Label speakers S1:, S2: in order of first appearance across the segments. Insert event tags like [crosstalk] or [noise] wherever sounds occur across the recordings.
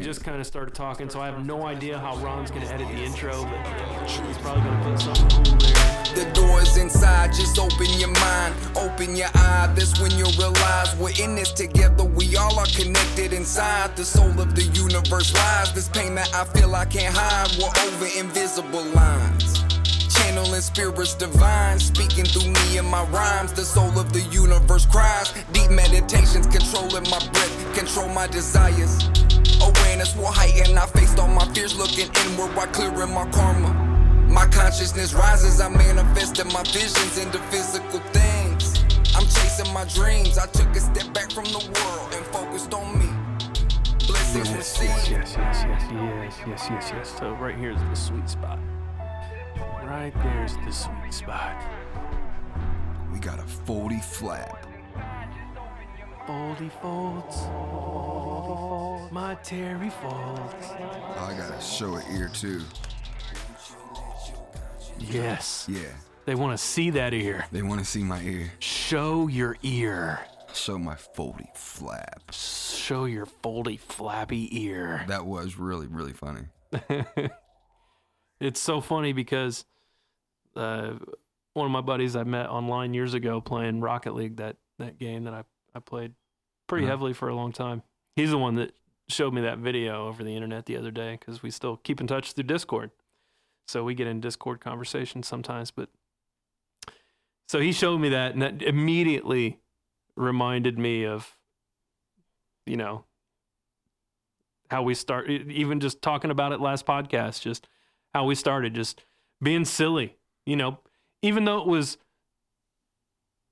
S1: we just kind of started talking, so I have no idea how Ron's gonna edit the intro, but he's probably gonna put something cool there.
S2: The door's inside, just open your mind, open your eye. That's when you realize we're in this together. We all are connected inside. The soul of the universe lies. This pain that I feel I can't hide. We're over invisible lines. Channeling spirits divine, speaking through me and my rhymes. The soul of the universe cries. Deep meditations controlling my breath, control my desires. Awareness will heighten. I faced all my fears, looking inward while clearing my karma. My consciousness rises. I manifested my visions into physical things. I'm chasing my dreams. I took a step back from the world and focused on me. Blessings
S1: Yes, yes, yes, yes, yes, yes, yes, yes, yes. So right here's the sweet spot. Right there's the sweet spot.
S3: We got a 40 flap.
S1: Foldy folds, my Terry folds.
S3: I gotta show an ear too.
S1: Yes,
S3: Yeah,
S1: they want to see that ear.
S3: they want to see my ear.
S1: Show your ear.
S3: Show my 40 flap.
S1: Show your foldy flappy ear.
S3: That was really, really funny. [laughs]
S1: it's so funny because uh, one of my buddies I met online years ago playing Rocket League, that, that game that I, I played pretty
S3: Uh-huh.
S1: heavily for a long time. He's the one that showed me that video over the internet the other day because we still keep in touch through Discord. So we get in Discord conversations sometimes. But so he showed me that, and that immediately reminded me of, you know, how we start, even just talking about it last podcast, just how we started, just being silly, you know, even though it was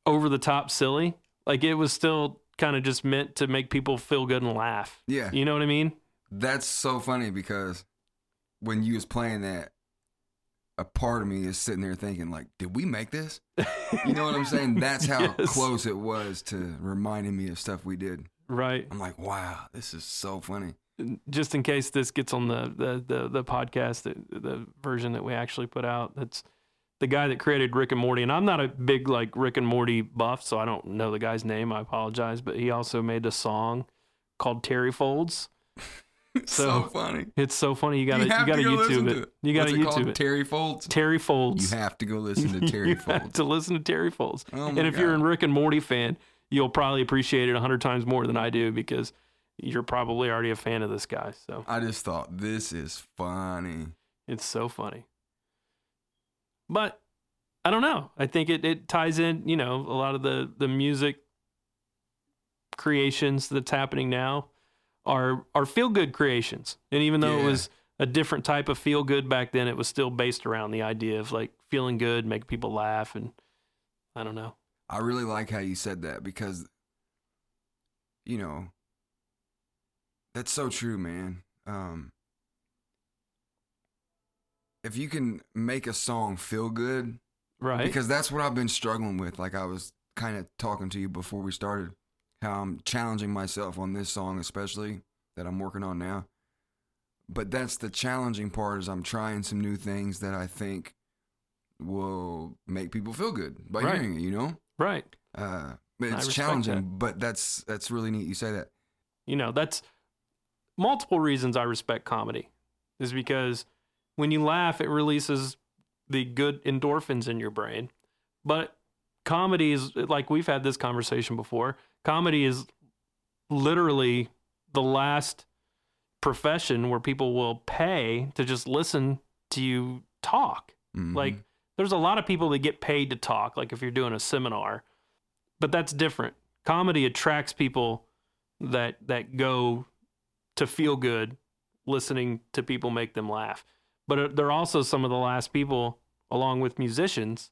S1: over the top silly, like it was still kind of just meant to make people feel good and laugh.
S3: Yeah,
S1: You know what I mean?
S3: that's so funny because when you was playing that, a part of me is sitting there thinking like, did we make this? You know what I'm saying? [laughs] That's how
S1: Yes.
S3: close it was to reminding me of stuff we did.
S1: Right.
S3: I'm like, wow, this is so funny.
S1: Just in case this gets on the the the, the podcast, the, the version that we actually put out, that's the guy that created Rick and Morty. And I'm not a big like Rick and Morty buff, so I don't know the guy's name. I apologize, but he also made a song called Terry Folds. [laughs]
S3: So,
S1: So,
S3: funny.
S1: It's so funny. You gotta you,
S3: have
S1: gotta
S3: go
S1: YouTube
S3: to
S1: it. You gotta
S3: What's it
S1: YouTube
S3: called?
S1: it.
S3: Terry Folds.
S1: Terry Folds.
S3: You have to go [laughs] listen to Terry
S1: you have
S3: Folds.
S1: to listen to Terry Folds.
S3: Oh
S1: and if you're a Rick and Morty fan, you'll probably appreciate it a hundred times more than I do because you're probably already a fan of this guy. So
S3: I just thought this is funny.
S1: it's so funny. But I don't know. I think it, it ties in, you know, a lot of the, the music creations that's happening now are are feel good creations. And even though it was a different type of feel good back then, it was still based around the idea of like feeling good, make people laugh and I don't know.
S3: I really like how you said that because, you know, that's so true, man. Um, if you can make a song feel good,
S1: Right.
S3: because that's what I've been struggling with. Like I was kind of talking to you before we started, how I'm challenging myself on this song, especially that I'm working on now. But that's the challenging part is I'm trying some new things that I think will make people feel good by
S1: Right.
S3: hearing it. You know,
S1: right.
S3: uh, but it's challenging.
S1: that.
S3: But that's that's really neat. You say that.
S1: You know, that's multiple reasons I respect comedy is because when you laugh, it releases the good endorphins in your brain. But comedy is like we've had this conversation before. Comedy is literally the last profession where people will pay to just listen to you talk.
S3: Mhm.
S1: Like there's a lot of people that get paid to talk, like if you're doing a seminar, but that's different. Comedy attracts people that that go to feel good listening to people make them laugh. But uh, they're also some of the last people, along with musicians,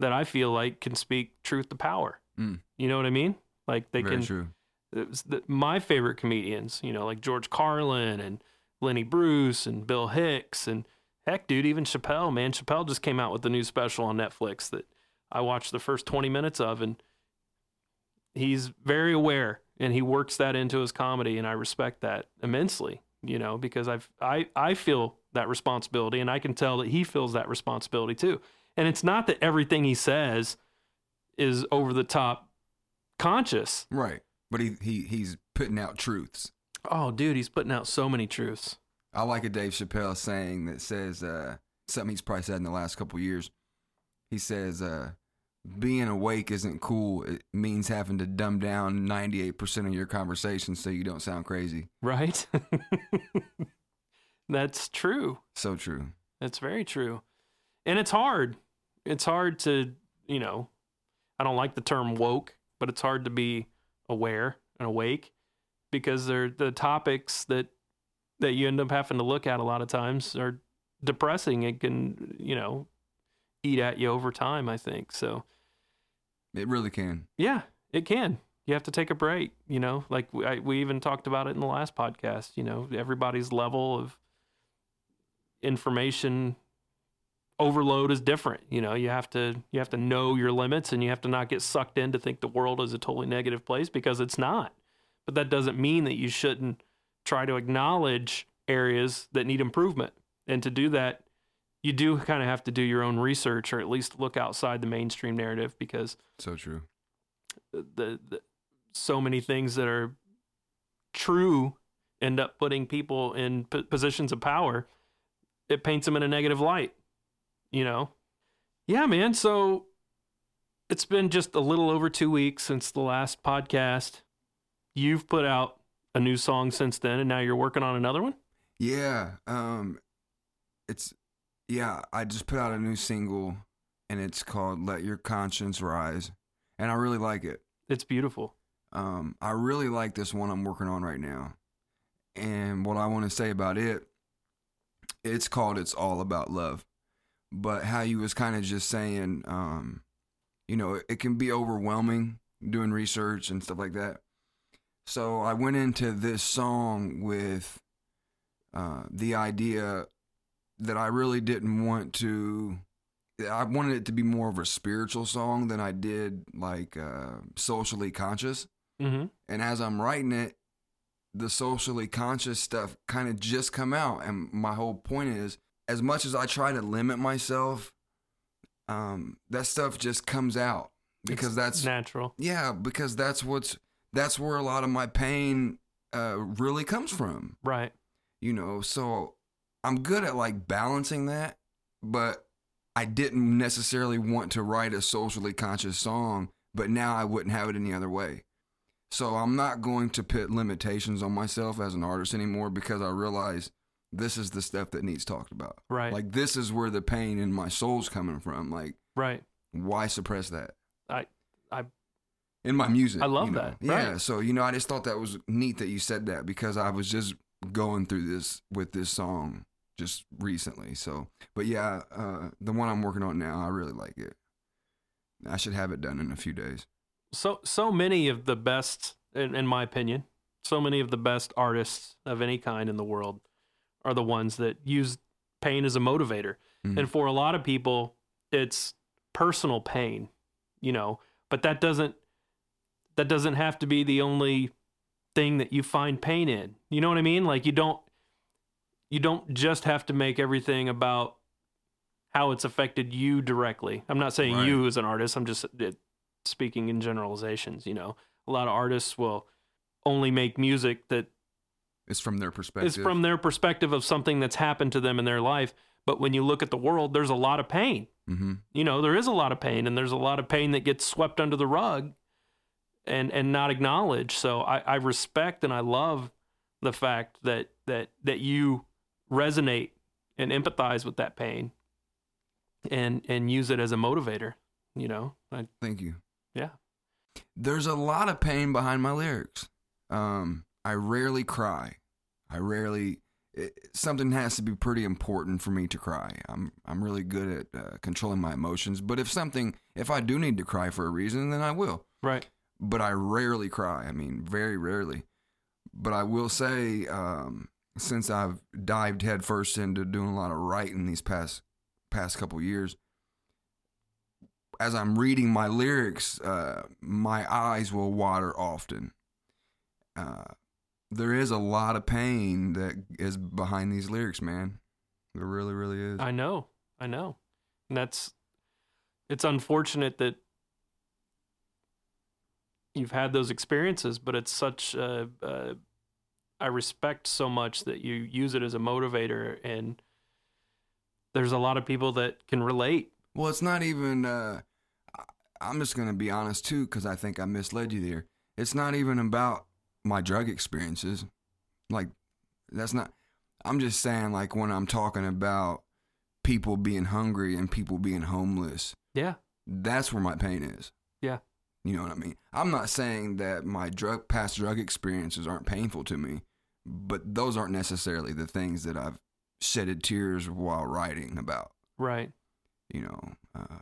S1: that I feel like can speak truth to power.
S3: Mm.
S1: You know what I mean? Like they
S3: very
S1: can
S3: true.
S1: the, my favorite comedians, you know, like George Carlin and Lenny Bruce and Bill Hicks and heck, dude, even Chappelle, man. Chappelle just came out with the new special on Netflix that I watched the first 20 minutes of, and he's very aware and he works that into his comedy, and I respect that immensely, you know, because I've I I feel that responsibility, and I can tell that he feels that responsibility too. And it's not that everything he says is over the top conscious.
S3: Right. But he, he he's putting out truths.
S1: Oh, dude, he's putting out so many truths.
S3: I like a Dave Chappelle saying that says uh, something he's probably said in the last couple years. He says, uh, "Being awake isn't cool. It means having to dumb down ninety eight percent of your conversation so you don't sound crazy."
S1: Right? [laughs] That's true.
S3: So true.
S1: That's very true. And it's hard. It's hard to, you know, I don't like the term woke, but it's hard to be aware and awake because they're the topics that that you end up having to look at a lot of times are depressing. It can, you know, eat at you over time, I think. So,
S3: It really can.
S1: yeah, it can. You have to take a break, you know, like we, I, we even talked about it in the last podcast, you know, everybody's level of information overload is different. You know, you have to you have to know your limits and you have to not get sucked in to think the world is a totally negative place because it's not. But that doesn't mean that you shouldn't try to acknowledge areas that need improvement. And to do that, you do kind of have to do your own research or at least look outside the mainstream narrative because
S3: So true.
S1: the, the so many things that are true end up putting people in p- positions of power it paints them in a negative light you know yeah man so it's been just a little over 2 weeks since the last podcast you've put out a new song since then and now you're working on another one
S3: Yeah. Um, it's yeah. I just put out a new single, and it's called "Let Your Conscience Rise," and I really like it.
S1: it's beautiful
S3: Um, I really like this one I'm working on right now. And what I want to say about it, it's called It's All About Love. But how you was kind of just saying, um, you know, it can be overwhelming doing research and stuff like that. So I went into this song with uh, the idea that I really didn't want to. I wanted it to be more of a spiritual song than I did like uh, socially conscious.
S1: mm-hmm.
S3: And as I'm writing it, the socially conscious stuff kind of just come out. And my whole point is, as much as I try to limit myself, um, that stuff just comes out because that's
S1: natural
S3: yeah, because that's what's that's where a lot of my pain uh, really comes from.
S1: right
S3: You know, so I'm good at like balancing that, but I didn't necessarily want to write a socially conscious song, but now I wouldn't have it any other way. So I'm not going to put limitations on myself as an artist anymore because I realize this is the stuff that needs talked about.
S1: right
S3: Like this is where the pain in my soul's coming from. Like
S1: right
S3: why suppress that?
S1: I- I-
S3: in my music.
S1: I love
S3: you know?
S1: that,
S3: Yeah.
S1: right.
S3: So you know, I just thought that was neat that you said that because I was just going through this with this song just recently. So, but yeah, uh, the one I'm working on now, I really like it. I should have it done in a few days.
S1: So so many of the best in, in my opinion so many of the best artists of any kind in the world are the ones that use pain as a motivator.
S3: Mhm.
S1: and for a lot of people it's personal pain you know but that doesn't that doesn't have to be the only thing that you find pain in. You know what i mean? Like you don't you don't just have to make everything about how it's affected you directly. I'm not saying
S3: Right.
S1: you as an artist. I'm just uh, speaking in generalizations you know? A lot of artists will only make music that
S3: is from their perspective.
S1: is from their perspective of something that's happened to them in their life but when you look at the world there's a lot of pain.
S3: Hmm
S1: you know there is a lot of pain and there's a lot of pain that gets swept under the rug and and not acknowledged. So i i respect and i love the fact that that that you resonate and empathize with that pain and and use it as a motivator you know? I,
S3: Thank you. There's a lot of pain behind my lyrics. Um, I rarely cry. I rarely. It, something has to be pretty important for me to cry. I'm I'm really good at uh, controlling my emotions. But if something, if I do need to cry for a reason, then I will.
S1: right
S3: But I rarely cry. I mean, very rarely. But I will say, um, since I've dived headfirst into doing a lot of writing these past past couple years, as I'm reading my lyrics, uh, my eyes will water often. Uh, there is a lot of pain that is behind these lyrics, man. There really, really is.
S1: I know, I know, and that's it's unfortunate that you've had those experiences, but it's such. Uh, uh, I respect so much that you use it as a motivator and there's a lot of people that can relate.
S3: Well, it's not even. Uh, I'm just gonna be honest too, because I think I misled you there. It's not even about my drug experiences. Like, that's not. I'm just saying, like, when I'm talking about people being hungry and people being homeless,
S1: Yeah.
S3: that's where my pain is.
S1: Yeah.
S3: You know what I mean? I'm not saying that my drug past drug experiences aren't painful to me, but those aren't necessarily the things that I've shedded tears while writing about.
S1: Right.
S3: You know, uh,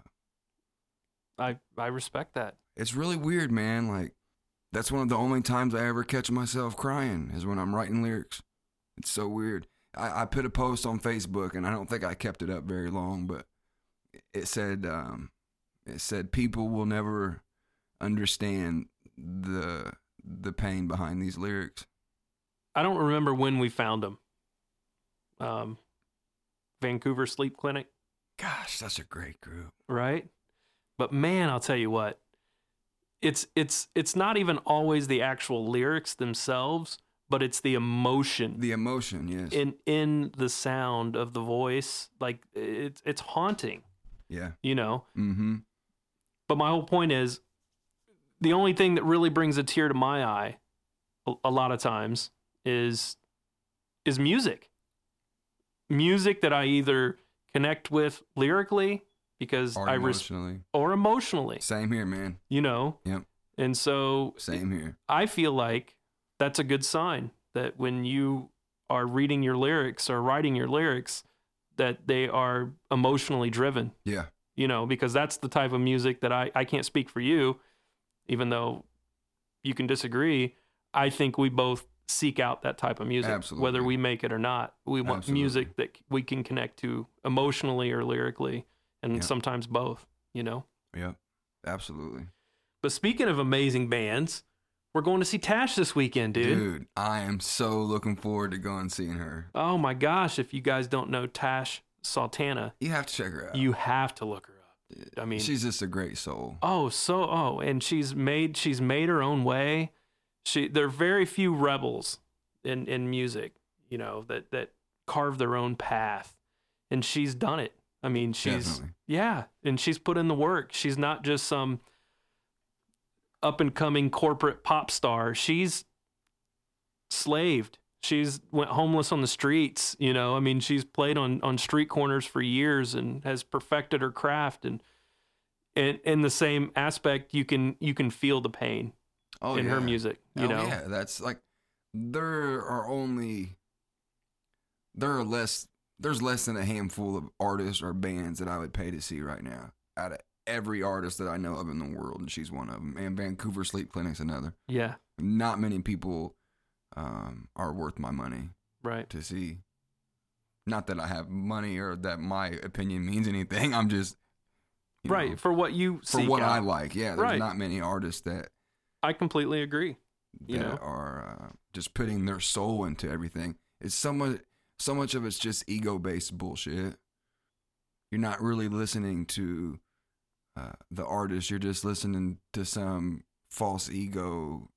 S1: I I respect that.
S3: it's really weird, man. Like that's one of the only times I ever catch myself crying is when I'm writing lyrics. It's so weird. I, I put a post on Facebook and I don't think I kept it up very long, but it said um, it said people will never understand the the pain behind these lyrics.
S1: I don't remember when we found them. Um, Vancouver Sleep Clinic,
S3: Gosh, that's a great group.
S1: right? But man, I'll tell you what. It's it's it's not even always the actual lyrics themselves, but it's the emotion
S3: The emotion, yes.
S1: in in the sound of the voice. Like it's it's haunting,
S3: yeah.
S1: you know.
S3: Mm-hmm.
S1: But my whole point is the only thing that really brings a tear to my eye a, a lot of times is is music. Music that I either connect with lyrically because
S3: Or
S1: I res- or emotionally,
S3: Same here, man.
S1: you know.
S3: Yep.
S1: And so
S3: Same here.
S1: I feel like that's a good sign that when you are reading your lyrics or writing your lyrics that they are emotionally driven
S3: Yeah.
S1: you know, because that's the type of music that I, I can't speak for you, even though you can disagree. I think we both seek out that type of music,
S3: Absolutely.
S1: whether we make it or not. We want
S3: Absolutely.
S1: music that we can connect to emotionally or lyrically, and
S3: Yeah.
S1: sometimes both, you know.
S3: Yeah, Absolutely.
S1: But speaking of amazing bands, we're going to see Tash this weekend, dude.
S3: Dude, I am so looking forward to going and seeing her.
S1: Oh my gosh, if you guys don't know Tash Sultana,
S3: You have to check her out.
S1: you have to look her up. I mean,
S3: she's just a great soul.
S1: Oh, so oh, and she's made she's made her own way. She there are very few rebels in in music, you know, that that carve their own path, and she's done it. I mean, she's
S3: Definitely.
S1: yeah, and she's put in the work. She's not just some up and coming corporate pop star. She's slaved. She's went homeless on the streets, you know. I mean, she's played on on street corners for years and has perfected her craft and and in the same aspect you can you can feel the pain
S3: Oh,
S1: in
S3: yeah.
S1: her music, you
S3: oh,
S1: know.
S3: yeah, that's like there are only there are less there's less than a handful of artists or bands that I would pay to see right now out of every artist that I know of in the world, and she's one of them. And Vancouver Sleep Clinic's another.
S1: Yeah,
S3: Not many people um, are worth my money
S1: right.
S3: to see. Not that I have money or that my opinion means anything. I'm just
S1: right,
S3: know,
S1: for what you
S3: for what I like. Yeah, there's
S1: Right.
S3: not many artists that
S1: I completely agree. You
S3: that
S1: know.
S3: are uh, just putting their soul into everything. It's so much, so much of it's just ego based bullshit. You're not really listening to uh, the artist. You're just listening to some false ego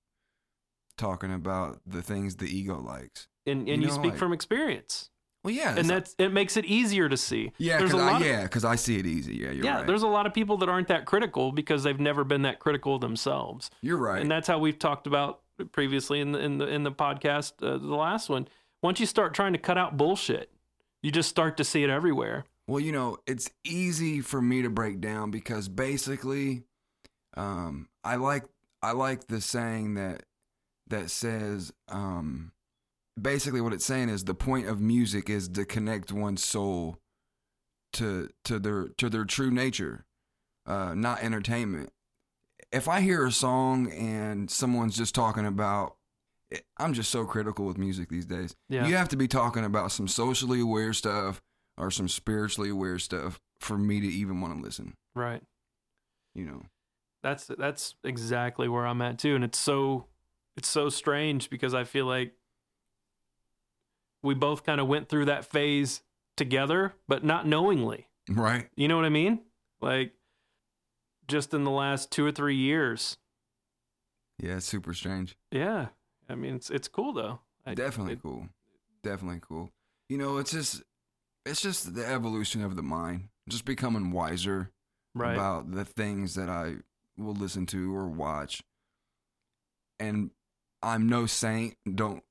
S3: talking about the things the ego likes.
S1: And and
S3: You
S1: you, speak
S3: like-
S1: from experience.
S3: Well, yeah,
S1: and that's it makes it easier to see.
S3: yeah,
S1: there's a
S3: I, yeah, because I see it easy. Yeah, you're
S1: yeah,
S3: right.
S1: there's a lot of people that aren't that critical because they've never been that critical themselves.
S3: You're right.
S1: And that's how we've talked about previously in the in the in the podcast, uh, the last one. Once you start trying to cut out bullshit, you just start to see it everywhere.
S3: Well, you know, it's easy for me to break down because basically, um, I like I like the saying that that says, um, basically what it's saying is the point of music is to connect one's soul to to their to their true nature, uh, not entertainment. If I hear a song and someone's just talking about, I'm just so critical with music these days.
S1: Yeah.
S3: You have to be talking about some socially aware stuff or some spiritually aware stuff for me to even want to listen.
S1: Right.
S3: You know.
S1: That's that's exactly where I'm at too, and it's so it's so strange because I feel like we both kind of went through that phase together, but not knowingly.
S3: Right.
S1: You know what I mean? Like just in the last two or three years.
S3: Yeah, it's super strange.
S1: Yeah. I mean, it's it's cool though. I-
S3: Definitely
S1: it-
S3: cool. Definitely cool. You know, it's just it's just the evolution of the mind. Just becoming wiser
S1: right.
S3: about the things that I will listen to or watch. And I'm no saint, don't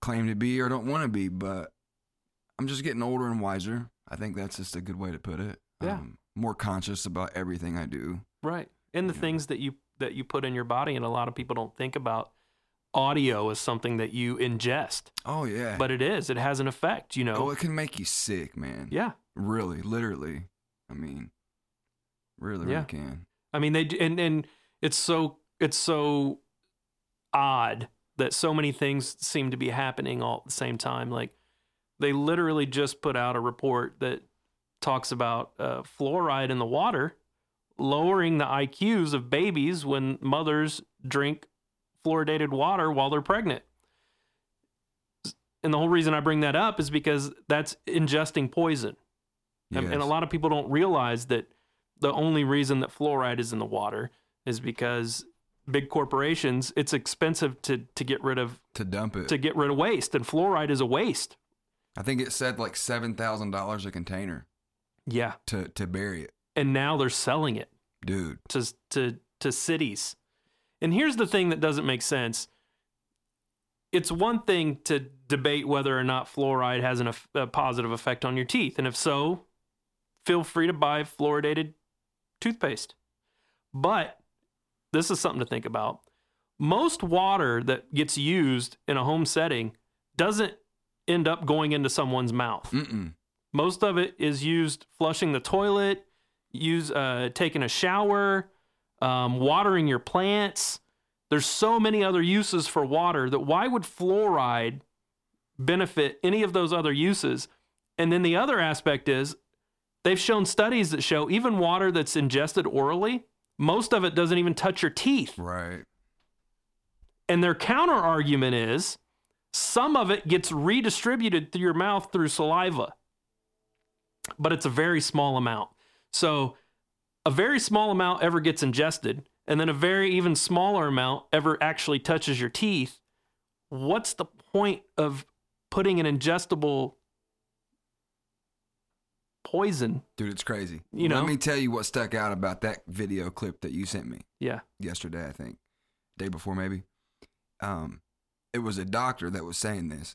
S3: claim to be or don't want to be, but I'm just getting older and wiser. I think that's just a good way to put it.
S1: Yeah.
S3: Um, more conscious about everything I do.
S1: Right. And the things that you that you put in your body and a lot of people don't think about audio is something that you ingest.
S3: Oh yeah.
S1: But it is. It has an effect, you know.
S3: oh, it can make you sick, man.
S1: yeah.
S3: Really, literally. I mean, really,
S1: Yeah.
S3: really can.
S1: I mean they and and it's so it's so odd that so many things seem to be happening all at the same time like they literally just put out a report that talks about uh, fluoride in the water lowering the IQs of babies when mothers drink fluoridated water while they're pregnant. And the whole reason I bring that up is because that's ingesting poison. And- And a lot of people don't realize that the only reason that fluoride is in the water is because big corporations, it's expensive to, to get rid of
S3: to dump it.
S1: to get rid of waste, and fluoride is a waste.
S3: I think it said like seven thousand dollars a container
S1: Yeah,
S3: to to bury it,
S1: and now they're selling it
S3: dude.
S1: to to to cities. And here's the thing that doesn't make sense. It's one thing to debate whether or not fluoride has an, a positive effect on your teeth, and if so, feel free to buy fluoridated toothpaste. But this is something to think about. Most water that gets used in a home setting doesn't end up going into someone's mouth.
S3: Mm-mm.
S1: Most of it is used flushing the toilet, use uh, taking a shower, um, watering your plants. There's so many other uses for water that why would fluoride benefit any of those other uses? And then the other aspect is they've shown studies that show even water that's ingested orally, most of it doesn't even touch your teeth.
S3: Right.
S1: And their counter argument is some of it gets redistributed through your mouth through saliva, but it's a very small amount. So a very small amount ever gets ingested, and then a very even smaller amount ever actually touches your teeth. What's the point of putting an ingestible poison?
S3: Dude, it's crazy.
S1: You know?
S3: Let me tell you what stuck out about that video clip that you sent me
S1: Yeah.
S3: yesterday, I think. Day before maybe. Um it was a doctor that was saying this.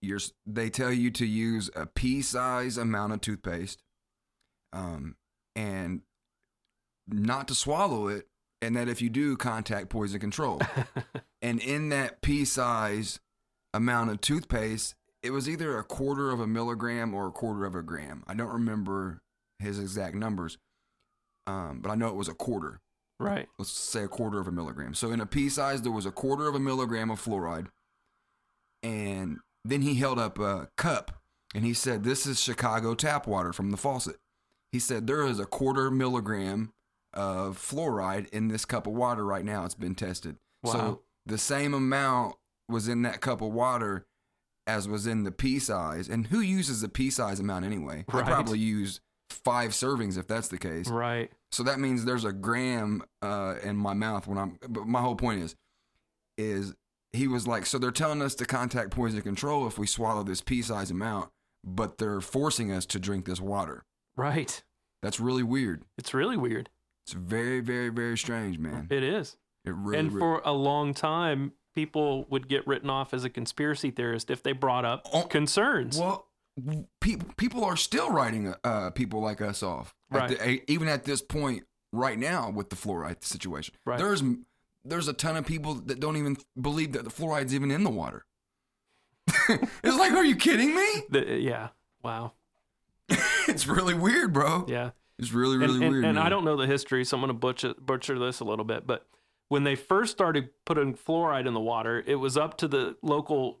S3: You're, they tell you to use a pea size amount of toothpaste um, and not to swallow it, and that if you do, contact poison control. [laughs] and in that pea size amount of toothpaste, it was either a quarter of a milligram or a quarter of a gram. I don't remember his exact numbers, um, but I know it was a quarter.
S1: right.
S3: Let's say a quarter of a milligram. So in a pea size, there was a quarter of a milligram of fluoride. And then he held up a cup and he said, This is Chicago tap water from the faucet. He said, There is a quarter milligram of fluoride in this cup of water right now. It's been tested.
S1: Wow.
S3: So the same amount was in that cup of water as was in the pea size. And who uses the pea size amount anyway? I
S1: Right.
S3: probably use five servings if that's the case.
S1: Right.
S3: So that means there's a gram uh, in my mouth when I'm. But my whole point is, is he was like, so they're telling us to contact poison control if we swallow this pea size amount, but they're forcing us to drink this water.
S1: Right.
S3: That's really weird.
S1: It's really weird.
S3: It's very, very, very strange, man.
S1: It is.
S3: It really.
S1: and
S3: re-
S1: for a long time, people would get written off as a conspiracy theorist if they brought up
S3: Oh,
S1: concerns.
S3: well, pe- people are still writing uh, people like us off, At
S1: Right.
S3: the- a- even at this point right now with the fluoride situation.
S1: Right.
S3: There's there's a ton of people that don't even believe that the fluoride's even in the water. [laughs] it's like, are you kidding me?
S1: The- yeah. Wow.
S3: It's really weird, bro.
S1: Yeah.
S3: It's really, really
S1: and, and,
S3: weird.
S1: and I don't know the history, so I'm going to butcher, butcher this a little bit. But when they first started putting fluoride in the water, it was up to the local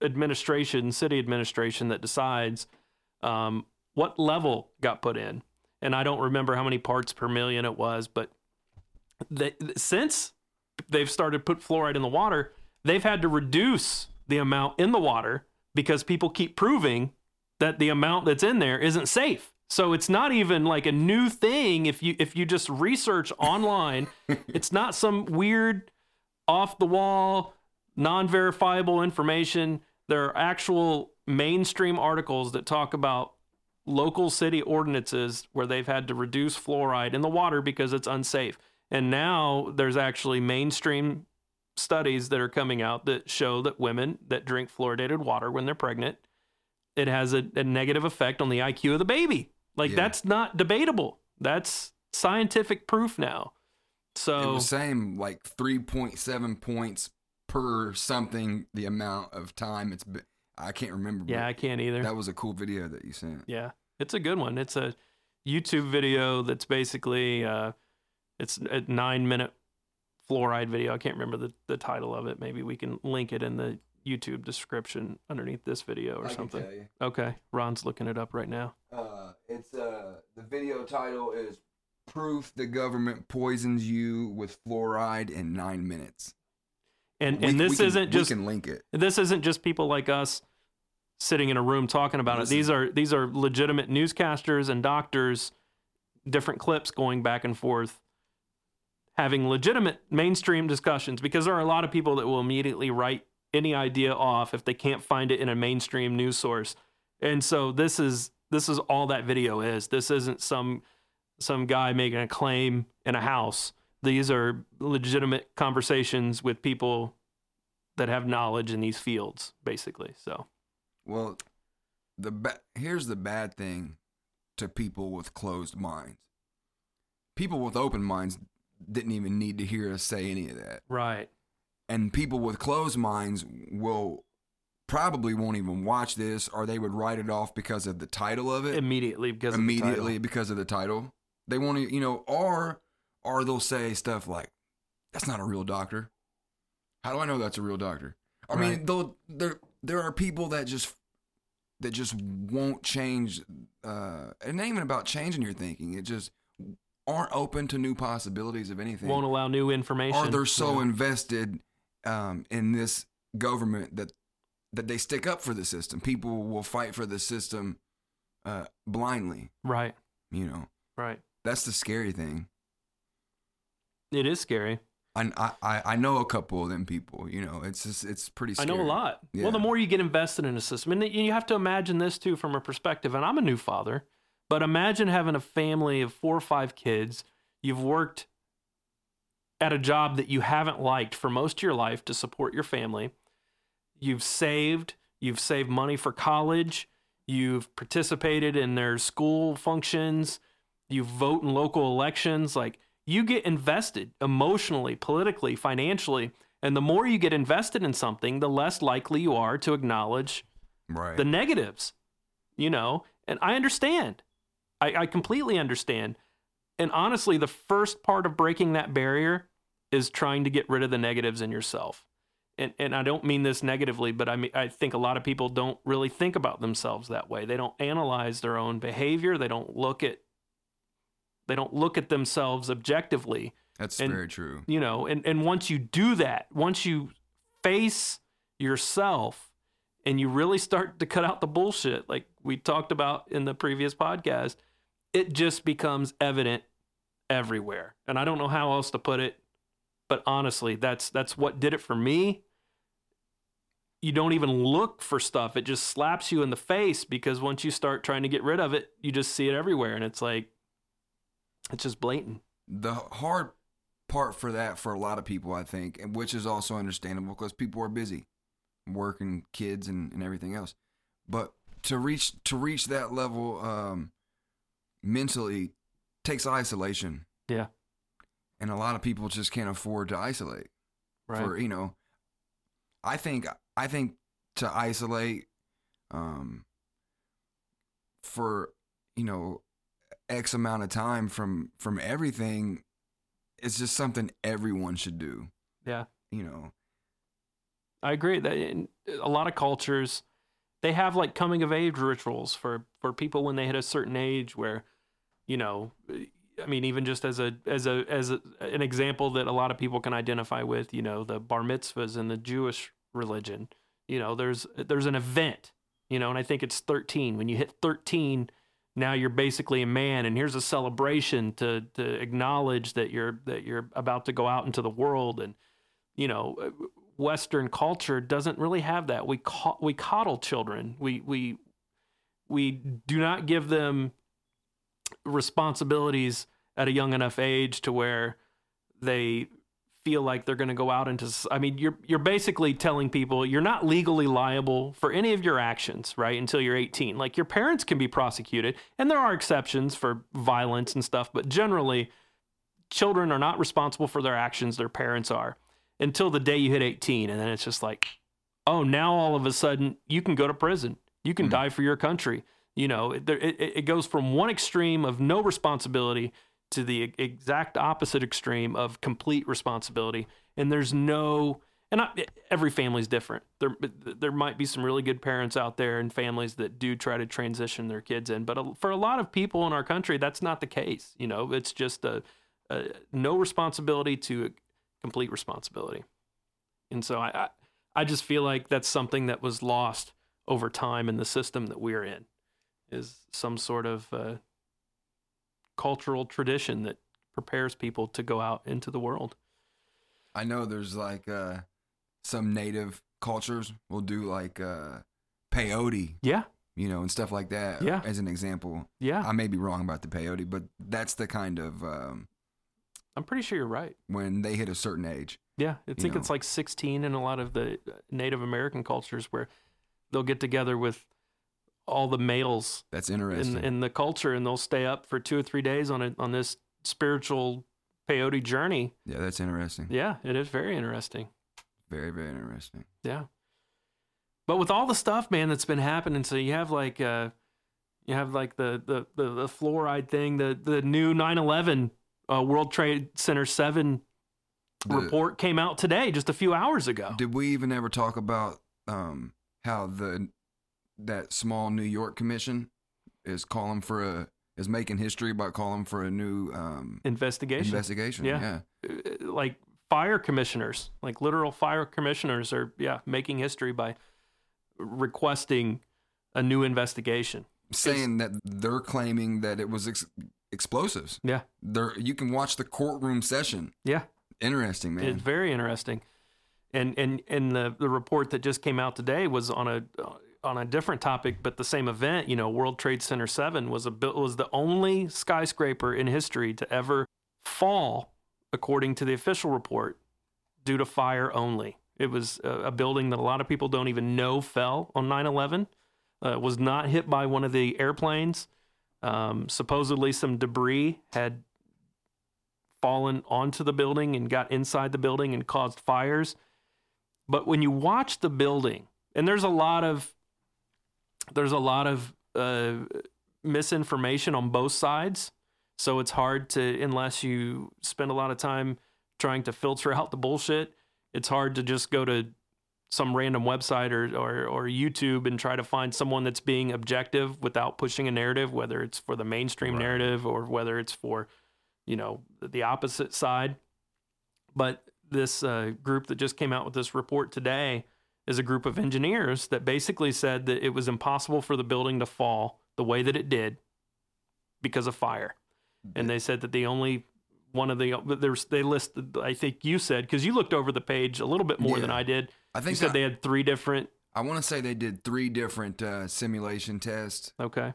S1: administration, city administration, that decides um, what level got put in. And I don't remember how many parts per million it was, but they, since they've started put fluoride in the water, they've had to reduce the amount in the water because people keep proving that the amount that's in there isn't safe. So it's not even like a new thing if you if you just research [laughs] online, it's not some weird off the wall, non verifiable information. There are actual mainstream articles that talk about local city ordinances where they've had to reduce fluoride in the water because it's unsafe. And now there's actually mainstream studies that are coming out that show that women that drink fluoridated water when they're pregnant, it has a, a negative effect on the IQ of the baby. Like
S3: Yeah.
S1: that's not debatable. That's scientific proof now.
S3: It
S1: So
S3: was saying like 3.7 points per something the amount of time it's been. I can't remember.
S1: yeah, I can't either.
S3: that was a cool video that you sent.
S1: Yeah, it's a good one. It's a YouTube video that's basically uh, it's a nine minute fluoride video. I can't remember the, the title of it. Maybe we can link it in the YouTube description underneath this video or something.
S3: you.
S1: Okay, Ron's looking it up right now.
S3: Uh, it's uh, the video title is "Proof the Government Poisons You with Fluoride in Nine Minutes."
S1: And
S3: We-
S1: and this
S3: can-
S1: isn't just
S3: we can link it.
S1: this isn't just people like us sitting in a room talking about
S3: Listen.
S1: it. These are these are legitimate newscasters and doctors, different clips going back and forth, having legitimate mainstream discussions. Because there are a lot of people that will immediately write any idea off if they can't find it in a mainstream news source. And so this is this is all that video is. This isn't some some guy making a claim in a house. These are legitimate conversations with people that have knowledge in these fields, basically. So
S3: Well, the ba- here's the bad thing to people with closed minds. People with open minds didn't even need to hear us say any of that.
S1: right,
S3: And people with closed minds will probably won't even watch this or they would write it off because of the title of it.
S1: immediately because of the
S3: immediately
S1: title.
S3: because of the title. They want to, you know, or or they'll say stuff like, "That's not a real doctor." How do I know that's a real doctor? I mean, though there there are people that just that just won't change. Uh, it ain't even about changing your thinking. It just aren't open to new possibilities of anything.
S1: won't allow new information.
S3: or they're so
S1: Yeah.
S3: invested um, in this government that that they stick up for the system. People will fight for the system uh, blindly.
S1: right,
S3: You know,
S1: right.
S3: that's the scary thing.
S1: It is scary.
S3: I, I, I know a couple of them people. You know, it's just it's pretty.
S1: I know a lot.
S3: Yeah.
S1: Well, the more you get invested in a system, and you have to imagine this too from a perspective. And I'm a new father, but imagine having a family of four or five kids. You've worked at a job that you haven't liked for most of your life to support your family. You've saved. You've saved money for college. You've participated in their school functions. You vote in local elections. Like you get invested emotionally, politically, financially. And the more you get invested in something, the less likely you are to acknowledge
S3: Right.
S1: the negatives, you know? And I understand. I, I completely understand. And honestly, the first part of breaking that barrier is trying to get rid of the negatives in yourself. And, and I don't mean this negatively, but I mean I think a lot of people don't really think about themselves that way. They don't analyze their own behavior. They don't look at they don't look at themselves objectively
S3: that's
S1: and-
S3: very true.
S1: you know and, and once you do that once you face yourself and you really start to cut out the bullshit like we talked about in the previous podcast it just becomes evident everywhere. And i don't know how else to put it but honestly that's that's what did it for me. You don't even look for stuff. It just slaps you in the face because once you start trying to get rid of it you just see it everywhere. And it's like it's just blatant.
S3: The hard part for that for a lot of people, I think, and which is also understandable because people are busy, working, kids, and, and everything else. But to reach to reach that level um, mentally takes isolation,
S1: yeah.
S3: And a lot of people just can't afford to isolate.
S1: right.
S3: for you know i think i think to isolate um for you know x amount of time from from everything it's just something everyone should do.
S1: Yeah.
S3: You know?
S1: I agree that in a lot of cultures they have like coming of age rituals for for people when they hit a certain age where you know I mean even just as a as a as a, an example that a lot of people can identify with you know the bar mitzvahs in the Jewish religion you know there's there's an event you know and I think it's 13 when you hit 13 now you're basically a man and here's a celebration to to acknowledge that you're that you're about to go out into the world and you know, Western culture doesn't really have that. We co- we coddle children. We we we do not give them responsibilities at a young enough age to where they feel like they're going to go out into I mean you're you're basically telling people you're not legally liable for any of your actions right until you're 18 like your parents can be prosecuted and there are exceptions for violence and stuff but generally children are not responsible for their actions their parents are until the day you hit 18 and then it's just like oh now all of a sudden you can go to prison. You can hmm. die for your country. You know it, it, it goes from one extreme of no responsibility to the exact opposite extreme of complete responsibility. And there's no and I, every family's different. There there might be some really good parents out there and families that do try to transition their kids in but for a lot of people in our country that's not the case you know? It's just a, a no responsibility to complete responsibility and so I, I I just feel like that's something that was lost over time in the system that we're in is some sort of uh, cultural tradition that prepares people to go out into the world.
S3: I know there's like uh, some native cultures will do like uh, peyote,
S1: Yeah,
S3: you know, and stuff like that.
S1: Yeah.
S3: As an example,
S1: yeah.
S3: I may be wrong about the peyote, but that's the kind of um,
S1: I'm pretty sure you're right.
S3: when they hit a certain age.
S1: Yeah, I think
S3: know.
S1: it's like 16 in a lot of the Native American cultures where they'll get together with all the males
S3: That's interesting.
S1: in the culture and they'll stay up for two or three days on a, on this spiritual peyote journey.
S3: yeah, that's interesting.
S1: Yeah, it is very interesting.
S3: Very, very interesting.
S1: Yeah. But with all the stuff, man, that's been happening, so you have like uh you have like the the the, the fluoride thing, the the new 9/11 uh, World Trade Center 7
S3: The-
S1: report came out today just a few hours ago.
S3: Did we even ever talk about um, how the that small New York commission is calling for a is making history by calling for a new um,
S1: Investigation.
S3: investigation?
S1: Yeah. Uh, like fire commissioners, like literal fire commissioners are yeah, making history by requesting a new investigation.
S3: saying that they're claiming that it was ex- explosives.
S1: Yeah.
S3: They're you can watch the courtroom session.
S1: Yeah.
S3: Interesting, man.
S1: It's very interesting. And and and the the report that just came out today was on a on a different topic, but the same event. You know, World Trade Center Seven was a was the only skyscraper in history to ever fall, according to the official report, due to fire only. It was a, a building that a lot of people don't even know fell on 9/11. Uh, was not hit by one of the airplanes. Um, supposedly, some debris had fallen onto the building and got inside the building and caused fires. But when you watch the building, and there's a lot of there's a lot of uh, misinformation on both sides, so it's hard to unless you spend a lot of time trying to filter [laughs] out the bullshit. It's hard to just go to some random website or, or, or YouTube and try to find someone that's being objective without pushing a narrative, whether it's for the mainstream
S3: Right.
S1: narrative or whether it's for, you know, the opposite side. But this uh, group that just came out with this report today is a group of engineers that basically said that it was impossible for the building to fall the way that it did because of fire. And they said that the only one of the there's they listed I think you said because you looked over the page a little bit more than I did.
S3: I
S1: You
S3: think
S1: said
S3: I,
S1: they had three different.
S3: I want to say they did three different uh, simulation tests,
S1: Okay.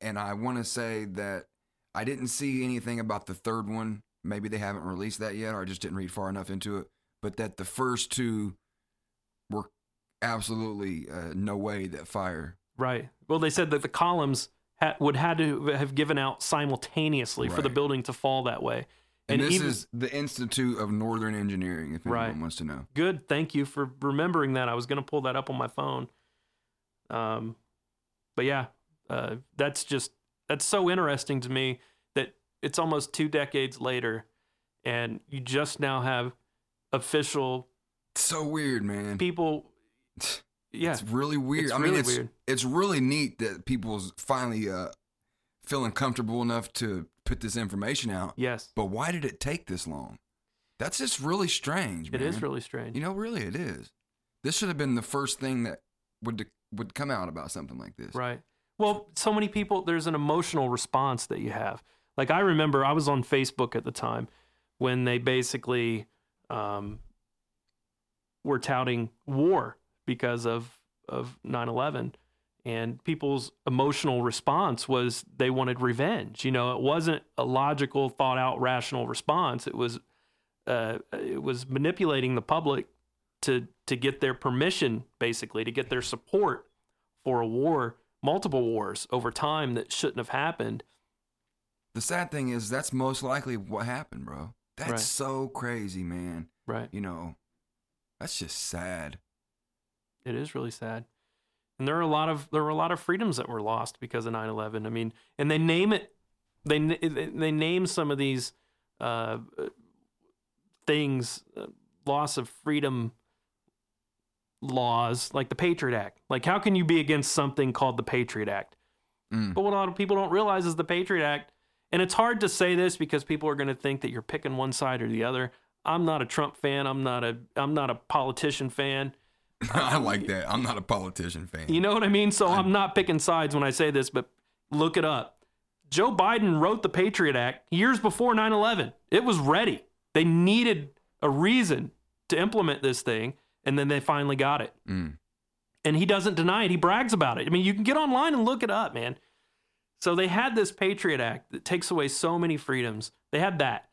S3: and I want to say that I didn't see anything about the third one. Maybe they haven't released that yet, or I just didn't read far enough into it. But that the first two were absolutely uh, no way that fire.
S1: Right. Well, they said that the columns ha- would had to have given out simultaneously for the building to fall that way.
S3: And,
S1: And
S3: this
S1: even-
S3: is the Institute of Northern Engineering, if anyone
S1: Right.
S3: wants to know.
S1: Good. Thank you for remembering that. I was going to pull that up on my phone. Um, but yeah, uh, that's just that's so interesting to me that it's almost two decades later, and you just now have official
S3: So weird, man.
S1: people. [sighs] Yeah,
S3: It's really weird.
S1: It's
S3: I mean, it's
S1: weird.
S3: it's really neat that people's finally uh, feeling comfortable enough to put this information out.
S1: yes,
S3: But why did it take this long? That's just really strange.
S1: it
S3: Man.
S1: is really strange.
S3: You know, really, it is. This should have been the first thing that would would come out about something like this.
S1: Right. Well, so many people, there's an emotional response that you have. Like, I remember I was on Facebook at the time when they basically um, were touting war because of of 9/11 and people's emotional response was they wanted revenge. You know, it wasn't a logical, thought out, rational response. It was uh, it was manipulating the public to to get their permission, basically, to get their support for a war, multiple wars over time that shouldn't have happened.
S3: The sad thing is that's most likely what happened, bro. That's
S1: Right.
S3: so crazy, man.
S1: Right.
S3: You know, that's just sad.
S1: It is really sad. And there are a lot of there were a lot of freedoms that were lost because of 9/11. I mean, and they name it they they name some of these uh, things uh, loss of freedom laws like the Patriot Act. Like how can you be against something called the Patriot Act?
S3: Mm.
S1: But what a lot of people don't realize is the Patriot Act, and it's hard to say this because people are going to think that you're picking one side or the other. I'm not a Trump fan. I'm not a I'm not a politician fan. [laughs]
S3: I like that. I'm not a politician fan.
S1: You know what I mean? So I'm not picking sides when I say this, but look it up. Joe Biden wrote the Patriot Act years before 9 11. It was ready. They needed a reason to implement this thing, and then they finally got it.
S3: Mm.
S1: And he doesn't deny it. He brags about it. I mean, you can get online and look it up, man. So they had this Patriot Act that takes away so many freedoms. They had that.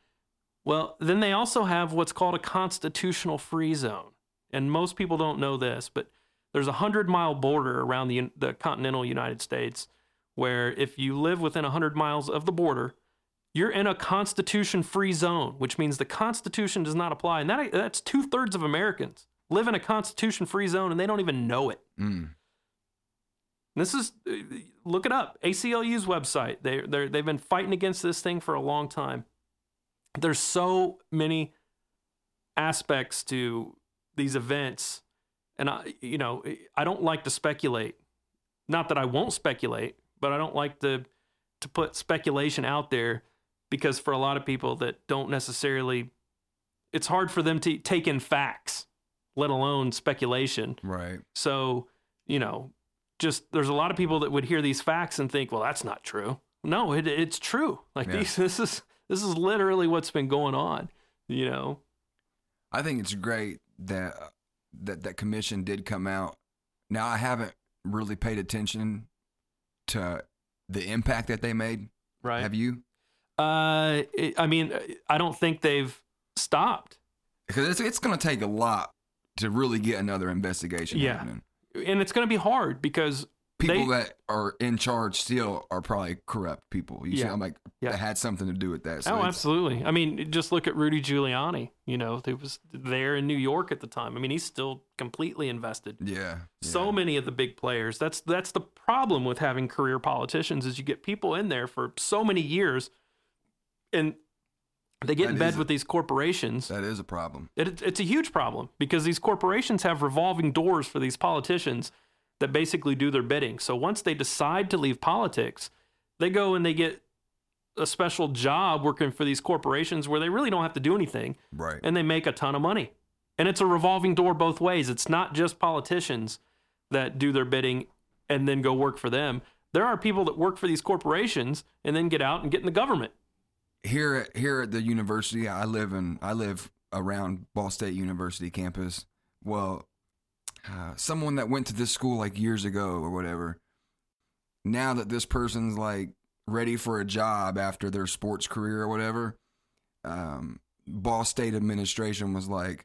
S1: Well, then they also have what's called a constitutional free zone. And most people don't know this, but there's a 100 mile border around the, the continental United States where if you live within 100 miles of the border, you're in a constitution free zone, which means the Constitution does not apply. And that, that's two thirds of Americans live in a constitution free zone and they don't even know it.
S3: Mm.
S1: This is uh, look it up. ACLU's website. They they they've been fighting against this thing for a long time. There's so many aspects to these events, and I you know I don't like to speculate. Not that I won't speculate, but I don't like to to put speculation out there because for a lot of people that don't necessarily, it's hard for them to take in facts, let alone speculation.
S3: Right.
S1: So, you know, just there's a lot of people that would hear these facts and think, well, that's not true. No, it, it's true. Like
S3: Yeah.
S1: these, [laughs] this is this is literally what's been going on. You know,
S3: I think it's great that that that commission did come out. Now I haven't really paid attention to the impact that they made.
S1: right?
S3: Have you?
S1: uh, it, I mean, I don't think they've stopped,
S3: Because it's it's going to take a lot to really get another investigation
S1: Yeah.
S3: happening.
S1: and it's going to be hard because
S3: People
S1: They-
S3: that are in charge still are probably corrupt people. You see,
S1: Yeah.
S3: I'm like
S1: Yeah.
S3: that had something to do with that. So
S1: oh, absolutely. I mean, just look at Rudy Giuliani. You know, he was there in New York at the time. I mean, he's still completely invested.
S3: Yeah.
S1: so many of the big players that's that's the problem with having career politicians is you get people in there for so many years and they get in bed with these corporations
S3: That is a problem.
S1: it, it's a huge problem because these corporations have revolving doors for these politicians that basically do their bidding so once they decide to leave politics they go and they get a special job working for these corporations where they really don't have to do anything
S3: Right.
S1: and they make a ton of money. And it's a revolving door both ways. It's not just politicians that do their bidding and then go work for them. There are people that work for these corporations and then get out and get in the government.
S3: here at here at the university i live in i live around ball state university campus well uh, someone that went to this school like years ago or whatever now that this person's like ready for a job after their sports career or whatever um, ball state administration was like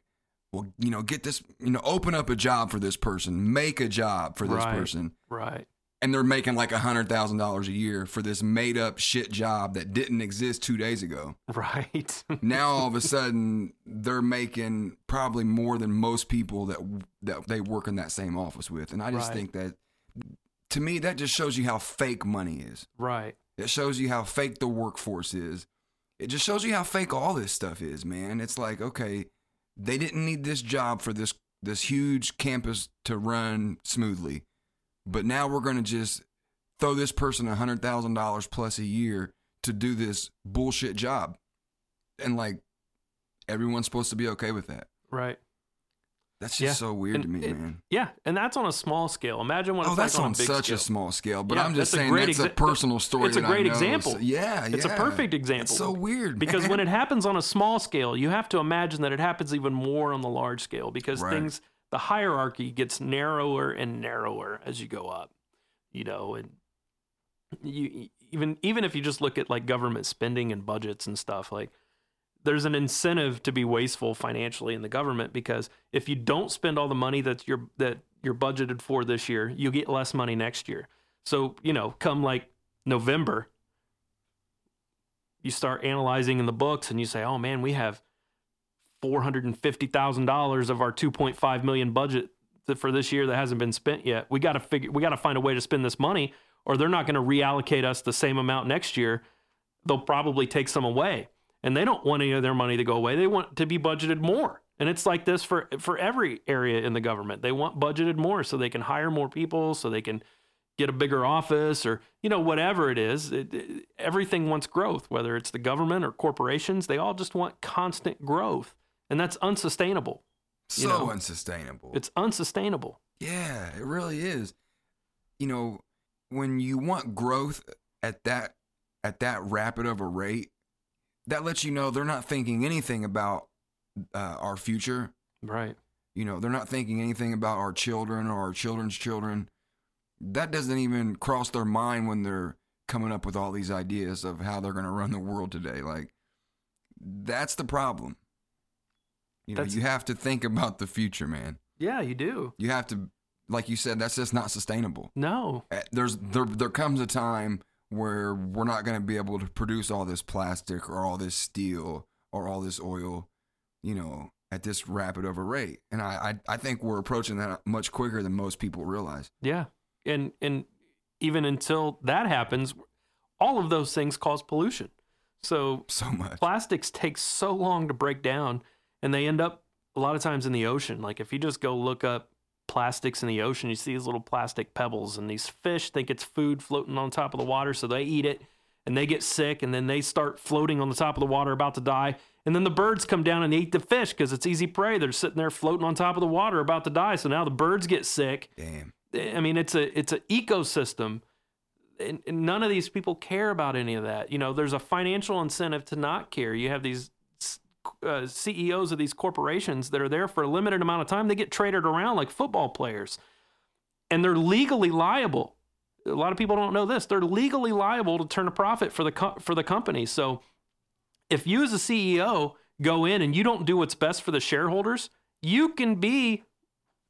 S3: well you know get this you know open up a job for this person make a job for this
S1: Right.
S3: person
S1: Right.
S3: And they're making like a hundred thousand dollars a year for this made up shit job that didn't exist two days ago
S1: Right. [laughs]
S3: now all of a sudden they're making probably more than most people that that they work in that same office with and i just
S1: Right.
S3: think that to me that just shows you how fake money is
S1: right.
S3: it shows you how fake the workforce is it just shows you how fake all this stuff is man it's like okay they didn't need this job for this this huge campus to run smoothly but now we're going to just throw this person a hundred thousand dollars plus a year to do this bullshit job and like everyone's supposed to be okay with that
S1: Right.
S3: That's just
S1: Yeah.
S3: so weird
S1: And
S3: to me,
S1: it-
S3: man.
S1: Yeah, and that's on a small scale. Imagine what
S3: Oh,
S1: it's
S3: that's
S1: like on,
S3: on such
S1: scale.
S3: a small scale, but
S1: Yeah,
S3: I'm just saying that's a personal story.
S1: it's a great example.
S3: so- yeah,
S1: It's a perfect example.
S3: It's so weird
S1: because
S3: man.
S1: when it happens on a small scale, you have to imagine that it happens even more on the large scale because
S3: Right.
S1: things the hierarchy gets narrower and narrower as you go up. You know, and you even even if you just look at like government spending and budgets and stuff, like there's an incentive to be wasteful financially in the government because if you don't spend all the money that you're that you're budgeted for this year, you get less money next year. So, you know, come like November, you start analyzing in the books and you say, "Oh man, we have $450,000 of our 2.5 million budget for this year that hasn't been spent yet. We got to figure we got to find a way to spend this money or they're not going to reallocate us the same amount next year. They'll probably take some away. And they don't want any of their money to go away. They want to be budgeted more. And it's like this for for every area in the government. They want budgeted more so they can hire more people, so they can get a bigger office or you know whatever it is it, it- everything wants growth whether it's the government or corporations they all just want constant growth and that's unsustainable
S3: so
S1: you know,
S3: unsustainable.
S1: it's unsustainable
S3: Yeah, it really is. You know, when you want growth at that at that rapid of a rate, that lets you know they're not thinking anything about uh, our future.
S1: right
S3: You know, they're not thinking anything about our children or our children's children. That doesn't even cross their mind when they're coming up with all these ideas of how they're going to run the world today. Like, that's the problem. You know,
S1: That's-
S3: you have to think about the future, man.
S1: yeah you do
S3: You have to, like you said, that's just not sustainable.
S1: no
S3: Uh, There's there there comes a time where we're not going to be able to produce all this plastic or all this steel or all this oil, you know, at this rapid a rate. And I I, I think we're approaching that much quicker than most people realize.
S1: yeah and and even until that happens all of those things cause pollution so
S3: So much.
S1: plastics take so long to break down and they end up a lot of times in the ocean like if you just go look up plastics in the ocean you see these little plastic pebbles and these fish think it's food floating on top of the water so they eat it and they get sick and then they start floating on the top of the water about to die and then the birds come down and eat the fish because it's easy prey they're sitting there floating on top of the water about to die so now the birds get sick
S3: Damn.
S1: I mean, it's a it's an ecosystem, and, and none of these people care about any of that. You know, there's a financial incentive to not care. You have these uh, CEOs of these corporations that are there for a limited amount of time. They get traded around like football players, and they're legally liable. A lot of people don't know this. They're legally liable to turn a profit for the co- for the company. So, if you as a CEO go in and you don't do what's best for the shareholders, you can be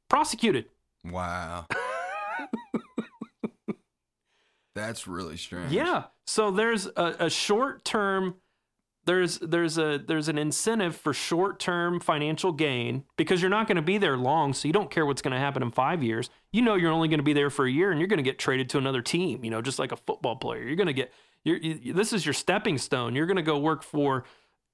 S1: prosecuted.
S3: Wow. [laughs] That's really strange.
S1: Yeah. So there's a, a short term there's there's a there's an incentive for short term financial gain because you're not going to be there long, so you don't care what's going to happen in five years. You know you're only going to be there for a year, and you're going to get traded to another team. You know, just like a football player, you're going to get you, this is your stepping stone. You're going to go work for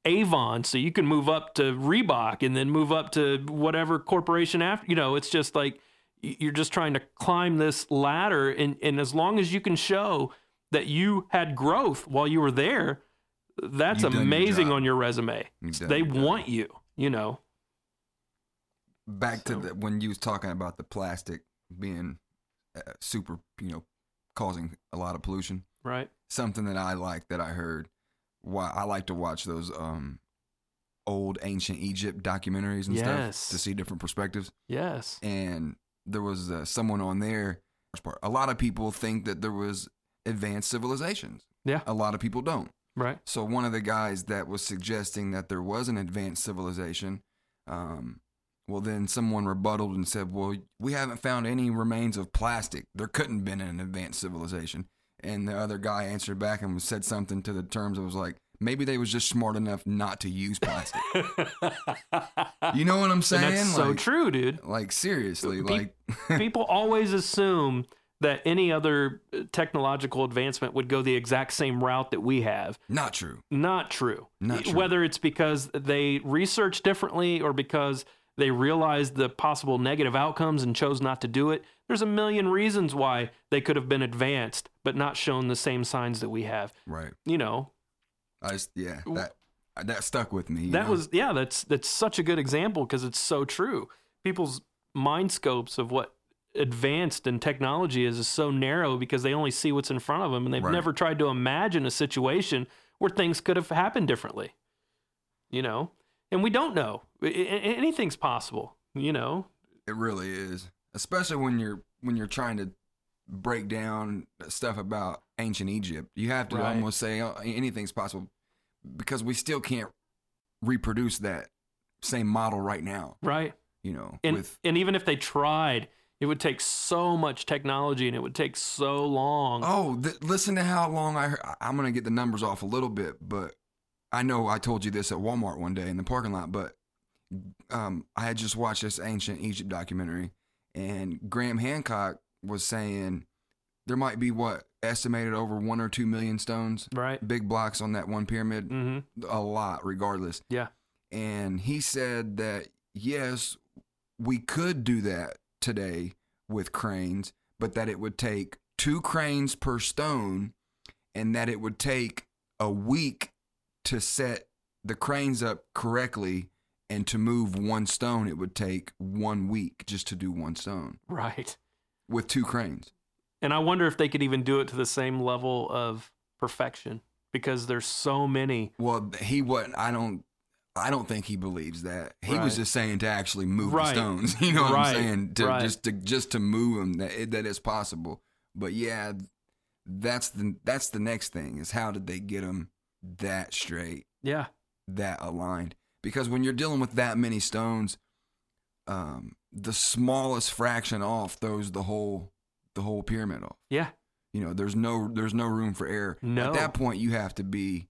S1: Avon, so you can move up to Reebok and then move up to whatever corporation after. You know, it's just like you're just trying to climb this ladder, and and as long as you can show that you had growth while you were there, that's
S3: You've done your
S1: amazing on your resume. They
S3: your
S1: want you. You know.
S3: Back to the, when you was talking about the plastic being uh, super, you know, causing a lot of pollution.
S1: Right.
S3: something that I like that I heard. Why I like to watch those um old ancient Egypt documentaries and
S1: Yes.
S3: stuff to see different perspectives.
S1: Yes.
S3: And there was uh, someone on there. A lot of people think that there was advanced civilizations.
S1: Yeah.
S3: A lot of people don't.
S1: Right.
S3: So one of the guys that was suggesting that there was an advanced civilization, um, well then someone rebutted and said, "Well, we haven't found any remains of plastic. There couldn't have been an advanced civilization." And the other guy answered back and said something to the terms of was like, "Maybe they was just smart enough not to use plastic." [laughs] you know what I'm saying?
S1: And that's so true, dude.
S3: Like seriously,
S1: Pe-
S3: like [laughs]
S1: People always assume that any other uh, technological advancement would go the exact same route that we have.
S3: not true.
S1: Not true.
S3: Not true.
S1: Whether it's because they research differently or because they realized the possible negative outcomes and chose not to do it, there's a million reasons why they could have been advanced but not shown the same signs that we have.
S3: Right.
S1: You know,
S3: I just yeah that that stuck with me.
S1: that
S3: know?
S1: was yeah, that's that's such a good example because it's so true. people's mind scopes of what advanced and technology is is so narrow because they only see what's in front of them and they've
S3: Right.
S1: never tried to imagine a situation where things could have happened differently. You know, and we don't know. Anything's possible. You know,
S3: It really is, especially when you're when you're trying to break down stuff about ancient Egypt. You have to
S1: Right.
S3: almost say oh, anything's possible because we still can't reproduce that same model right now.
S1: right?
S3: You know,
S1: And
S3: with
S1: and even if they tried, it would take so much technology and it would take so long.
S3: oh, th- listen to how long I. Heard, I'm gonna get the numbers off a little bit, but I know I told you this at Walmart one day in the parking lot, but um, I had just watched this ancient Egypt documentary, and Graham Hancock was saying there might be what estimated over one or two million stones,
S1: Right.
S3: big blocks on that one pyramid,
S1: Mm-hmm.
S3: a lot, regardless.
S1: Yeah.
S3: And he said that yes, we could do that today with cranes, but that it would take two cranes per stone, and that it would take a week to set the cranes up correctly. And to move one stone, it would take one week just to do one stone
S1: Right.
S3: with two cranes.
S1: And I wonder if they could even do it to the same level of perfection because there's so many.
S3: Well, he wasn't. I don't. I don't think he believes that. He
S1: Right.
S3: was just saying to actually move
S1: Right.
S3: the stones. [laughs] You know what
S1: Right.
S3: I'm saying? To
S1: Right.
S3: just to just to move them that it, that is possible. But yeah, that's the that's the next thing is how did they get them that straight,
S1: Yeah.
S3: that aligned? Because when you're dealing with that many stones, um, the smallest fraction off throws the whole the whole pyramid off.
S1: Yeah.
S3: You know, there's no there's no room for error.
S1: No.
S3: At that point, you have to be.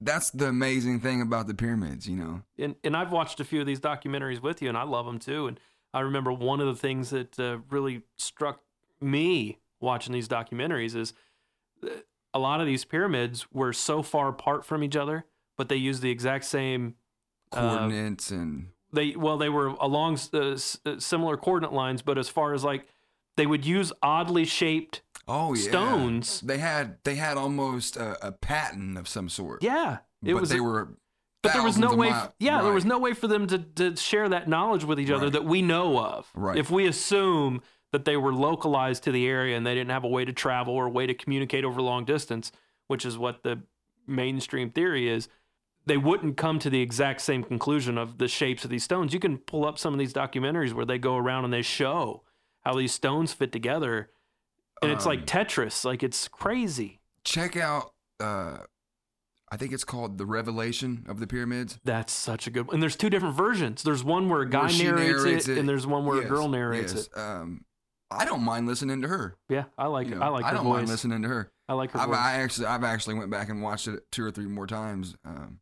S3: That's the amazing thing about the pyramids. You know.
S1: and and I've watched a few of these documentaries with you, and I love them too. And I remember one of the things that uh, really struck me watching these documentaries is uh, a lot of these pyramids were so far apart from each other, but they used the exact same. Uh,
S3: Coordinates and
S1: they well, they were along uh, uh, similar coordinate lines, but as far as like they would use oddly shaped
S3: oh yeah,
S1: stones.
S3: They had they had almost a, a pattern of some sort.
S1: Yeah, it
S3: but
S1: was
S3: they were.
S1: But there was no way.
S3: mi-
S1: yeah, there was no way for them to, to share that knowledge with each other
S3: Right.
S1: that we know of.
S3: Right.
S1: If we assume that they were localized to the area and they didn't have a way to travel or a way to communicate over long distance, which is what the mainstream theory is, they wouldn't come to the exact same conclusion of the shapes of these stones. You can pull up some of these documentaries where they go around and they show how these stones fit together, and it's like
S3: Um,
S1: Tetris. Like it's crazy.
S3: Check out. uh I think it's called the Revelation of the Pyramids.
S1: That's such a good. And there's two different versions. There's one where a guy
S3: where she
S1: narrates, it, and there's one where
S3: Yes,
S1: a girl narrates
S3: yes.
S1: it.
S3: Um, I don't mind listening to her.
S1: Yeah, I like
S3: you
S1: it.
S3: know.
S1: I like
S3: I don't
S1: voice.
S3: mind listening to her.
S1: I like her
S3: I've,
S1: voice.
S3: I actually, I've actually went back and watched it two or three more times. Um,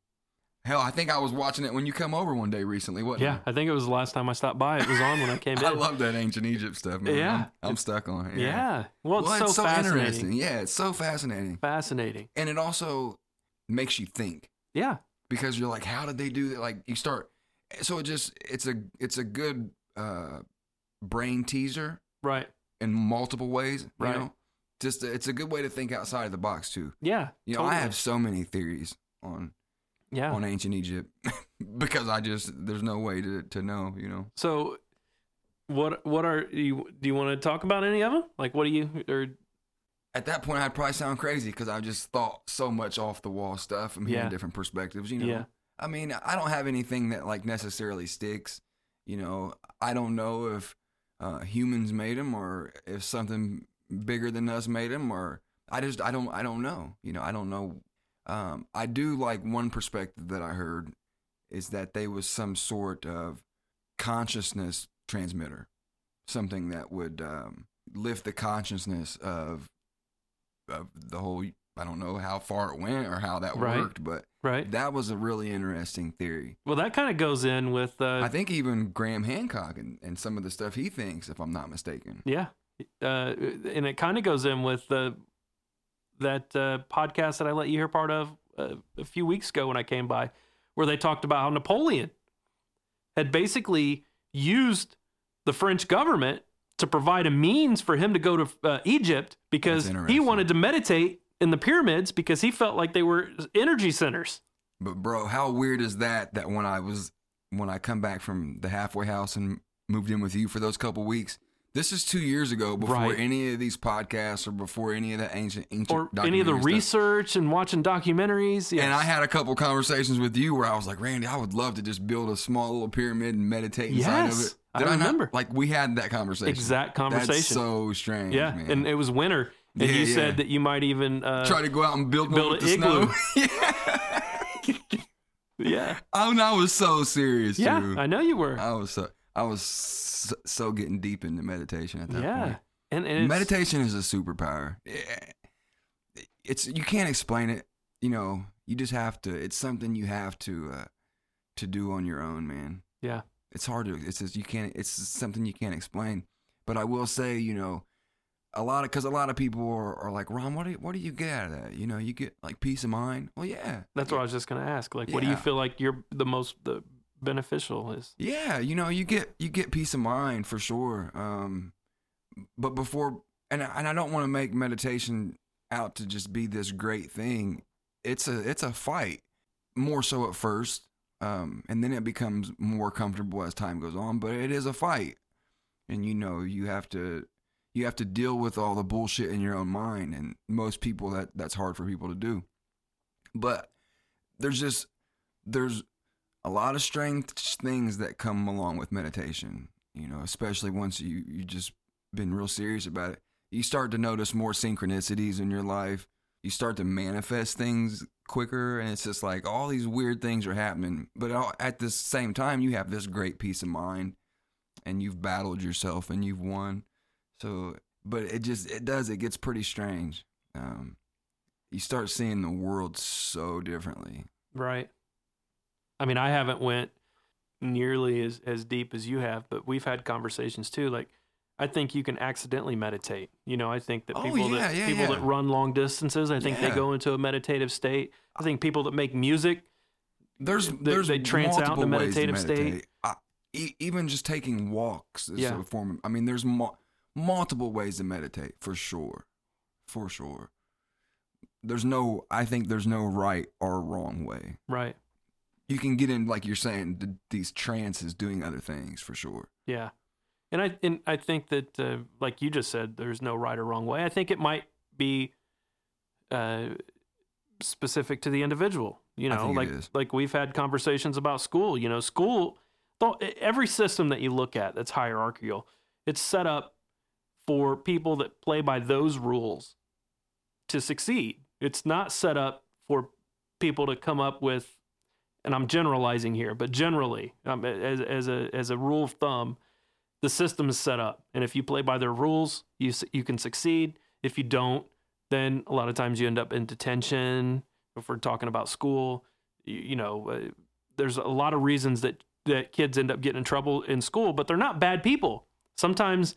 S3: hell, I think I was watching it when you come over one day recently. What?
S1: yeah, I think it was the last time I stopped by. It was on when I came [laughs] in.
S3: I love that ancient Egypt stuff, man.
S1: Yeah.
S3: I'm, I'm stuck on it.
S1: yeah. Well, it's
S3: Well,
S1: so, fascinating.
S3: interesting. Yeah, it's so fascinating,
S1: Fascinating.
S3: and it also makes you think
S1: Yeah.
S3: because you're like, how did they do that? Like you start, so it just it's a it's a good uh, brain teaser
S1: Right.
S3: in multiple ways. You
S1: Right.
S3: know, just it's a good way to think outside of the box too.
S1: Yeah.
S3: You know, I have so many theories on
S1: Yeah.
S3: on ancient Egypt [laughs] because I just there's no way to to know. You know,
S1: So, what what are you? Do you want to talk about any of them? Like, what do you or
S3: at that point I'd probably sound crazy because I just thought so much off the wall stuff and hearing
S1: Yeah.
S3: different perspectives. You know,
S1: Yeah.
S3: I mean, I don't have anything that like necessarily sticks. You know, I don't know if uh, humans made them or if something bigger than us made them or I just I don't I don't know. You know, I don't know. Um, I do like one perspective that I heard is that they was some sort of consciousness transmitter, something that would um, lift the consciousness of of the whole. I don't know how far it went or how that
S1: Right.
S3: worked, but
S1: right?
S3: that was a really interesting theory.
S1: Well, that kind of goes in with uh,
S3: I think even Graham Hancock and, and some of the stuff he thinks, if I'm not mistaken.
S1: Yeah, uh, and it kind of goes in with the that uh, podcast that I let you hear part of uh, a few weeks ago when I came by, where they talked about how Napoleon had basically used the French government to provide a means for him to go to uh, Egypt because he wanted to meditate in the pyramids because he felt like they were energy centers.
S3: But bro, how weird is that? That when I was when I come back from the halfway house and moved in with you for those couple weeks. This is two years ago before
S1: Right.
S3: any of these podcasts or before any of that ancient, ancient
S1: or any of the
S3: stuff.
S1: research and watching documentaries. Yes.
S3: And I had a couple conversations with you where I was like, Randy, I would love to just build a small little pyramid and meditate inside
S1: Yes,
S3: of it.
S1: I
S3: Did not-
S1: remember.
S3: like we had that conversation.
S1: exact
S3: That's
S1: conversation.
S3: so strange.
S1: yeah,
S3: man.
S1: and it was winter, and
S3: Yeah,
S1: you
S3: yeah.
S1: said that you might even uh,
S3: try to go out and build,
S1: build an
S3: the
S1: igloo.
S3: snow. [laughs] [laughs]
S1: yeah,
S3: I, mean, I was so serious.
S1: yeah.
S3: too.
S1: I know you were.
S3: I was so I was so, so getting deep into meditation at that
S1: yeah,
S3: point.
S1: and, and
S3: Meditation is a superpower. It's you can't explain it. You know, you just have to. It's something you have to uh, to do on your own, man.
S1: Yeah.
S3: It's hard to. It's just you can't. It's something you can't explain. But I will say, you know, a lot of because a lot of people are, are like, Ron, what do you, what do you get out of that? You know, you get like peace of mind. Well, yeah,
S1: That's what I was just gonna ask. Like, what do you feel like you're the most the beneficial is?
S3: Yeah, you know, you get you get peace of mind for sure. Um, but before, and I, and I don't want to make meditation out to just be this great thing. It's a it's a fight, more so at first, um, and then it becomes more comfortable as time goes on. But it is a fight, and you know you have to you have to deal with all the bullshit in your own mind, and most people that that's hard for people to do. But there's just there's a lot of strange things that come along with meditation you know especially once you you just been real serious about it. You start to notice more synchronicities in your life. You start to manifest things quicker and it's just like all these weird things are happening. But at the same time you have this great peace of mind and you've battled yourself and you've won. So but it just it does it gets pretty strange. Um you start seeing the world so differently.
S1: Right. I mean, I haven't went nearly as as deep as you have, but we've had conversations too. Like, I think you can accidentally meditate. You know, I think that
S3: Oh,
S1: people
S3: yeah,
S1: that
S3: yeah,
S1: people
S3: yeah.
S1: that run long distances, I think they go into a meditative state. I think people that make music,
S3: there's
S1: They-
S3: there's
S1: they trance out in a
S3: multiple ways to
S1: meditative state.
S3: meditate. I, e- even just taking walks is a form. Of, I mean, there's mu- multiple ways to meditate for sure, for sure. There's no. I think there's no right or wrong way.
S1: right?
S3: You can get in, like you're saying, th- these trances doing other things for sure.
S1: Yeah, and I and I think that, uh, like you just said, there's no right or wrong way. I think it might be uh, specific to the individual. You know, like like we've had conversations about school. You know, school. Every system that you look at that's hierarchical, it's set up for people that play by those rules to succeed. It's not set up for people to come up with and I'm generalizing here, but generally, um, as as a as a rule of thumb, the system is set up, and if you play by their rules, you you can succeed. If you don't, then a lot of times you end up in detention. If we're talking about school, you, you know, uh, there's a lot of reasons that that kids end up getting in trouble in school, but they're not bad people. Sometimes.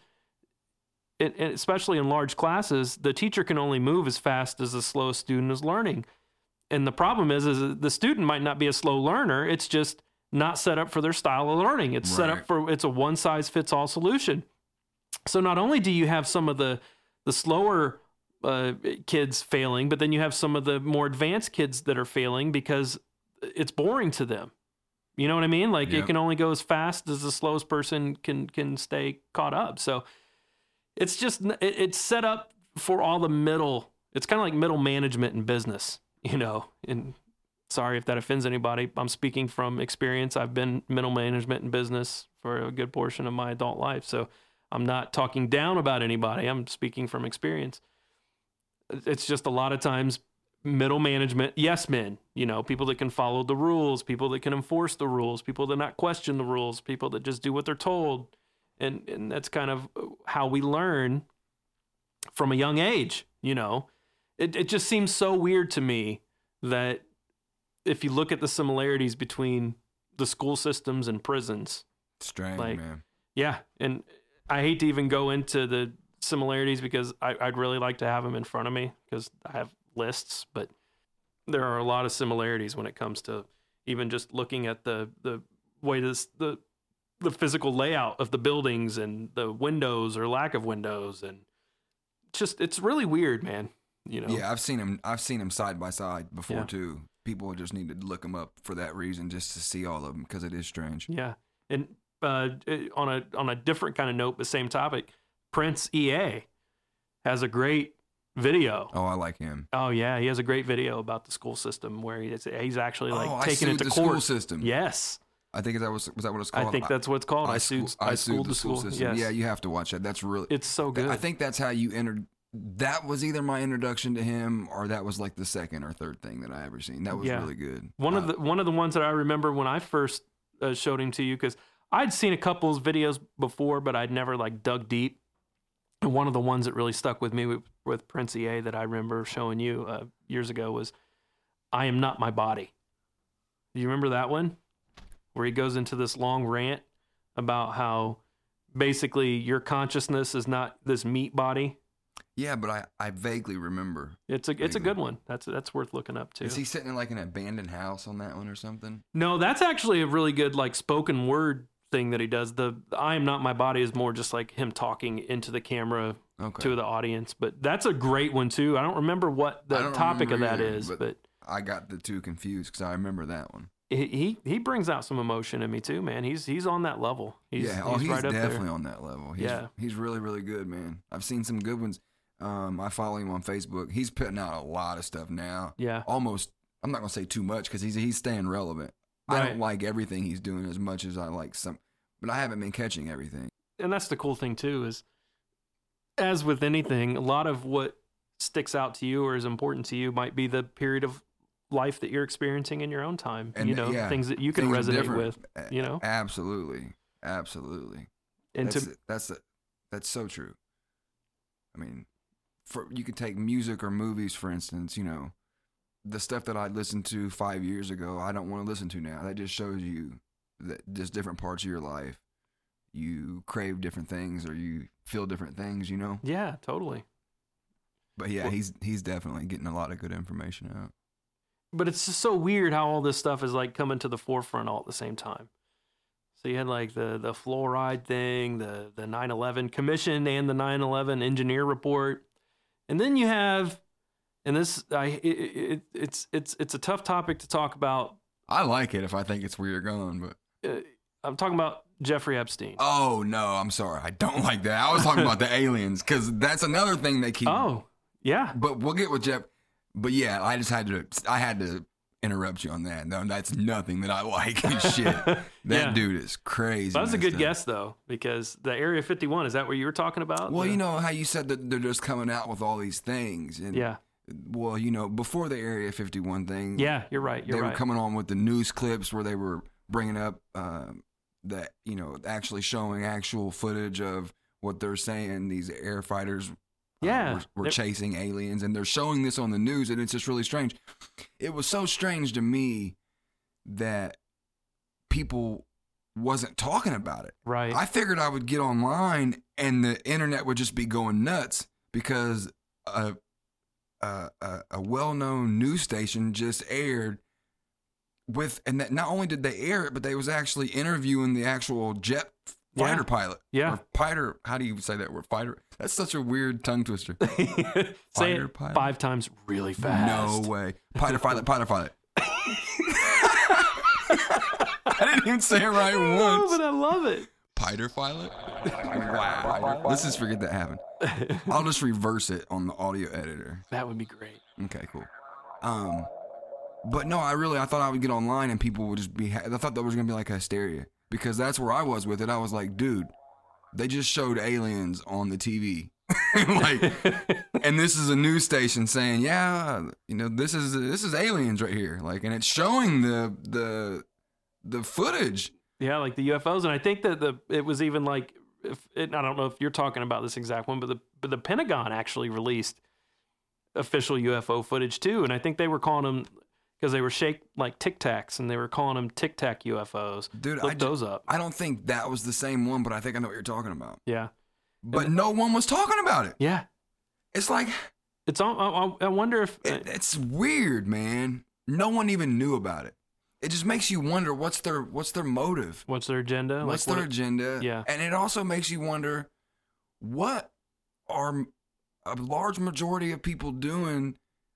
S1: It, especially in large classes, the teacher can only move as fast as the slowest student is learning and the problem is is the student might not be a slow learner. It's just not set up for their style of learning. It's set up for it's a one size fits all solution. So not only do you have some of the the slower uh, kids failing but then you have some of the more advanced kids that are failing because it's boring to them. You know what i mean? Like it can only go as fast as the slowest person can can stay caught up. So it's just it, it's set up for all the middle it's kind of like middle management in business [laughs] you know and sorry if that offends anybody. I'm speaking from experience. I've been middle management in business for a good portion of my adult life so i'm not talking down about anybody. I'm speaking from experience. It's just a lot of times middle management yes men you know people that can follow the rules people that can enforce the rules people that not question the rules people that just do what they're told. And and that's kind of how we learn from a young age you know it, it just seems so weird to me that if you look at the similarities between the school systems and prisons
S3: Strange,
S1: Like-
S3: man.
S1: yeah and i hate to even go into the similarities because I, i'd really like to have them in front of me because i have lists but there are a lot of similarities when it comes to even just looking at the the way this the the physical layout of the buildings and the windows or lack of windows and just it's really weird man you know
S3: Yeah, I've seen them. I've seen them side by side before
S1: Yeah.
S3: too. People just need to look them up for that reason, just to see all of them because it is strange.
S1: Yeah. And uh, on a on a different kind of note, but same topic. Prince EA has a great video.
S3: Oh, I like him.
S1: Oh yeah, he has a great video about the school system where he, he's actually like
S3: oh, I
S1: taking it to
S3: the
S1: court.
S3: school system.
S1: Yes,
S3: I think that was was that what it's called.
S1: I think that's what it's called. I, sued.
S3: scho-
S1: I, schooled the school.
S3: system.
S1: Yes.
S3: Yeah, you have to watch that. That's really.
S1: it's so good.
S3: I think that's how you entered. That was either my introduction to him, or that was like the second or third thing that I ever seen. That was
S1: Yeah.
S3: really good.
S1: One of
S3: Uh,
S1: the one of the ones that I remember when I first uh, showed him to you because I'd seen a couple of videos before, but I'd never like dug deep. And one of the ones that really stuck with me with, with Prince EA that I remember showing you uh, years ago was "I am not my body." Do you remember that one where he goes into this long rant about how basically your consciousness is not this meat body?
S3: Yeah, but I, I vaguely remember.
S1: It's a it's a good one. That's that's worth looking up too.
S3: Is he sitting in like an abandoned house on that one or something?
S1: No, that's actually a really good like spoken word thing that he does. The, I am not my body is more just like him talking into the camera
S3: Okay.
S1: to the audience. But that's a great one too. I don't remember what the topic of that
S3: either,
S1: is,
S3: but-
S1: but,
S3: I got the two confused because I remember that one.
S1: he, he brings out some emotion in me too, man. He's he's on that level. He's,
S3: yeah, oh,
S1: he's,
S3: he's
S1: right
S3: definitely on that level. He's,
S1: Yeah.
S3: he's really, really good, man. I've seen some good ones. Um, I follow him on Facebook. He's putting out a lot of stuff now.
S1: Yeah,
S3: Almost, I'm not gonna say too much because he's he's staying relevant. I don't like everything he's doing as much as I like some, but I haven't been catching everything.
S1: and that's the cool thing too is, as with anything, a lot of what sticks out to you or is important to you might be the period of life that you're experiencing in your own time.
S3: And,
S1: you know,
S3: yeah,
S1: things that you can resonate with. You know?
S3: absolutely, absolutely.
S1: And
S3: that's
S1: to
S3: that's that's so true. I mean, for you could take music or movies for instance. You know, the stuff that I listened to five years ago, I don't want to listen to now. That just shows you that just different parts of your life, you crave different things or you feel different things. You know.
S1: yeah, totally.
S3: But yeah,
S1: Well-
S3: he's he's definitely getting a lot of good information out.
S1: but it's just so weird how all this stuff is like coming to the forefront all at the same time. So you had like the the fluoride thing, the the 9/11 commission and the 9/11 engineer report, and then you have, and this I it, it, it's it's it's a tough topic to talk about.
S3: I like it if I think it's where you're going, but
S1: Uh, I'm talking about Jeffrey Epstein.
S3: oh no, I'm sorry, I don't like that. I was talking about the [laughs] aliens because that's another thing they keep
S1: oh yeah,
S3: But we'll get with Jeff. But yeah, I just had to. I had to interrupt you on that. No, that's nothing that I like. [laughs] Shit, that
S1: Yeah.
S3: dude is crazy.
S1: that was a good
S3: up.
S1: guess though because the Area 51 is that what you were talking about?
S3: Well,
S1: The-
S3: you know how you said that they're just coming out with all these things, and
S1: yeah,
S3: well, you know, before the Area 51 thing,
S1: yeah, you're right. You're
S3: they
S1: right.
S3: were coming on with the news clips where they were bringing up uh, that you know actually showing actual footage of what they're saying these air fighters uh,
S1: Yeah.
S3: were, were chasing aliens and they're showing this on the news and it's just really strange it was so strange to me that people wasn't talking about it
S1: right.
S3: I figured I would get online and the internet would just be going nuts because a a, a, a well-known news station just aired with and that not only did they air it but they was actually interviewing the actual jet
S1: Yeah.
S3: fighter pilot
S1: Yeah.
S3: or fighter how do you say that word fighter that's such a weird tongue twister [laughs]
S1: Say
S3: Fighter
S1: it
S3: pilot?
S1: five times really fast.
S3: no way fighter pilot fighter pilot [laughs] I didn't even say it right
S1: No,
S3: once
S1: but I love it.
S3: Piter pilot? wow. Let's just forget that happened. [laughs] I'll just reverse it on the audio editor.
S1: that would be great.
S3: Okay, cool. Um, but no, I really I thought I would get online and people would just be. Ha- I thought that was gonna be like hysteria because that's where I was with it. I was like, dude, they just showed aliens on the TV, [laughs] like, [laughs] and this is a news station saying, yeah, you know, this is this is aliens right here, like, and it's showing the the the footage.
S1: Yeah, like the UFOs, and I think that the it was even like if it, I don't know if you're talking about this exact one, but the but the Pentagon actually released official UFO footage too, and I think they were calling them because they were shaped like Tic Tacs, and they were calling them Tic Tac UFOs.
S3: Dude,
S1: Look
S3: I ju-
S1: those up.
S3: I don't think that was the same one, but I think I know what you're talking about.
S1: Yeah,
S3: But no one was talking about it.
S1: yeah.
S3: It's like
S1: It's all. I, I wonder if
S3: it, it's weird, man. No one even knew about it. It just makes you wonder what's their what's their motive,
S1: what's their agenda.
S3: what's
S1: what
S3: their
S1: it-
S3: agenda,
S1: yeah.
S3: and it also makes you wonder what are a large majority of people doing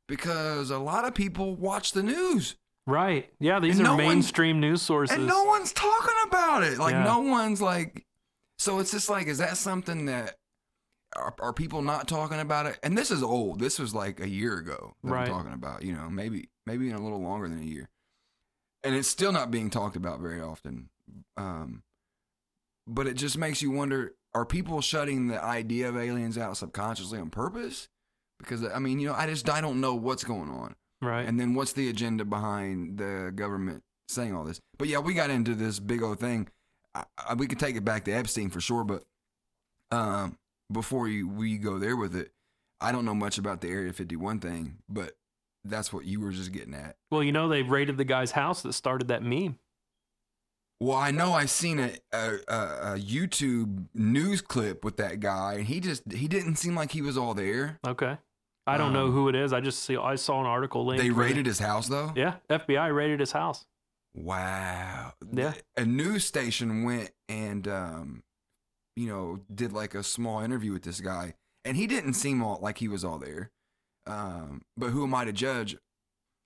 S3: because a lot of people watch the news.
S1: Right. Yeah, these
S3: And
S1: are
S3: no
S1: mainstream news sources.
S3: and no one's talking about it. Like
S1: Yeah.
S3: no one's like. So it's just like, is that something that are, are people not talking about it? And this is old. This was like a year ago. That
S1: Right.
S3: I'm talking about. You know, maybe maybe in a little longer than a year, and it's still not being talked about very often. Um, but it just makes you wonder: Are people shutting the idea of aliens out subconsciously on purpose? Because I mean, you know, I just I don't know what's going on.
S1: right.
S3: And then what's the agenda behind the government saying all this? But yeah, we got into this big old thing. I, I, we could take it back to Epstein for sure, but um, before you, we go there with it, I don't know much about the Area 51 thing, but that's what you were just getting at.
S1: well, you know they raided the guy's house that started that meme.
S3: Well, I know I've seen a, a, a, a YouTube news clip with that guy, and he just he didn't seem like he was all there.
S1: Okay. I don't know
S3: Um,
S1: who it is. I just see I saw an article link.
S3: They raided his house though.
S1: Yeah, FBI raided his house.
S3: Wow.
S1: Yeah.
S3: A news station went and um you know, did like a small interview with this guy and he didn't seem all like he was all there. Um but who am I to judge?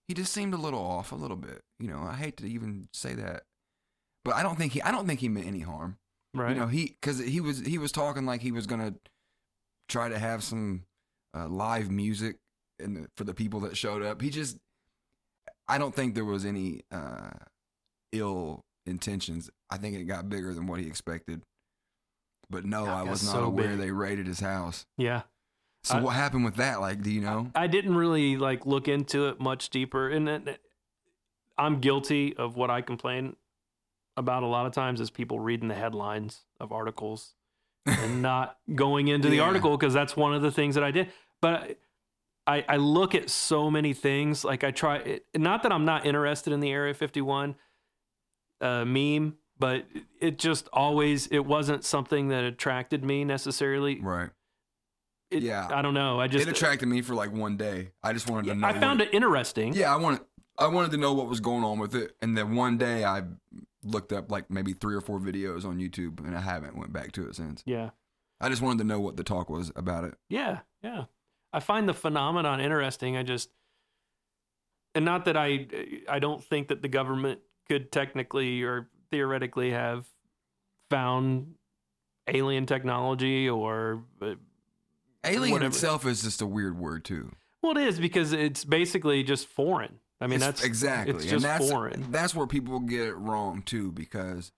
S3: He just seemed a little off a little bit. You know, I hate to even say that. But I don't think he I don't think he meant any harm.
S1: Right.
S3: You know, he cuz he was he was talking like he was going to try to have some uh, live music and for the people that showed up. He just I don't think there was any uh, ill intentions. I think it got bigger than what he expected. But no, I was not
S1: so
S3: aware
S1: big.
S3: they raided his house.
S1: yeah.
S3: So
S1: I-
S3: what happened with that? Like, do you know?
S1: I didn't really like look into it much deeper, and it, I'm guilty of what I complain about a lot of times is people reading the headlines of articles and not going into the
S3: Yeah.
S1: article because that's one of the things that I did. But I, I look at so many things. Like I try, it, not that I'm not interested in the Area 51 uh, meme, but it just always it wasn't something that attracted me necessarily.
S3: right.
S1: It-
S3: Yeah.
S1: I don't know. I just
S3: it attracted me for like one day. I just wanted to know.
S1: I found
S3: what,
S1: it interesting.
S3: Yeah, I wanted. I wanted to know what was going on with it, and then one day I looked up like maybe three or four videos on YouTube, and I haven't went back to it since.
S1: Yeah.
S3: I just wanted to know what the talk was about it.
S1: Yeah, yeah. I find the phenomenon interesting. I just, and not that I, I don't think that the government could technically or theoretically have found alien technology or, uh,
S3: Alien
S1: Whatever.
S3: itself is just a weird word too.
S1: well, it is because it's basically just foreign. I mean,
S3: It's-
S1: that's
S3: exactly,
S1: It's
S3: and
S1: just
S3: that's
S1: foreign.
S3: that's where people get it wrong too, because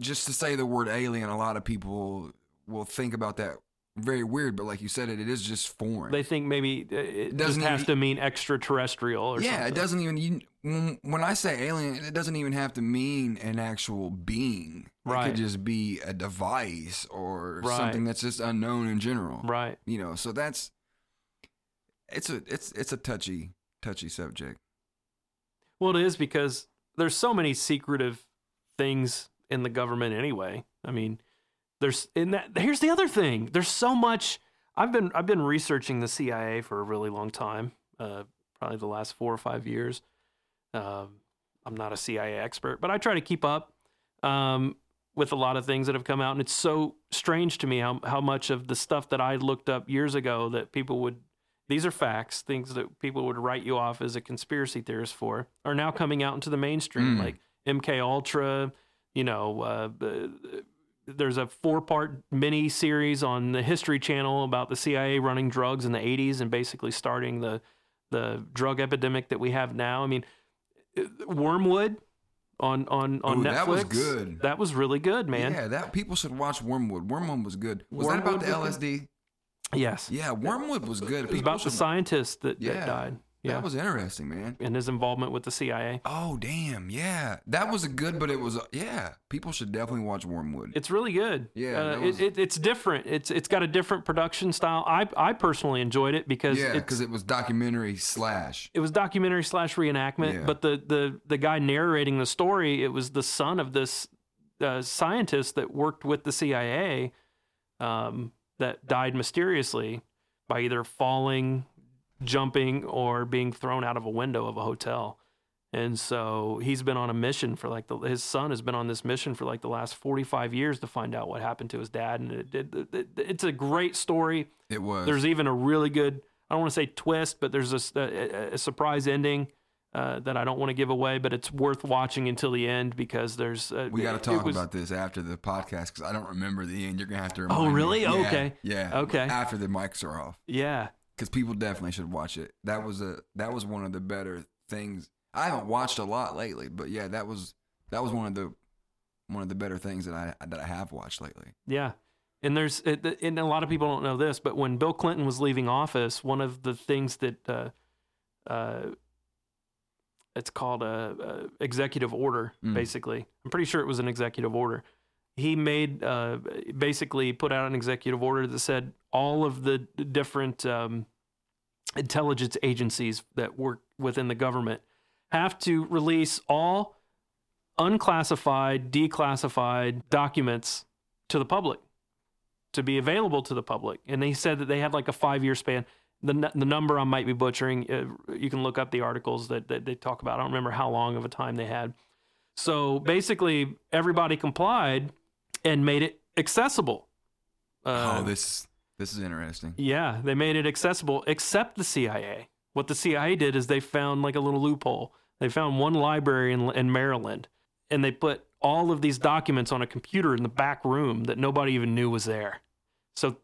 S3: just to say the word alien, a lot of people will think about that very weird. But like you said, it it is just foreign.
S1: They think maybe uh, it
S3: Doesn't
S1: has
S3: even-
S1: to mean extraterrestrial or
S3: yeah,
S1: something.
S3: it doesn't even. You, when, when I say alien, it doesn't even have to mean an actual being. It
S1: Right.
S3: could just be a device or
S1: Right.
S3: something that's just unknown in general.
S1: Right.
S3: You know, so that's it's a it's it's a touchy touchy subject.
S1: Well, it is because there's so many secretive things in the government anyway. I mean, there's in that. Here's the other thing. There's so much. I've been I've been researching the CIA for a really long time. Uh, probably the last four or five years. Um, I'm not a CIA expert, but I try to keep up um, with a lot of things that have come out, and it's so strange to me how how much of the stuff that I looked up years ago that people would these are facts, things that people would write you off as a conspiracy theorist for, are now coming out into the mainstream,
S3: Mm.
S1: like MK Ultra. You know, uh, there's a four-part mini series on the History Channel about the CIA running drugs in the '80s and basically starting the the drug epidemic that we have now. I mean, Wormwood on on on
S3: Ooh,
S1: Netflix.
S3: that was good.
S1: That was really good, man.
S3: Yeah, that people should watch Wormwood. Wormwood was good. Was that about the LSD?
S1: Yes,
S3: Yeah, Wormwood was good.
S1: it was about the scientist that,
S3: Yeah,
S1: that died. Yeah,
S3: That was interesting, man.
S1: and his involvement with the CIA.
S3: Oh damn, yeah, that was a good, but it was yeah. People should definitely watch Wormwood.
S1: It's really good.
S3: Yeah,
S1: uh,
S3: was-
S1: it, it, it's different. It's it's got a different production style. I I personally enjoyed it because
S3: yeah, because it was documentary slash.
S1: it was documentary slash reenactment.
S3: Yeah.
S1: But the the the guy narrating the story, it was the son of this uh, scientist that worked with the CIA, um, that died mysteriously by either falling, jumping, or being thrown out of a window of a hotel. And so he's been on a mission for like the his son has been on this mission for like the last 45 years to find out what happened to his dad and it, it, it, it's a great story.
S3: It was.
S1: There's even a really good I don't want to say twist, but there's a surprise ending uh, that I don't want to give away, but it's worth watching until the end because there's. Uh,
S3: We got to talk
S1: was-
S3: about this after the podcast because I don't remember the end. You're gonna have to. Remind
S1: Oh, really?
S3: Yeah,
S1: Okay.
S3: Yeah.
S1: Okay.
S3: After the mics are off,
S1: Yeah,
S3: because people definitely should watch it. That was a that was one of the better things. I haven't watched a lot lately, but yeah, that was that was one of the one of the better things that I that I have watched lately.
S1: Yeah. And there's, and a lot of people don't know this, but when Bill Clinton was leaving office, one of the things that, uh, uh, it's called a, a executive order,
S3: Mm.
S1: basically. I'm pretty sure it was an executive order. He made, uh, basically put out an executive order that said all of the different um, intelligence agencies that work within the government have to release all unclassified, declassified documents to the public to be available to the public. And they said that they had like a five year span. The, the number I might be butchering, uh, you can look up the articles that, that they talk about. I don't remember how long of a time they had. So basically, everybody complied and made it accessible. Uh,
S3: oh, this this is interesting.
S1: yeah, they made it accessible except the CIA. What the CIA did is they found like a little loophole. They found one library in, in Maryland and they put all of these documents on a computer in the back room that nobody even knew was there. So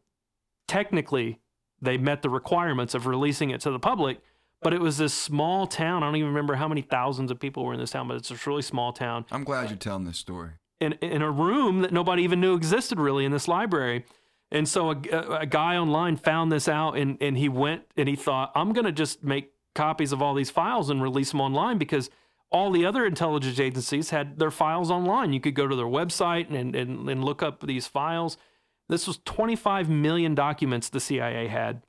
S1: technically, they met the requirements of releasing it to the public, but it was this small town. I don't even remember how many thousands of people were in this town, but it's a really small town
S3: I'm glad you're telling this story.
S1: in, in a room that nobody even knew existed really in this library. And so a, a, guy online found this out and, and he went and he thought, I'm going to just make copies of all these files and release them online because all the other intelligence agencies had their files online. You could go to their website and, and, and look up these files. This was 25 million documents the CIA had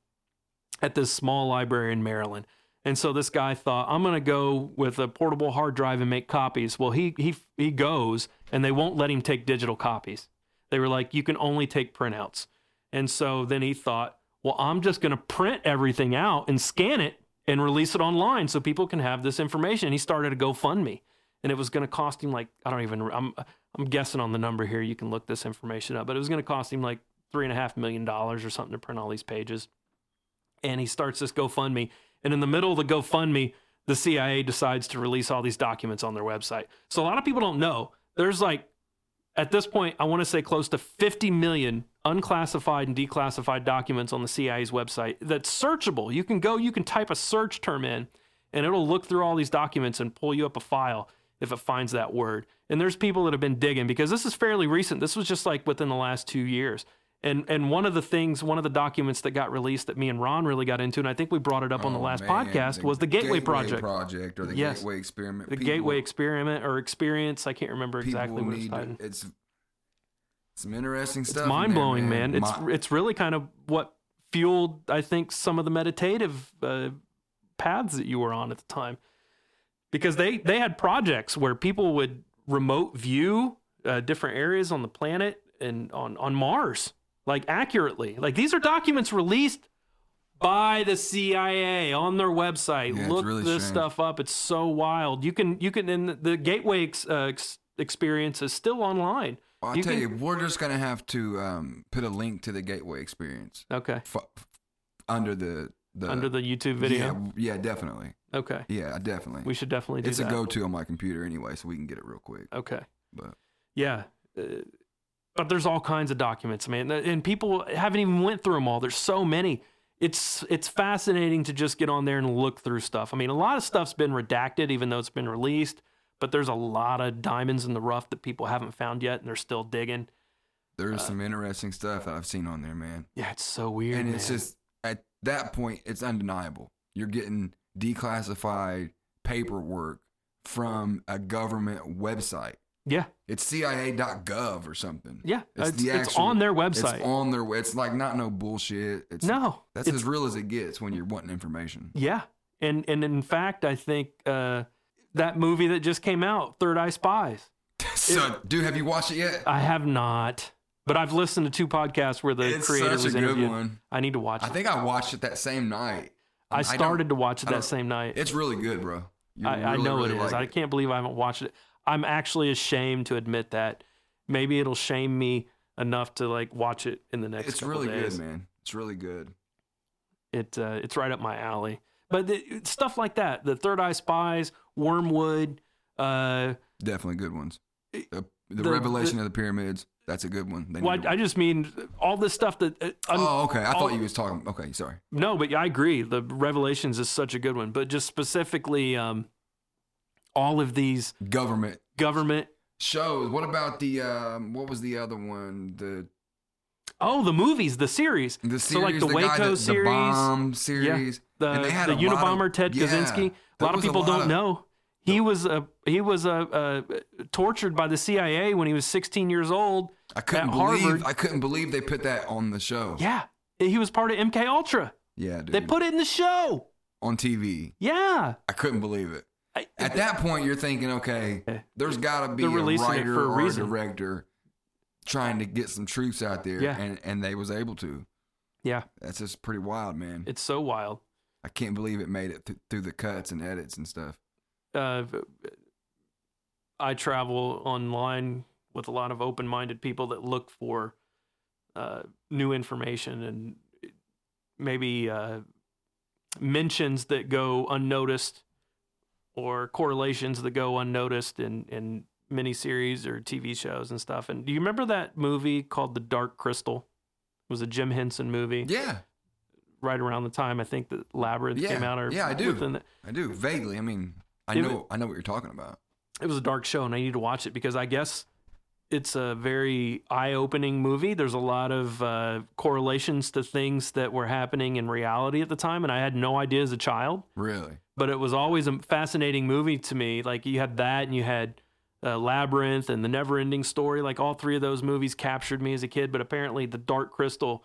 S1: at this small library in Maryland. And so this guy thought, I'm going to go with a portable hard drive and make copies. Well, he he he goes, and they won't let him take digital copies. They were like, you can only take printouts. And so then he thought, well, I'm just going to print everything out and scan it and release it online so people can have this information. He started a GoFundMe, and it was going to cost him like I don't even. I'm I'm guessing on the number here. You can look this information up, but it was going to cost him like three and a half million dollars or something to print all these pages and he starts this GoFundMe. And in the middle of the GoFundMe, the CIA decides to release all these documents on their website. So a lot of people don't know. There's like, at this point, I want to say close to 50 million unclassified and declassified documents on the CIA's website that's searchable. You can go, you can type a search term in, and it'll look through all these documents and pull you up a file if it finds that word. And there's people that have been digging because this is fairly recent. This was just like within the last two years. And and one of the things, one of the documents that got released that me and Ron really got into, and I think we brought it up on the
S3: Oh,
S1: last
S3: man,
S1: podcast, was the Gateway, Project,
S3: Project or the
S1: Yes.
S3: Gateway Experiment.
S1: the
S3: People-
S1: Gateway Experiment or Experience. I can't remember exactly what it's titled.
S3: It's some interesting
S1: It's
S3: stuff. in
S1: mind blowing, man. It's
S3: Mi-
S1: it's really kind of what fueled, I think, some of the meditative uh, paths that you were on at the time, because they they had projects where people would remote view uh, different areas on the planet and on on Mars, like accurately. Like these are documents released by the CIA on their website.
S3: Yeah,
S1: Look
S3: really
S1: this
S3: strange.
S1: stuff up. It's so wild. You can you can and the Gateway ex, uh, ex, experience is still online.
S3: Well, I'll
S1: you
S3: tell
S1: can-
S3: you, we're just gonna have to um, put a link to the Gateway Experience
S1: Okay.
S3: f- under the the
S1: Under the YouTube video.
S3: Yeah, yeah, definitely.
S1: Okay.
S3: Yeah, definitely.
S1: We should definitely do
S3: it's
S1: that.
S3: a go-to on my computer anyway, so we can get it real quick.
S1: Okay.
S3: But
S1: Yeah. Uh, but there's all kinds of documents, man, and people haven't even went through them all. There's so many. It's it's fascinating to just get on there and look through stuff. I mean, a lot of stuff's been redacted, even though it's been released. But there's a lot of diamonds in the rough that people haven't found yet, and they're still digging.
S3: there's
S1: Uh,
S3: some interesting stuff that I've seen on there, man.
S1: Yeah, it's so weird.
S3: and it's
S1: man.
S3: just at that point, it's undeniable. You're getting declassified paperwork from a government website.
S1: yeah,
S3: It's CIA.gov or something.
S1: yeah.
S3: It's
S1: It's,
S3: the
S1: it's on their website.
S3: It's on their. website. It's like not no bullshit. It's
S1: no,
S3: That's as real as it gets when you're wanting information.
S1: Yeah, and and in fact, I think uh, that movie that just came out, Third Eye Spies. [laughs]
S3: so, dude, have you watched it yet?
S1: I have not, but I've listened to two podcasts where the
S3: it's
S1: creator was interviewed.
S3: one.
S1: I need to watch it.
S3: I
S1: it.
S3: think I watched it that same night.
S1: I started to watch it that same night.
S3: It's really good, bro.
S1: I, I
S3: really,
S1: know
S3: really
S1: it is.
S3: like
S1: I can't believe I haven't watched it. I'm actually ashamed to admit that. Maybe it'll shame me enough to like watch it in the next.
S3: It's
S1: couple
S3: really
S1: days.
S3: good, man. It's really good.
S1: It uh, it's right up my alley. but the, stuff like that, the Third Eye Spies, Wormwood, uh,
S3: Definitely good ones. The, the,
S1: the-
S3: revelation of the pyramids. That's a good one.
S1: Well, I, I just mean all this stuff that. Uh,
S3: oh, okay. I
S1: all-
S3: thought you was talking. Okay, sorry.
S1: No, but I agree. The Revelations is such a good one, but just specifically, um, all of these
S3: Government
S1: government.
S3: shows. What about the um? What was the other one? The
S1: Oh, the movies, the series.
S3: the series.
S1: so like the,
S3: guy
S1: Waco
S3: that-
S1: series,
S3: the bomb series.
S1: the
S3: and they had
S1: the
S3: a lot of-
S1: Unabomber Ted
S3: yeah,
S1: Kaczynski. A lot of people
S3: lot
S1: don't
S3: of-
S1: know. He was uh, he was uh, uh, tortured by the CIA when he was 16 years old.
S3: I couldn't believe.
S1: Harvard.
S3: I couldn't believe they put that on the show.
S1: Yeah, he was part of MK Ultra.
S3: Yeah, dude.
S1: They put it in the show.
S3: on TV.
S1: Yeah,
S3: I couldn't believe it.
S1: I,
S3: At that point, you're thinking, okay, there's got to be a writer
S1: for a
S3: or a director trying to get some truths out there,
S1: Yeah.
S3: and and they was able to.
S1: yeah,
S3: That's just pretty wild, man.
S1: it's so wild.
S3: I can't believe it made it th- through the cuts and edits and stuff.
S1: Uh, I travel online with a lot of open-minded people that look for uh, new information and maybe uh, mentions that go unnoticed or correlations that go unnoticed in in miniseries or TV shows and stuff. And do you remember that movie called The Dark Crystal? It was a Jim Henson movie
S3: Yeah,
S1: right around the time I think that Labyrinth
S3: Yeah,
S1: came out. Or
S3: yeah, I do. I do vaguely. I mean, I
S1: It
S3: know, I know what you're talking about.
S1: it was a dark show and I need to watch it because I guess it's a very eye-opening movie. There's a lot of uh, correlations to things that were happening in reality at the time, and I had no idea as a child.
S3: Really?
S1: But it was always a fascinating movie to me. Like you had that, and you had uh, Labyrinth and the Never-Ending Story. Like all three of those movies captured me as a kid. But apparently, the Dark Crystal,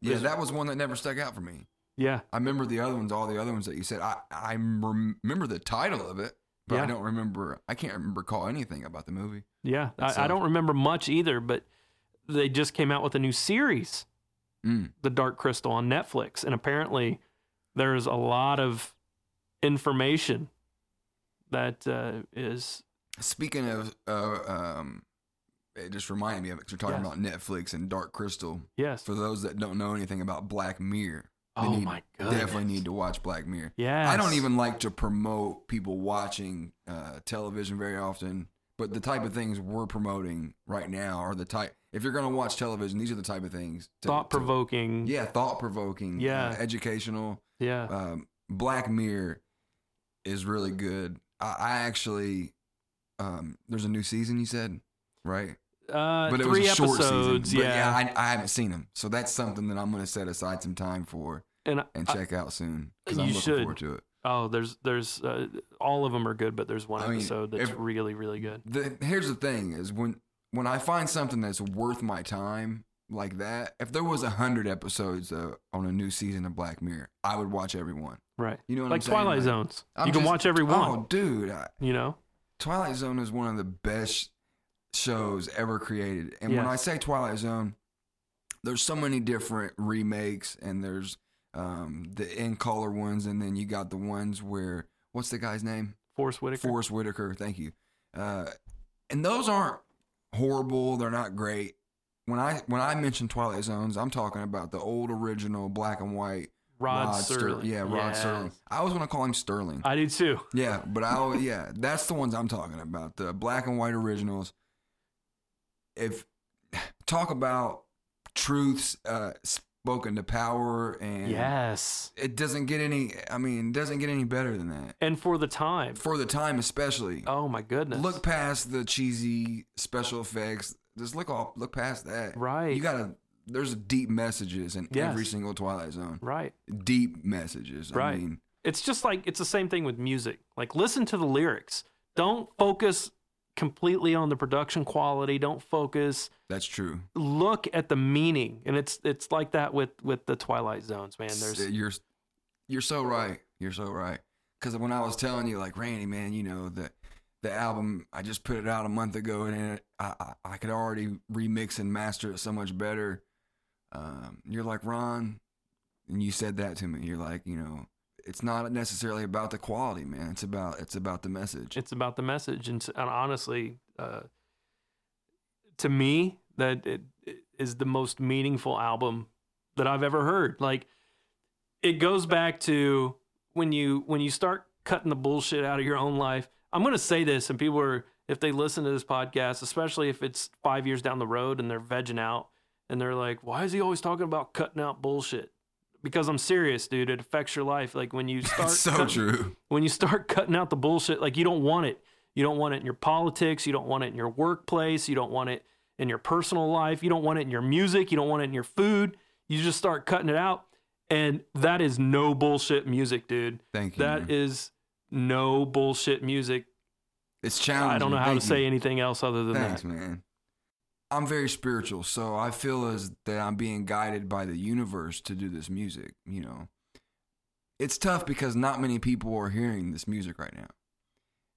S3: Yeah, that was one that never stuck out for me.
S1: Yeah,
S3: I remember the other ones, all the other ones that you said. I I remember the title of it, but I don't remember. I can't remember recall anything about the movie.
S1: yeah. I, I don't remember much either, but they just came out with a new series
S3: Mm.
S1: The Dark Crystal on Netflix, and apparently there's a lot of information that uh, is
S3: Speaking of, uh, um, it just reminded me of it 'cause we're talking
S1: Yes.
S3: about Netflix and Dark Crystal.
S1: yes.
S3: For those that don't know anything about Black Mirror,
S1: Oh
S3: need,
S1: my goodness.
S3: definitely need to watch Black Mirror.
S1: Yeah,
S3: I don't even like to promote people watching uh, television very often, but the type of things we're promoting right now are the type. If you're going to watch television, these are the type of things.
S1: Thought provoking.
S3: Yeah, thought provoking.
S1: Yeah.
S3: educational.
S1: yeah.
S3: Um, Black Mirror is really good. I, I actually, um, there's a new season. You said, right?
S1: Uh,
S3: But it
S1: three
S3: was a short
S1: episodes.
S3: season. But
S1: yeah.
S3: I, I haven't seen them, so that's something that I'm going to set aside some time for
S1: and
S3: and
S1: I-
S3: check out soon because
S1: you
S3: I'm looking
S1: should.
S3: forward to it.
S1: oh, there's there's uh, all of them are good, but there's one
S3: I mean,
S1: episode that's
S3: if-
S1: really really good.
S3: the here's the thing is when when I find something that's worth my time like that, if there was a hundred episodes uh, on a new season of Black Mirror, I would watch every one.
S1: Right.
S3: You know what
S1: like
S3: I'm saying?
S1: Twilight
S3: Like,
S1: Zones.
S3: I'm
S1: you can
S3: just-
S1: watch every one.
S3: Oh, dude, I,
S1: You know.
S3: Twilight Zone is one of the best shows ever created. And when I say Twilight Zone, there's so many different remakes, and there's um, the in color ones, and then you got the ones where what's the guy's name?
S1: Forest Whitaker.
S3: Forest Whitaker. Thank you. Uh, and those aren't horrible. They're not great. When I when I mention Twilight Zones, I'm talking about the old original black and white
S1: Rod,
S3: Ster-
S1: Serling.
S3: Yeah, Rod. Sterling. I always want to call him Sterling.
S1: I do too.
S3: yeah, but I always, [laughs] yeah, that's the ones I'm talking about. The black and white originals. If talk about truths uh, spoken to power and
S1: Yes.
S3: it doesn't get any. I mean, doesn't get any better than that
S1: And for the time.
S3: for the time, especially.
S1: Oh my goodness.
S3: Look past the cheesy special effects. Just look off. Look past that.
S1: Right.
S3: You gotta. There's deep messages in
S1: Yes.
S3: every single Twilight Zone.
S1: Right.
S3: Deep messages. I
S1: Right.
S3: mean,
S1: It's just like it's the same thing with music. Like listen to the lyrics. Don't focus completely on the production quality. Don't focus
S3: that's true.
S1: look at the meaning. And it's it's like that with with the Twilight Zones, man. There's
S3: you're you're so right. You're so right. Because when I was telling you, like Randy, man, you know the the album I just put it out a month ago, and it, I, I I could already remix and master it so much better. Um, you're like Ron, and you said that to me. You're like, you know, it's not necessarily about the quality, man. It's about it's about the message.
S1: it's about the message and, and honestly uh, to me that it, it is the most meaningful album that i've ever heard like it goes back to when you when you start cutting the bullshit out of your own life. I'm to say this, and people are if they listen to this podcast, especially if it's five years down the road and they're vegging out and they're like, "Why is he always talking about cutting out bullshit?" Because I'm serious, dude. It affects your life. Like when you start
S3: so
S1: cutting-
S3: true.
S1: when you start cutting out the bullshit, like you don't want it. You don't want it in your politics. You don't want it in your workplace. You don't want it in your personal life. You don't want it in your music. You don't want it in your food. You just start cutting it out. And that is no bullshit music, dude.
S3: Thank you.
S1: That is no bullshit music.
S3: it's challenging.
S1: I don't know how to
S3: you.
S1: say anything else other than
S3: Thanks,
S1: that.
S3: man. I'm very spiritual, so I feel as that I'm being guided by the universe to do this music. You know, it's tough because not many people are hearing this music right now.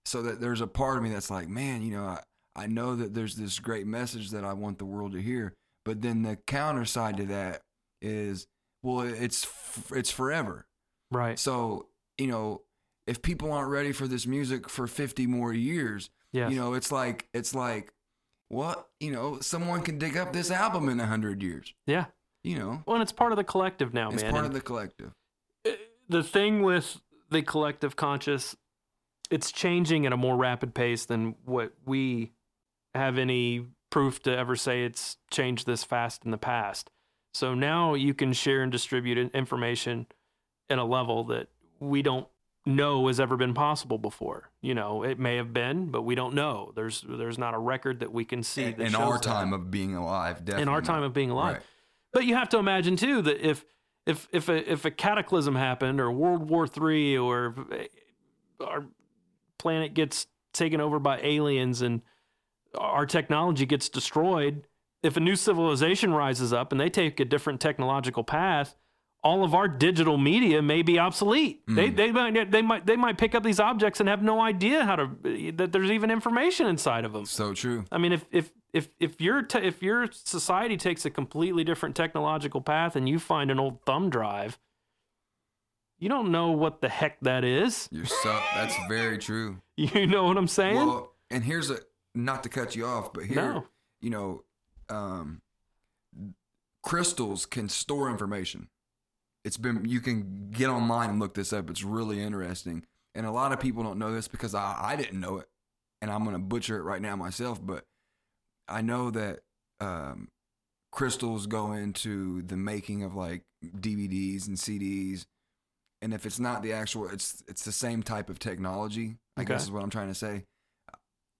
S3: So that there's a part of me that's like, man, you know, I, I know that there's this great message that I want the world to hear, but then the counter side to that is, well, it's f- it's forever.
S1: Right.
S3: So you know, if people aren't ready for this music for 50 more years,
S1: Yes.
S3: you know, it's like it's like what you know, someone can dig up this album in a hundred years.
S1: yeah.
S3: You know,
S1: Well, and it's part of the collective now,
S3: it's
S1: man.
S3: It's part
S1: And-
S3: of the collective.
S1: Uh, the thing with the collective conscious it's changing at a more rapid pace than what we have any proof to ever say it's changed this fast in the past so now you can share and distribute information at a level that we don't know has ever been possible before you know it may have been but we don't know there's there's not a record that we can see
S3: In,
S1: that
S3: in
S1: shows
S3: our
S1: that
S3: time of being alive, definitely.
S1: in our time of being alive.
S3: Right.
S1: But you have to imagine too that if if if a, if a cataclysm happened or World War Three or our planet gets taken over by aliens and our technology gets destroyed, if a new civilization rises up and they take a different technological path, all of our digital media may be obsolete. They
S3: Mm.
S1: they might they might they might pick up these objects and have no idea how to that there's even information inside of them.
S3: So true.
S1: I mean, if if if if your te- if your society takes a completely different technological path and you find an old thumb drive, you don't know what the heck that is.
S3: You're so. that's very true. [laughs]
S1: You know what I'm saying?
S3: Well, and here's a not to cut you off, but here,
S1: No.
S3: you know, um, crystals can store information. It's been you can get online and look this up. It's really interesting, and a lot of people don't know this because I I didn't know it, and I'm gonna butcher it right now myself. But I know that um, crystals go into the making of like DVDs and CDs, and if it's not the actual, it's it's the same type of technology. I
S1: Okay.
S3: guess is what I'm trying to say.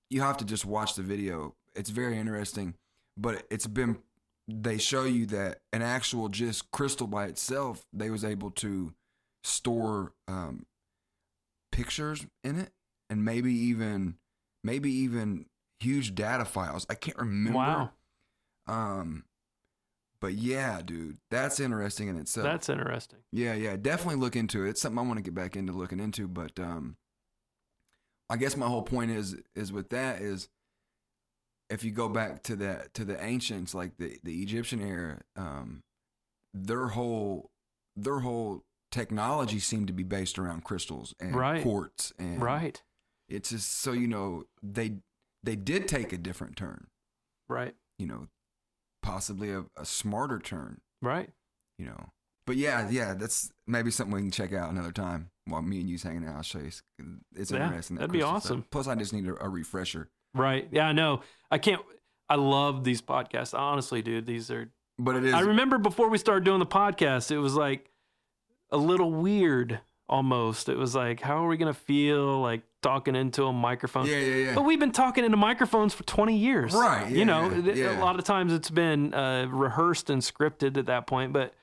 S3: You have to just watch the video. It's very interesting, but it's been they show you that an actual just crystal by itself, they was able to store um, pictures in it, and maybe even maybe even huge data files. I can't remember.
S1: Wow.
S3: Um, but yeah, dude, that's interesting in itself.
S1: That's interesting.
S3: Yeah, yeah, definitely look into it. It's something I want to get back into looking into, but um I guess my whole point is is with that is if you go back to that to the ancients like the the Egyptian era, um their whole their whole technology seemed to be based around crystals and
S1: Right.
S3: quartz and
S1: Right.
S3: It's just so you know they they did take a different turn,
S1: Right.
S3: you know, possibly a, a smarter turn
S1: Right.
S3: you know. But yeah, yeah, that's maybe something we can check out another time while me and you's hanging out. I'll show you. It's
S1: Yeah,
S3: interesting. that
S1: that'd be
S3: crystal stuff.
S1: awesome.
S3: Plus, I just need a, a refresher.
S1: Right. Yeah, I know. I can't I love these podcasts. Honestly, dude, these are
S3: But it is.
S1: I remember before we started doing the podcast, it was like a little weird almost. It was like, how are we gonna feel like talking into a microphone?
S3: yeah, yeah, yeah.
S1: But we've been talking into microphones for 20 years.
S3: Right,
S1: you know,
S3: yeah, yeah.
S1: a lot of times it's been uh, rehearsed and scripted at that point, but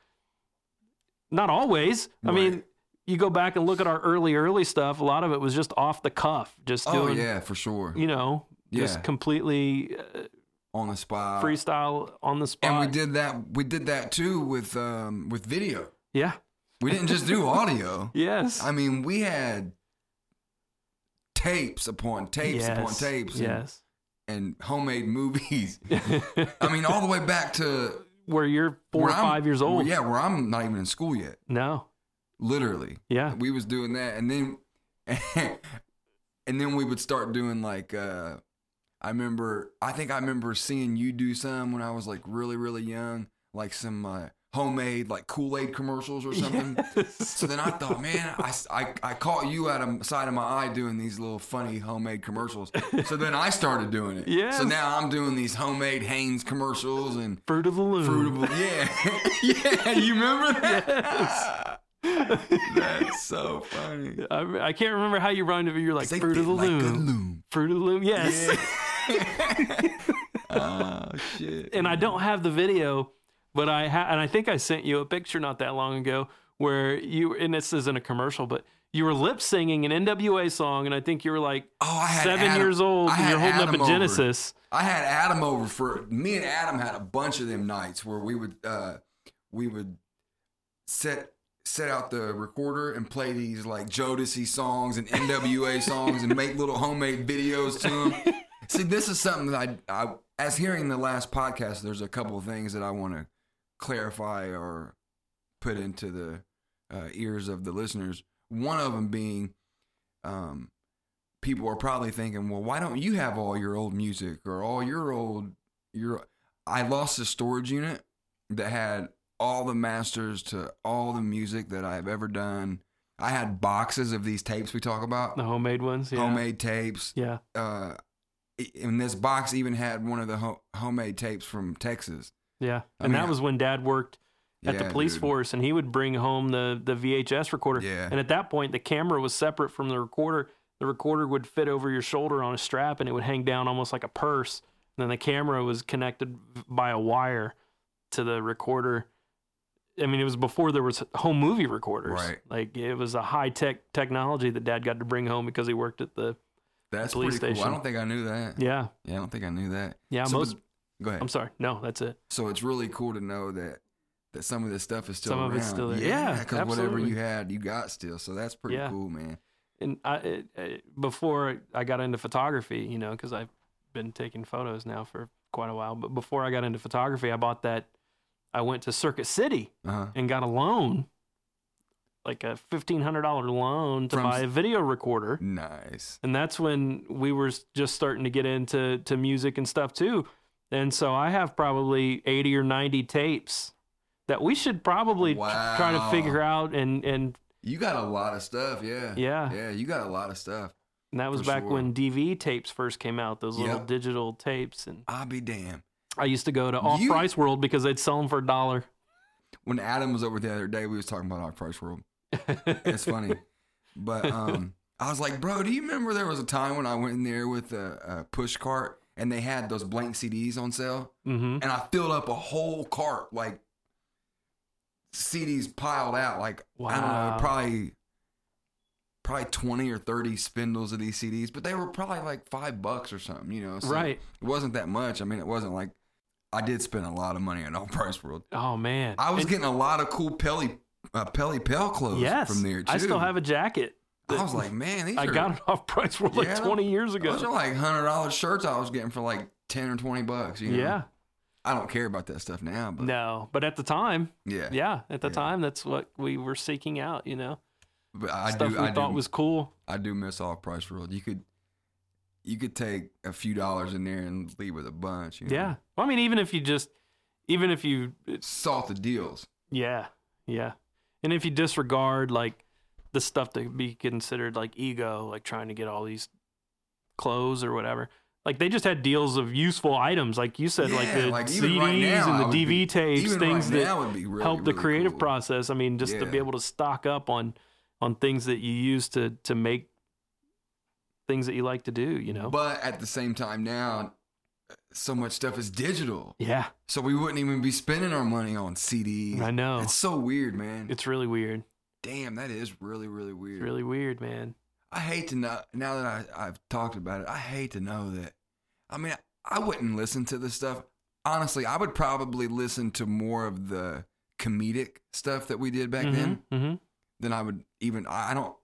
S1: not always. I mean, you go back and look at our early, early stuff, a lot of it was just off the cuff, just
S3: oh
S1: doing,
S3: yeah, for sure.
S1: you know, just completely uh,
S3: On the spot.
S1: freestyle on the spot.
S3: and we did that. We did that too with um with video.
S1: Yeah.
S3: We didn't just do [laughs] audio.
S1: Yes.
S3: I mean, we had tapes upon tapes upon tapes. and-
S1: Yes.
S3: And, homemade movies. [laughs] I mean, all the way back to
S1: Where you're four
S3: where
S1: or
S3: I'm-
S1: five years old.
S3: Yeah, where I'm not even in school yet.
S1: No.
S3: Literally.
S1: Yeah.
S3: we was doing that and then [laughs] and then we would start doing like uh i remember i think i remember seeing you do some when i was like really really young like some uh homemade like Kool Aid commercials or something. So then I thought, man, I, I, I caught you out of side of my eye doing these little funny homemade commercials. So then I started doing it.
S1: Yeah.
S3: So now I'm doing these homemade Hanes commercials and
S1: Fruit of the Loom.
S3: fruitable. Yeah, [laughs] yeah. You remember that? That's so funny.
S1: I, I can't remember how you rhymed it, but you're like Fruit of the
S3: like
S1: Loom.
S3: loom.
S1: Fruit of the Loom. Yes. [laughs]
S3: oh shit.
S1: and I don't have the video, but I ha- and I think I sent you a picture not that long ago where you and this isn't a commercial, but you were lip singing an NWA song, and I think you were like
S3: Oh, I had
S1: seven
S3: Adam-
S1: years old, and you're holding
S3: Adam
S1: up a
S3: over.
S1: Genesis.
S3: I had Adam over for me and Adam had a bunch of them nights where we would uh we would set set out the recorder and play these like Jodeci songs and NWA songs and make little homemade videos to them. [laughs] See, this is something that I, I as hearing the last podcast, there's a couple of things that I want to clarify or put into the uh, ears of the listeners. One of them being, um, people are probably thinking, well, why don't you have all your old music or all your old your? I lost a storage unit that had all the masters to all the music that I've ever done. I had boxes of these tapes we talk about,
S1: The homemade ones. Yeah.
S3: homemade tapes.
S1: Yeah.
S3: Uh, and this box even had one of the ho- homemade tapes from Texas.
S1: Yeah.
S3: I
S1: And
S3: mean,
S1: that was when dad worked at the police
S3: dude.
S1: force and he would bring home the, the VHS recorder.
S3: Yeah.
S1: And at that point, the camera was separate from the recorder. The recorder would fit over your shoulder on a strap and it would hang down almost like a purse. And then the camera was connected by a wire to the recorder. I mean, it was before there was home movie recorders.
S3: Right.
S1: Like it was a high tech technology that dad got to bring home because he worked at the.
S3: That's
S1: police
S3: pretty cool. I don't think I knew that.
S1: Yeah.
S3: Yeah, I don't think I knew that.
S1: Yeah.
S3: So,
S1: most.
S3: go ahead.
S1: I'm sorry. No, that's it.
S3: So it's really cool to know that that some of this stuff is still
S1: Some of
S3: around.
S1: it's still there. Yeah,
S3: because whatever you had, you got still. So that's pretty
S1: Yeah.
S3: cool, man.
S1: and I it, it, before I got into photography, you know, because I've been taking photos now for quite a while. But before I got into photography, I bought that. I went to Circuit City
S3: Uh huh.
S1: and got a loan, like a fifteen hundred dollar loan to
S3: From
S1: buy a video recorder.
S3: Nice.
S1: And that's when we were just starting to get into to music and stuff too. And so I have probably eighty or ninety tapes that we should probably tr- try to figure out and and
S3: You got a lot of stuff. Yeah.
S1: Yeah.
S3: Yeah. You got a lot of stuff.
S1: And that was
S3: For
S1: back
S3: sure.
S1: when DV tapes first came out, those little
S3: Yep.
S1: digital tapes. And
S3: I'll be damned.
S1: I used to go to Off Price World because they'd sell them for a dollar.
S3: When Adam was over the other day, we was talking about our price world. It's funny, [laughs] but um, I was like, bro, do you remember there was a time when I went in there with a, a push cart and they had those blank CDs on sale,
S1: hmm
S3: and I filled up a whole cart like CDs piled out, like I don't know, probably probably twenty or thirty spindles of these CDs, but they were probably like five bucks or something, you know. So
S1: Right.
S3: It wasn't that much. I mean, it wasn't like I did spend a lot of money on Off Price World.
S1: Oh man,
S3: I was
S1: And-
S3: getting a lot of cool Pelle uh, Pelle Pelle clothes
S1: yes.
S3: from there too.
S1: I still have a jacket.
S3: I was like, man, these
S1: I
S3: are,
S1: got it off Price World like twenty years ago.
S3: those are like hundred dollars shirts I was getting for like ten or twenty bucks. You know?
S1: Yeah,
S3: I don't care about that stuff now, but
S1: no, but at the time,
S3: yeah,
S1: yeah, at the
S3: Yeah.
S1: time, that's what we were seeking out. You know,
S3: But I
S1: stuff
S3: do,
S1: we
S3: I
S1: thought
S3: do,
S1: was cool.
S3: I do miss Off Price World. You could, you could take a few dollars in there and leave with a bunch. You know?
S1: Yeah, well, I mean, even if you just, even if you
S3: salt the deals.
S1: Yeah, yeah. And if you disregard like the stuff that be considered like ego, like trying to get all these clothes or whatever, like they just had deals of useful items, like you said, like the
S3: like,
S1: CDs
S3: right now,
S1: and the DV
S3: be-
S1: tapes, things
S3: right
S1: that
S3: really,
S1: help the
S3: really
S1: creative
S3: cool.
S1: process. I mean, just to be able to stock up on on things that you use to to make things that you like to do. You know?
S3: But at the same time, now so much stuff is digital,
S1: yeah,
S3: so we wouldn't even be spending our money on CDs.
S1: I know.
S3: It's so weird, man.
S1: It's really weird.
S3: Damn, that is really, really weird.
S1: It's really weird, man.
S3: I hate to know now that I, I've talked about it. I hate to know that. I mean, I wouldn't listen to this stuff. Honestly, I would probably listen to more of the comedic stuff that we did back then
S1: hmm
S3: than I would even. I don't.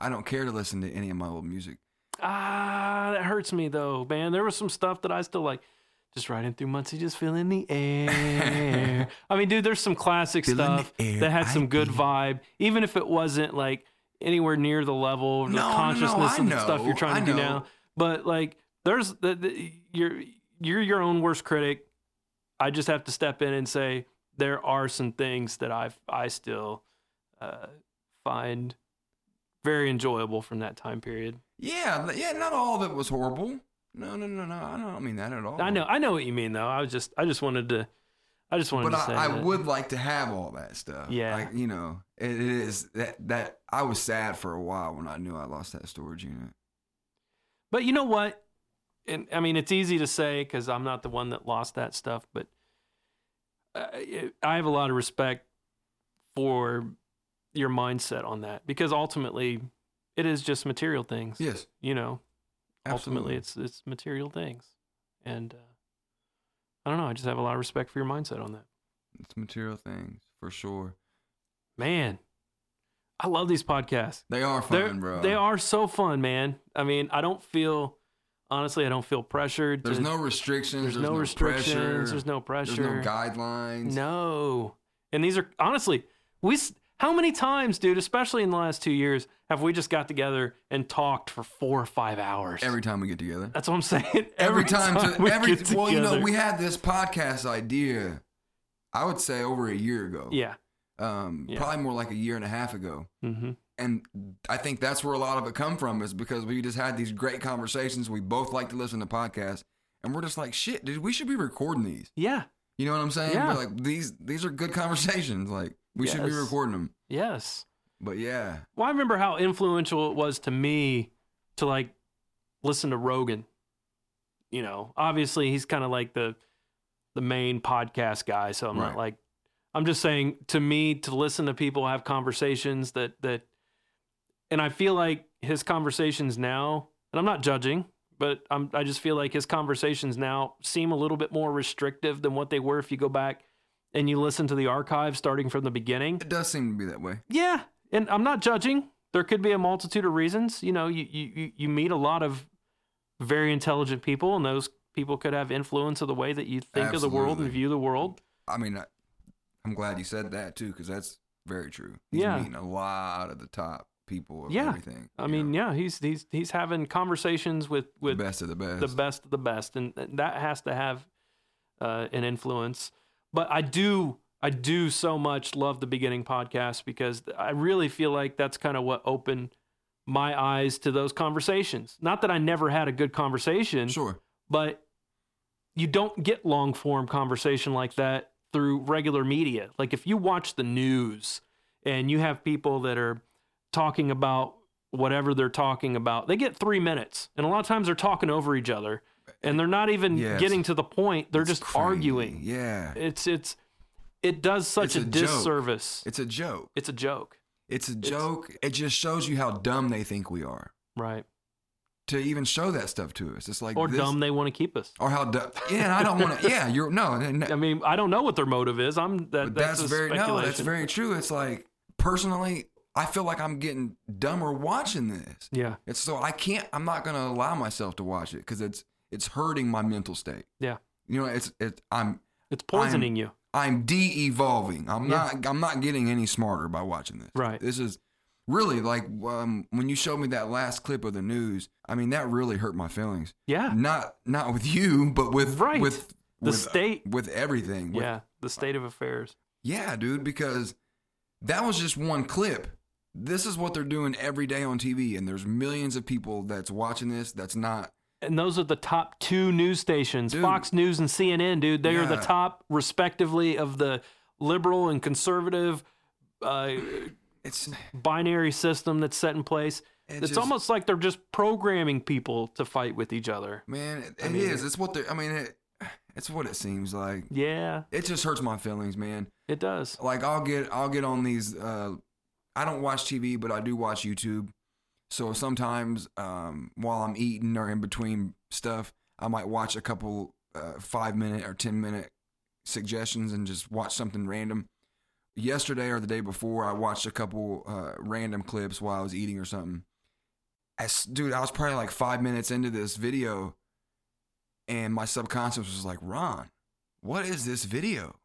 S3: I don't care to listen to any of my old music.
S1: Ah, that hurts me though, man. There was some stuff that I still like. Just riding through Muncie, just feeling the air. [laughs] I mean, dude, there's some classic
S3: Feeling
S1: stuff
S3: air,
S1: that had some
S3: I
S1: good
S3: feel-
S1: vibe, even if it wasn't like anywhere near the level of the
S3: No, no, no,
S1: consciousness
S3: I
S1: of the stuff you're trying to do now. But like, there's the, the you're you're your own worst critic. I just have to step in and say there are some things that I I still uh, find very enjoyable from that time period.
S3: Yeah, yeah. Not all of it was horrible. No, no, no, no. I don't mean that at all.
S1: I know I know what you mean though. I was just I just wanted to I just wanted
S3: but
S1: to say
S3: I, I would like to have all that stuff.
S1: Yeah.
S3: like you know, it, it is that that I was sad for a while when I knew I lost that storage unit.
S1: But you know what? And I mean, it's easy to say because I'm not the one that lost that stuff, but uh, it, I have a lot of respect for your mindset on that because ultimately it is just material things.
S3: Yes,
S1: You know, ultimately it's it's material things, and uh, I don't know. I just have a lot of respect for your mindset on that.
S3: it's material things for sure.
S1: Man, I love these podcasts.
S3: They are
S1: They're,
S3: fun, bro.
S1: They are so fun, man. I mean, I don't feel honestly, I don't feel pressured.
S3: There's
S1: to-
S3: no restrictions.
S1: There's,
S3: There's,
S1: no, restrictions.
S3: Pressure,
S1: There's no pressure.
S3: There's no guidelines.
S1: No. And these are honestly, we. How many times, dude? Especially in the last two years, have we just got together and talked for four or five hours?
S3: Every time we get together.
S1: That's what I'm saying.
S3: Every, time, to,
S1: we
S3: every
S1: get
S3: well, you know, we had this podcast idea. I would say over a year ago.
S1: yeah.
S3: Um,
S1: Yeah.
S3: probably more like a year and a half ago.
S1: Mm-hmm.
S3: and I think that's where a lot of it come from is because we just had these great conversations. We both like to listen to podcasts, and we're just like, shit, dude, we should be recording these.
S1: Yeah.
S3: You know what I'm saying?
S1: Yeah.
S3: We're like these these are good conversations. Like we should be recording them.
S1: Yes.
S3: But yeah,
S1: Well, I remember how influential it was to me to like listen to Rogan. You know, obviously he's kind of like the the main podcast guy, so I'm
S3: Right.
S1: not like I'm just saying to me to listen to people have conversations that that and I feel like his conversations now, and I'm not judging, but I'm I just feel like his conversations now seem a little bit more restrictive than what they were if you go back and you listen to the archive starting from the beginning.
S3: it does seem to be that way.
S1: Yeah, and I'm not judging. There could be a multitude of reasons. You know, you you you- meet a lot of very intelligent people, and those people could have influence of the way that you think of the world and view the world.
S3: I mean, I, I'm glad you said that too because that's very true. He's
S1: Yeah.
S3: meeting a lot of the top people of
S1: Yeah.
S3: everything.
S1: I mean,
S3: know,
S1: yeah, he's he's he's having conversations with with the
S3: best of the best.
S1: the best of the best, and that has to have uh, an influence. But I do, I do so much love the beginning podcast because I really feel like that's kind of what opened my eyes to those conversations. Not that I never had a good conversation,
S3: Sure.
S1: but you don't get long form conversation like that through regular media. Like if you watch the news and you have people that are talking about whatever they're talking about, they get three minutes. And a lot of times they're talking over each other and they're not even
S3: Yes.
S1: getting to the point. They're
S3: It's
S1: just
S3: crazy.
S1: arguing.
S3: Yeah.
S1: It's, it's, it does such
S3: It's
S1: a,
S3: a joke.
S1: disservice.
S3: It's a joke.
S1: It's a joke.
S3: It's a joke. It just shows you how dumb they think we are
S1: Right.
S3: to even show that stuff to us. It's like
S1: Or
S3: this-
S1: dumb they want to keep us.
S3: or how dumb. Yeah, I don't want to. Yeah, you're no.
S1: I mean, I don't know what their motive is. I'm that,
S3: but
S1: that's,
S3: that's very no. That's very true. It's like personally, I feel like I'm getting dumber watching this.
S1: yeah.
S3: It's so I can't. I'm not gonna allow myself to watch it because it's it's hurting my mental state.
S1: Yeah.
S3: You know, it's it's I'm
S1: It's poisoning you.
S3: I'm de-evolving. I'm
S1: Yeah.
S3: not. I'm not getting any smarter by watching this.
S1: Right.
S3: This is really like um, when you showed me that last clip of the news. I mean, that really hurt my feelings.
S1: Yeah.
S3: Not not with you, but with
S1: Right.
S3: with
S1: The
S3: with,
S1: state.
S3: with everything. With-
S1: Yeah. The state of affairs.
S3: yeah, dude. Because that was just one clip. This is what they're doing every day on TV, and there's millions of people that's watching this. That's not.
S1: And those are the top two news stations,
S3: Dude.
S1: Fox News and CNN, dude. They are the top, respectively, of the liberal and conservative uh,
S3: It's
S1: binary system that's set in place.
S3: It
S1: it's
S3: just-
S1: almost like they're just programming people to fight with each other.
S3: man. It,
S1: I
S3: it
S1: mean-
S3: is. It's what they're. I mean, it, it's what it seems like.
S1: Yeah,
S3: It just hurts my feelings, man.
S1: it does.
S3: like I'll get I'll get on these uh I don't watch TV but I do watch YouTube. So sometimes um while I'm eating or in between stuff, I might watch a couple uh 5 minute or 10 minute suggestions and just watch something random. Yesterday or the day before I watched a couple uh random clips while I was eating or something. As dude, I was probably like 5 minutes into this video and my subconscious was like, "Ron, what is this video?"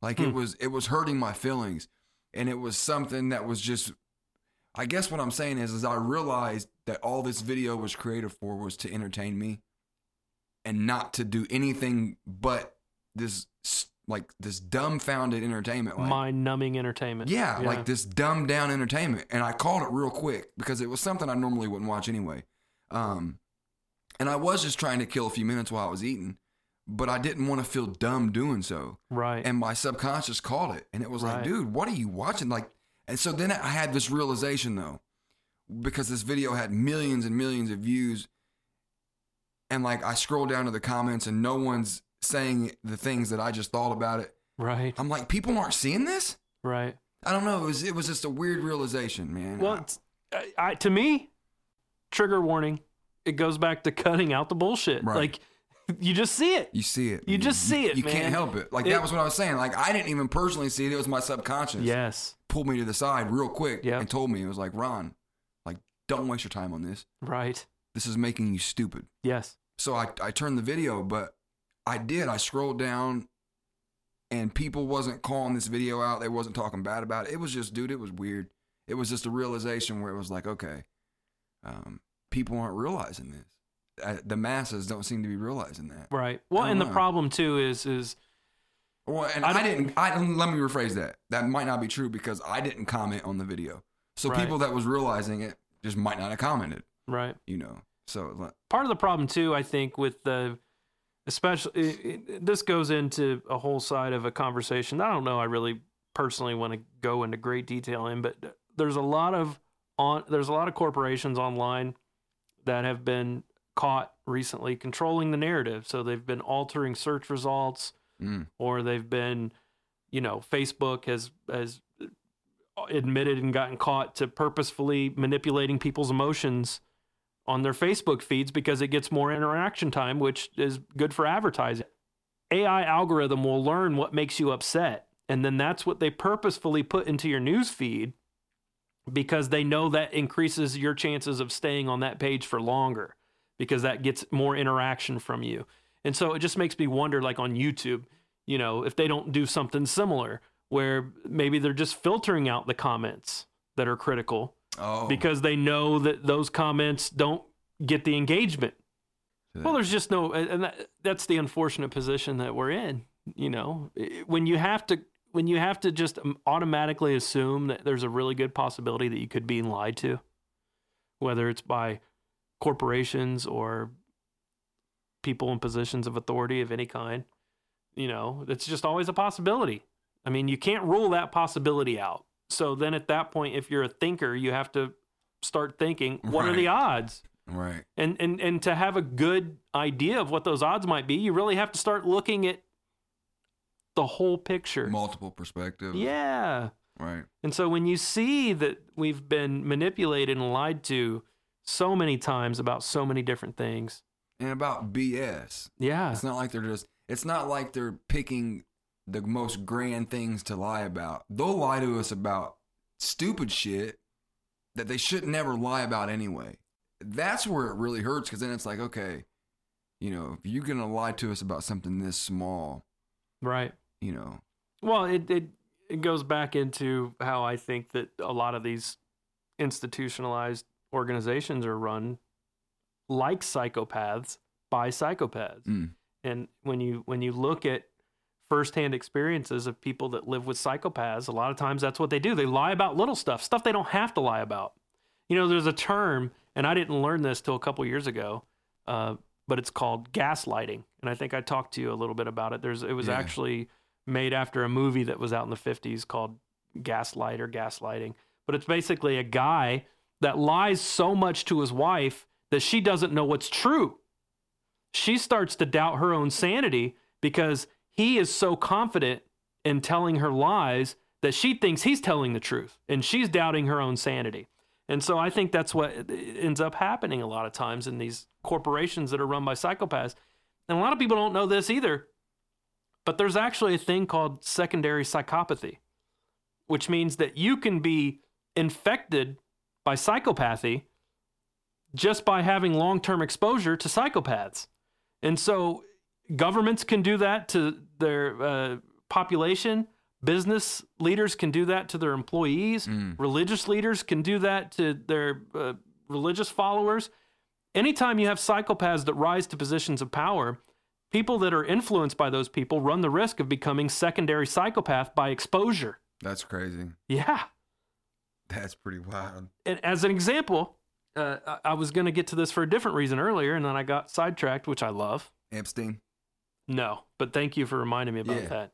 S3: Like it
S1: Hmm.
S3: was it was hurting my feelings and it was something that was just I guess what I'm saying is is I realized that all this video was created for was to entertain me and not to do anything but this like this dumbfounded entertainment. Like,
S1: Mind numbing entertainment.
S3: yeah, like this dumbed down entertainment. And I called it real quick because it was something I normally wouldn't watch anyway. Um, and I was just trying to kill a few minutes while I was eating, but I didn't want to feel dumb doing so.
S1: right.
S3: And my subconscious called it. And it was like, dude, what are you watching? Like, and so then I had this realization though, because this video had millions and millions of views. And like, I scroll down to the comments and no one's saying the things that I just thought about it.
S1: right.
S3: I'm like, people aren't seeing this?
S1: Right.
S3: I don't know. It was, it was just a weird realization, man.
S1: Well, I, I, to me, trigger warning. It goes back to cutting out the bullshit.
S3: Right.
S1: Like [laughs] you just see it.
S3: you see it.
S1: you just see it,
S3: You
S1: man.
S3: can't help it. Like,
S1: It-
S3: that was what I was saying. Like, I didn't even personally see it. It was my subconscious.
S1: Yes.
S3: Pulled me to the side real quick
S1: Yep.
S3: and told me, it was like, Ron, like, don't waste your time on this.
S1: Right.
S3: This is making you stupid.
S1: Yes.
S3: So I, I turned the video, but I did. I scrolled down and people wasn't calling this video out. They wasn't talking bad about it. It was just, dude, it was weird. It was just a realization where it was like, okay, um, people aren't realizing this. Uh, the masses don't seem to be realizing that.
S1: Right. Well, and the problem too is is
S3: Well, and
S1: I
S3: I, didn't. I let me rephrase that. That might not be true because I didn't comment on the video. So
S1: Right.
S3: people that was realizing it just might not have commented.
S1: right.
S3: You know. So
S1: part of the problem too i think with the especially it, it- this goes into a whole side of a conversation i don't know i really personally want to go into great detail in but there's a lot of on there's a lot of corporations online that have been caught recently controlling the narrative. So they've been altering search results
S3: mm,
S1: or they've been you know facebook has has admitted and gotten caught to purposefully manipulating people's emotions on their facebook feeds because it gets more interaction time which is good for advertising. Ai algorithm will learn what makes you upset and then that's what they purposefully put into your news feed because they know that increases your chances of staying on that page for longer because that gets more interaction from you. And so it just makes me wonder like on youtube you know if they don't do something similar where maybe they're just filtering out the comments that are critical
S3: oh,
S1: because they know that those comments don't get the engagement.
S3: Yeah.
S1: well there's just no and that, that's the unfortunate position that we're in you know. When you have to when you have to just um, automatically assume that there's a really good possibility that you could be lied to whether it's by corporations or people in positions of authority of any kind you know it's just always a possibility i mean you can't rule that possibility out so then at that point if you're a thinker you have to start thinking what are the odds
S3: right.
S1: and and and to have a good idea of what those odds might be you really have to start looking at the whole picture
S3: Multiple perspectives.
S1: yeah
S3: Right.
S1: and so when you see that we've been manipulated and lied to so many times about so many different things
S3: And about BS.
S1: yeah
S3: It's not like they're just. It's not like they're picking the most grand things to lie about. They'll lie to us about stupid shit that they should never lie about anyway. That's where it really hurts because then it's like, okay, you know, if you're gonna lie to us about something this small,
S1: right
S3: you know,
S1: Well, it, it it goes back into how I think that a lot of these institutionalized organizations are run like psychopaths by psychopaths.
S3: Mm.
S1: And when you when you look at firsthand experiences of people that live with psychopaths, a lot of times that's what they do. They lie about little stuff, stuff they don't have to lie about. You know, there's a term, and I didn't learn this till a couple years ago, uh, but it's called gaslighting. And I think I talked to you a little bit about it. There's it was
S3: Yeah.
S1: actually made after a movie that was out in the 50s called Gaslight or Gaslighting. But it's basically a guy that lies so much to his wife that she doesn't know what's true. She starts to doubt her own sanity because he is so confident in telling her lies that she thinks he's telling the truth and she's doubting her own sanity. And so I think that's what ends up happening a lot of times in these corporations that are run by psychopaths. And a lot of people don't know this either, but there's actually a thing called secondary psychopathy, which means that you can be infected by psychopathy just by having long term exposure to psychopaths. And so governments can do that to their uh, population. Business leaders can do that to their employees.
S3: Mm.
S1: Religious leaders can do that to their uh, religious followers. Anytime you have psychopaths that rise to positions of power, people that are influenced by those people run the risk of becoming secondary psychopath by exposure.
S3: That's crazy.
S1: Yeah.
S3: That's pretty wild.
S1: And as an example, uh, I- I was going to get to this for a different reason earlier, and then I got sidetracked, which I love.
S3: Epstein.
S1: No, but thank you for reminding me about
S3: Yeah.
S1: that.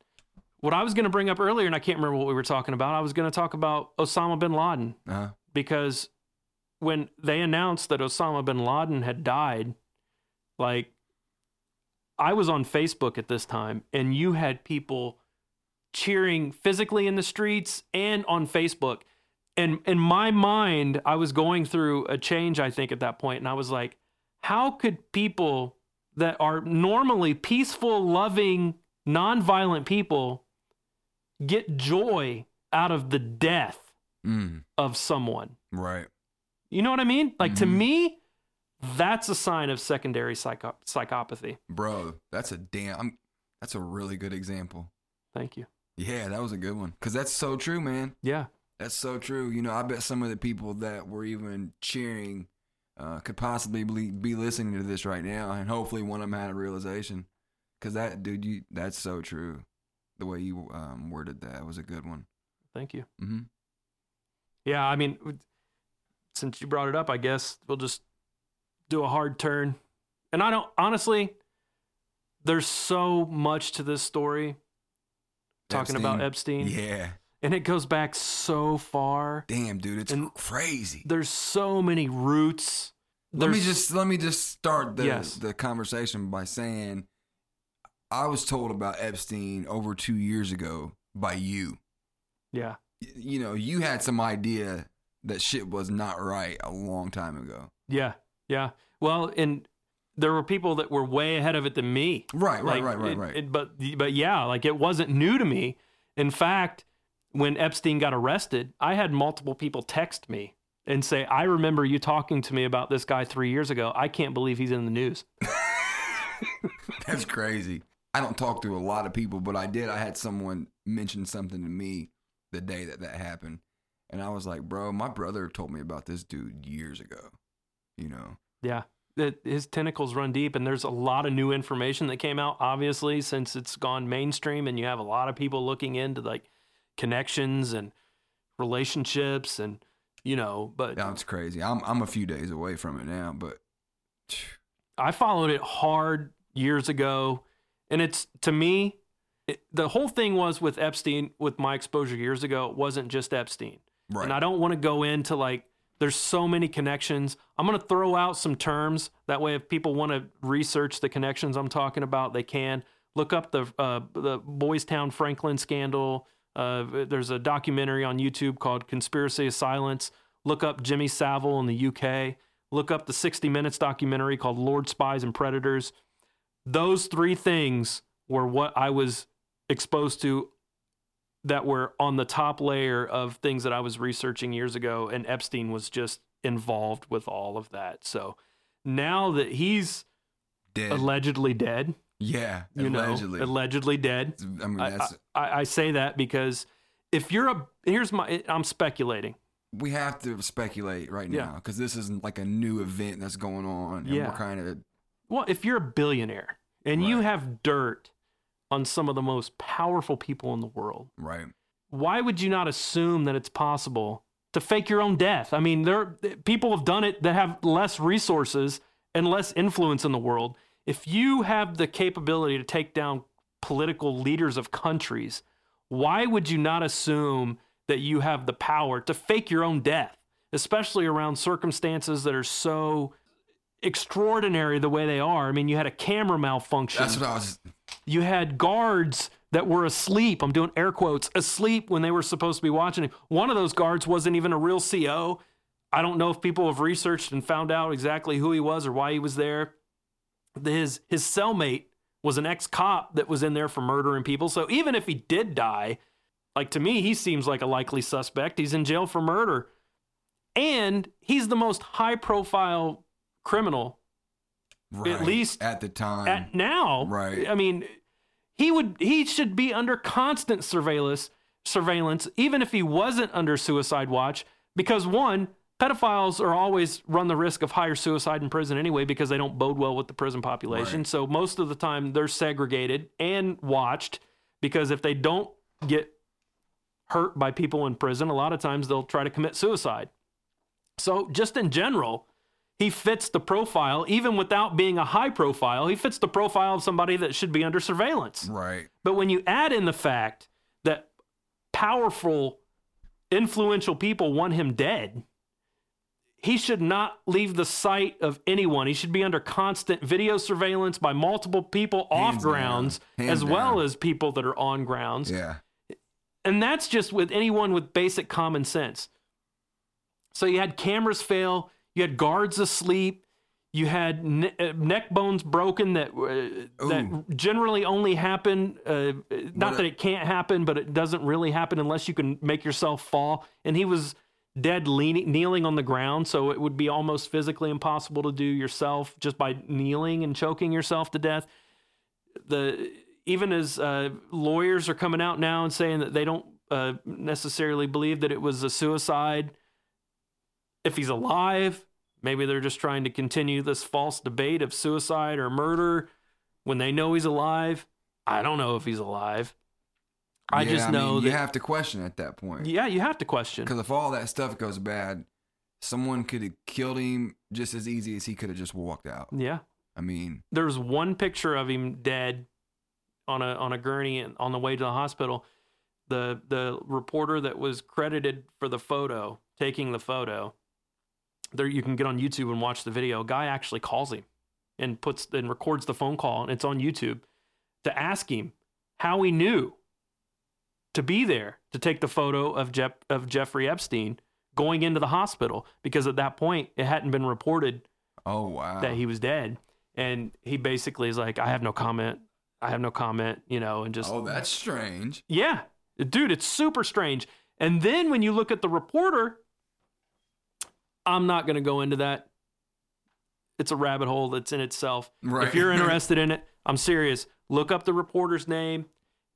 S1: What I was going to bring up earlier, and I can't remember what we were talking about, I was going to talk about Osama bin Laden
S3: Uh-huh.
S1: because when they announced that Osama bin Laden had died, like I was on Facebook at this time, and you had people cheering physically in the streets and on Facebook. And in my mind, I was going through a change, I think, at that point, and I was like, how could people that are normally peaceful, loving, nonviolent people get joy out of the death
S3: Mm,
S1: of someone?
S3: right.
S1: You know what I mean? Like to
S3: Mhm.
S1: me, that's a sign of secondary psycho- psychopathy.
S3: Bro, that's a damn I'm, that's a really good example.
S1: Thank you.
S3: Yeah, that was a good one. Cause that's so true, man.
S1: Yeah.
S3: That's so true. You know, I bet some of the people that were even cheering uh, could possibly be, be listening to this right now, and hopefully one of them had a realization. Cause that dude, you that's so true. The way you um, worded that was a good one.
S1: Thank you.
S3: hmm
S1: Yeah. I mean, since you brought it up, I guess we'll just do a hard turn. And I don't, honestly, there's so much to this story talking about Epstein.
S3: Yeah.
S1: And it goes back so far.
S3: Damn, dude, it's
S1: And-
S3: crazy.
S1: There's so many roots.
S3: Let me just let me just start the
S1: Yes.
S3: the conversation by saying I was told about Epstein over two years ago by you.
S1: Yeah.
S3: You know, you had some idea that shit was not right a long time ago.
S1: Yeah. Yeah. Well, and there were people that were way ahead of it than me.
S3: Right, right,
S1: Like,
S3: right, right,
S1: it-
S3: right.
S1: it- but but yeah, like it wasn't new to me. In fact, when Epstein got arrested, I had multiple people text me and say, "I remember you talking to me about this guy three years ago. I can't believe he's in the news." [laughs]
S3: That's crazy. I don't talk to a lot of people, but I did. I had someone mention something to me the day that that happened, and I was like, "Bro, my brother told me about this dude years ago." You know,
S1: Yeah. It, his tentacles run deep, and there's a lot of new information that came out, obviously, since it's gone mainstream, and you have a lot of people looking into like connections and relationships, and you know. But
S3: that's crazy. I'm I'm a few days away from it now, but [sighs]
S1: I followed it hard years ago, and it's to me, it, the whole thing was with Epstein. With my exposure years ago, it wasn't just Epstein,
S3: right.
S1: and I don't want to go into like. There's so many connections. I'm going to throw out some terms that way. If people want to research the connections I'm talking about, they can look up the uh, the Boys Town Franklin scandal. Uh, there's a documentary on YouTube called Conspiracy of Silence. Look up Jimmy Savile in the UK. Look up the 60 Minutes documentary called Lord Spies and Predators. Those three things were what I was exposed to that were on the top layer of things that I was researching years ago, and Epstein was just involved with all of that. So now that he's
S3: Dead.
S1: allegedly dead,
S3: yeah,
S1: you
S3: allegedly.
S1: know, allegedly dead,
S3: I mean, that's
S1: I, I say that because if you're a here's my I'm speculating.
S3: we have to speculate right
S1: Yeah.
S3: now because this isn't like a new event that's going on. And
S1: Yeah.
S3: we're kind of
S1: Well, if you're a billionaire and you have dirt on some of the most powerful people in the world,
S3: right.
S1: why would you not assume that it's possible to fake your own death? I mean, there people have done it that have less resources and less influence in the world. If you have the capability to take down political leaders of countries, why would you not assume that you have the power to fake your own death, especially around circumstances that are so extraordinary the way they are? I mean, you had a camera malfunction
S3: That's what I was.
S1: you had guards that were asleep. I'm doing air quotes, asleep when they were supposed to be watching it. One of those guards wasn't even a real CO. I don't know if people have researched and found out exactly who he was or why he was there. His his cellmate was an ex-cop that was in there for murdering people. So even if he did die, like to me, he seems like a likely suspect. He's in jail for murder. And he's the most high-profile criminal
S3: Right,
S1: least
S3: at the time.
S1: at now.
S3: Right.
S1: I mean, he would he should be under constant surveillance surveillance, even if he wasn't under suicide watch, because one, pedophiles are always run the risk of higher suicide in prison anyway because they don't bode well with the prison population.
S3: Right.
S1: So most of the time they're segregated and watched because if they don't get hurt by people in prison, a lot of times they'll try to commit suicide. So just in general, he fits the profile even without being a high profile. He fits the profile of somebody that should be under surveillance.
S3: Right.
S1: But when you add in the fact that powerful, influential people want him dead, he should not leave the sight of anyone. He should be under constant video surveillance by multiple people off
S3: Hands down.
S1: grounds, as well as people that are on grounds.
S3: Yeah.
S1: And that's just with anyone with basic common sense. So you had cameras fail, you had guards asleep, you had ne- uh, neck bones broken that uh, that generally only happen. Uh, not
S3: What
S1: that it can't happen, but it doesn't really happen unless you can make yourself fall. And he was dead, leaning, kneeling on the ground, so it would be almost physically impossible to do yourself just by kneeling and choking yourself to death the even as uh, lawyers are coming out now and saying that they don't uh, necessarily believe that it was a suicide. If he's alive, maybe they're just trying to continue this false debate of suicide or murder when they know he's alive. I don't know if he's alive. I
S3: Yeah,
S1: just know
S3: mean,
S1: that
S3: you have to question at that point.
S1: yeah, you have to question.
S3: Because if all that stuff goes bad, someone could have killed him just as easy as he could have just walked out.
S1: Yeah,
S3: I mean,
S1: there's one picture of him dead on a on a gurney and on the way to the hospital. The the reporter that was credited for the photo, taking the photo, there you can get on YouTube and watch the video. A guy actually calls him and puts and records the phone call and it's on YouTube to ask him how he knew to be there to take the photo of Jeff of Jeffrey Epstein going into the hospital because at that point it hadn't been reported
S3: oh wow.
S1: that he was dead. And he basically is like, I have no comment. I have no comment, you know, and just,
S3: oh, that's strange.
S1: yeah, dude, it's super strange. And then when you look at the reporter, I'm not going to go into that. It's a rabbit hole that's in itself.
S3: Right.
S1: If you're [laughs] interested in it, I'm serious. Look up the reporter's name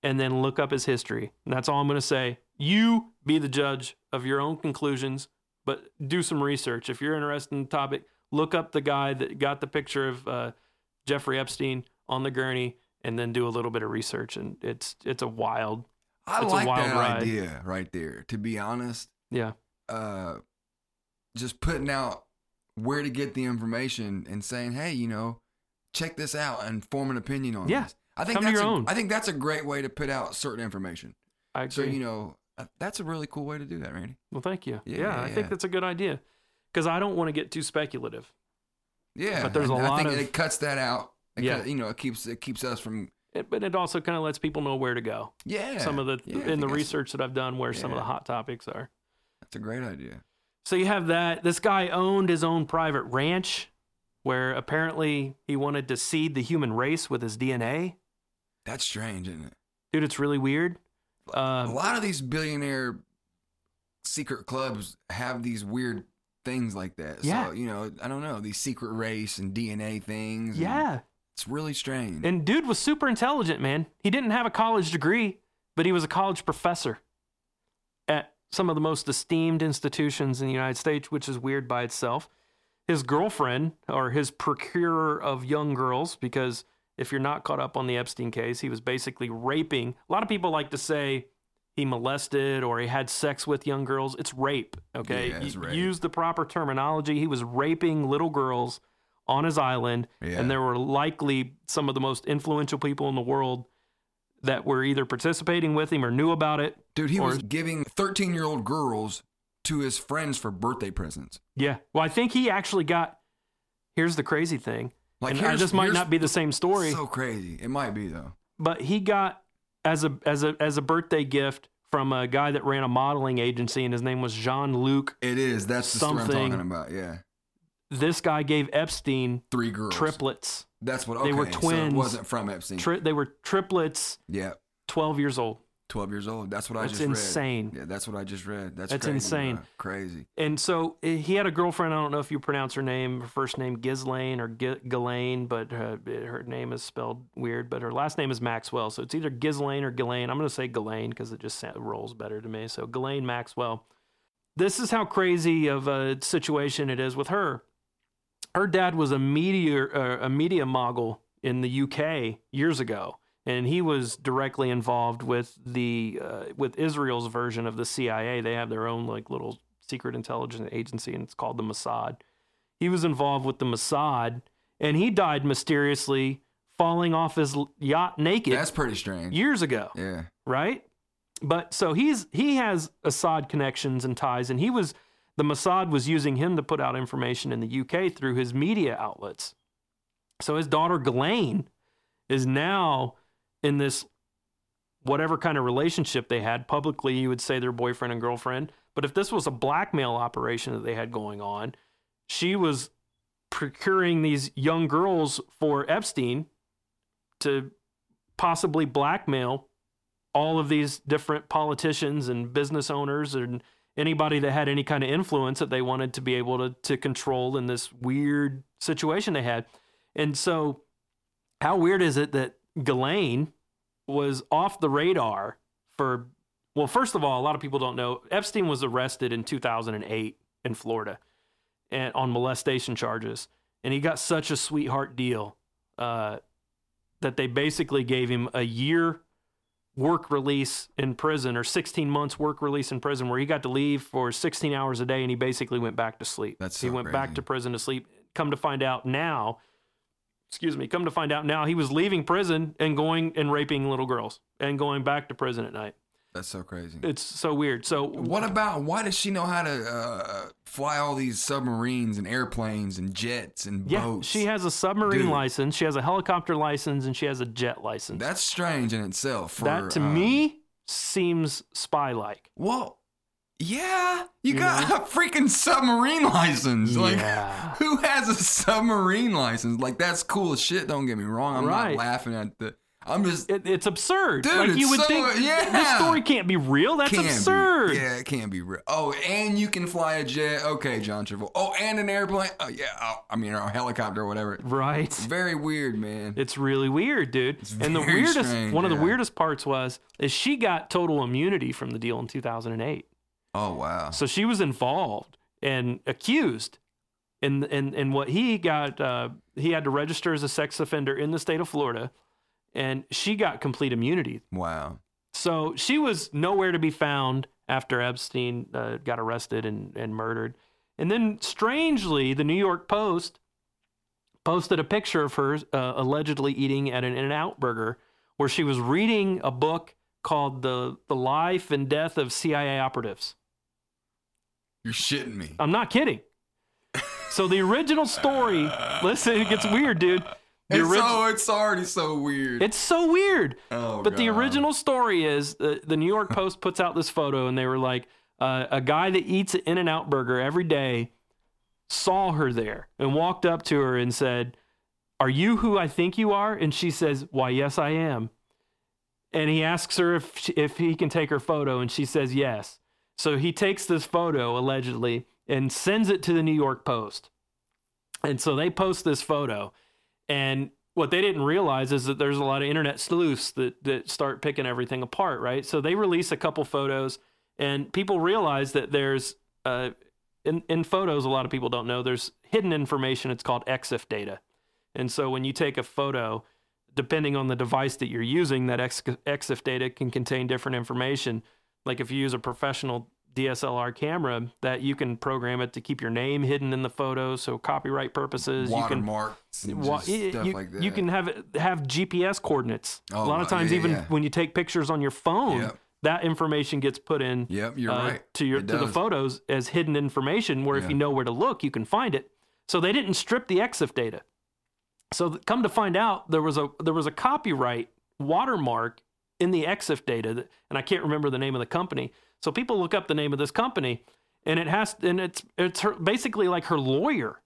S1: and then look up his history. And that's all I'm going to say. You be the judge of your own conclusions, but do some research. If you're interested in the topic, look up the guy that got the picture of uh, Jeffrey Epstein on the gurney and then do a little bit of research. And it's it's a wild,
S3: I
S1: It's a
S3: like
S1: wild
S3: that
S1: ride.
S3: idea right there. To be honest,
S1: yeah,
S3: uh, just putting out where to get the information and saying, hey, you know, check this out and form an opinion on
S1: Yeah.
S3: this. I think
S1: Come to
S3: that's
S1: your
S3: a,
S1: own.
S3: I think that's a great way to put out certain information.
S1: I
S3: So you know, uh, that's a really cool way to do that, Randy.
S1: well, thank you. Yeah,
S3: Yeah,
S1: I
S3: yeah.
S1: think that's a good idea because I don't want to get too speculative.
S3: Yeah,
S1: But there's a
S3: I
S1: lot
S3: think
S1: of-
S3: it cuts that out. It
S1: Yeah.
S3: cut- you know, it keeps it keeps us from
S1: It, but it also kind of lets people know where to go.
S3: yeah.
S1: Some of the
S3: Yeah,
S1: in the research that I've done where some of the hot topics are.
S3: That's a great idea.
S1: So you have that. This guy owned his own private ranch where apparently he wanted to seed the human race with his DNA.
S3: That's strange, isn't it?
S1: Dude, it's really weird.
S3: a
S1: Um,
S3: lot of these billionaire secret clubs have these weird things like that.
S1: Yeah.
S3: So, you know, I don't know, these secret race and DNA things.
S1: yeah.
S3: It's really strange.
S1: And dude was super intelligent, man. He didn't have a college degree, but he was a college professor at some of the most esteemed institutions in the United States, which is weird by itself. His girlfriend, or his procurer of young girls, because if you're not caught up on the Epstein case, he was basically raping. A lot of people like to say he molested or he had sex with young girls. It's rape, okay?
S3: Yeah, it's rape.
S1: Use the proper terminology. He was raping little girls on his island,
S3: Yeah.
S1: and there were likely some of the most influential people in the world that were either participating with him or knew about it.
S3: Dude, he
S1: or-
S3: was giving 13 year old girls to his friends for birthday presents.
S1: Yeah. Well, I think he actually got. Here's the crazy thing.
S3: Like,
S1: and this might not be the same story,
S3: So crazy. It might be, though.
S1: but he got as a as a as a birthday gift from a guy that ran a modeling agency, and his name was Jean Luc.
S3: It is. That's the story I'm
S1: Something-
S3: talking about. Yeah.
S1: This guy gave Epstein
S3: Three girls.
S1: triplets.
S3: That's what okay.
S1: They were
S3: So
S1: twins.
S3: it wasn't from Epstein.
S1: Tri- they were triplets,
S3: yeah.
S1: twelve years old.
S3: 12 years old. That's what I just read.
S1: That's
S3: just
S1: insane.
S3: read. Yeah, that's what I just read. That's,
S1: That's
S3: crazy,
S1: insane.
S3: bro. Crazy.
S1: And so eh, he had a girlfriend. I don't know if you pronounce her name, her first name Ghislaine or G- Ghislaine, but uh, her name is spelled weird. But her last name is Maxwell, so it's either Ghislaine or Ghislaine. I'm going to say Ghislaine because it just rolls better to me. So Ghislaine Maxwell. this is how crazy of a situation it is with her. Her dad was a media uh, a media mogul in the UK years ago, and he was directly involved with the uh, with Israel's version of the CIA. They have their own like little secret intelligence agency, and it's called the Mossad. He was involved with the Mossad, and he died mysteriously falling off his yacht naked
S3: That's pretty strange.
S1: years ago
S3: yeah.
S1: right? But so he's he has Mossad connections and ties, and he was the Mossad was using him to put out information in the UK through his media outlets. So his daughter Ghislaine is now in this whatever kind of relationship they had. Publicly, you would say they're boyfriend and girlfriend. But if this was a blackmail operation that they had going on, she was procuring these young girls for Epstein to possibly blackmail all of these different politicians and business owners and anybody that had any kind of influence that they wanted to be able to, to control in this weird situation they had. And so, how weird is it that Ghislaine was off the radar for, well, first of all, a lot of people don't know Epstein was arrested in 2008 in Florida and on molestation charges. And he got such a sweetheart deal uh, that they basically gave him a year work release in prison or 16 months work release in prison where he got to leave for 16 hours a day and he basically went back to sleep.
S3: That's
S1: he
S3: so
S1: went back to prison to sleep. Come to find out now, excuse me, come to find out now he was leaving prison and going and raping little girls and going back to prison at night.
S3: That's so crazy.
S1: It's so weird. So
S3: What about why does she know how to uh, fly all these submarines and airplanes and jets and
S1: yeah,
S3: boats?
S1: she has a submarine
S3: Dude.
S1: license, she has a helicopter license, and she has a jet license.
S3: That's strange in itself. For,
S1: that to
S3: um,
S1: me seems spy like.
S3: well, yeah, you,
S1: You
S3: got
S1: know?
S3: a freaking submarine license. Like,
S1: Yeah. [laughs]
S3: who has a submarine license? Like, that's cool as shit. Don't get me wrong. I'm
S1: Right.
S3: not laughing at the. I'm just
S1: It, it's absurd.
S3: Dude,
S1: like you would
S3: so-
S1: think
S3: yeah.
S1: this story can't be real. That's
S3: can't
S1: absurd.
S3: Be, yeah, it can't be real. Oh, and you can fly a jet. Okay, John Travolta. Oh, and an airplane. Oh, yeah. Oh, I mean, or a helicopter or whatever.
S1: Right.
S3: Very weird, man.
S1: It's really weird, dude. and the weirdest
S3: strange,
S1: one of the weirdest parts was is she got total immunity from the deal in 2008.
S3: Oh wow.
S1: So she was involved and accused in in in what he got uh, he had to register as a sex offender in the state of Florida and she got complete immunity.
S3: Wow.
S1: So she was nowhere to be found after Epstein uh, got arrested and, and murdered. And then, strangely, the New York Post posted a picture of her uh, allegedly eating at an In N Out burger where she was reading a book called the, the Life and Death of CIA Operatives.
S3: You're shitting me.
S1: I'm not kidding. So, the original story, [laughs] listen, it gets weird, dude. The
S3: It's,
S1: orig-
S3: so, it's already so weird.
S1: it's so weird.
S3: oh,
S1: But the original story is uh, the New York Post puts out this photo, and they were like, uh, a guy that eats an In N Out burger every day saw her there and walked up to her and said, Are you who I think you are? And she says, Why, yes, I am. And he asks her if, she, if he can take her photo, and she says yes. So he takes this photo, allegedly, and sends it to the New York Post. And so they post this photo. And what they didn't realize is that there's a lot of internet sleuths that, that start picking everything apart, right? So they release a couple photos, and people realize that there's, uh, in, in photos, a lot of people don't know, there's hidden information. It's called EXIF data. And so when you take a photo, depending on the device that you're using, that EXIF data can contain different information. Like if you use a professional DSLR camera, that you can program it to keep your name hidden in the photo, so copyright purposes. you can
S3: watermarks and
S1: Wa-
S3: stuff
S1: you,
S3: like that.
S1: you can have have GPS coordinates.
S3: Oh,
S1: a lot of times,
S3: Yeah,
S1: even
S3: yeah.
S1: when you take pictures on your phone,
S3: Yep.
S1: that information gets put in
S3: Yep, you're
S1: uh,
S3: right.
S1: to your
S3: It
S1: to the photos as hidden information. Where if you know where to look, you can find it. So they didn't strip the EXIF data. So come to find out, there was a there was a copyright watermark in the EXIF data, and I can't remember the name of the company. So people look up the name of this company, and it has and it's it's her basically like her lawyer.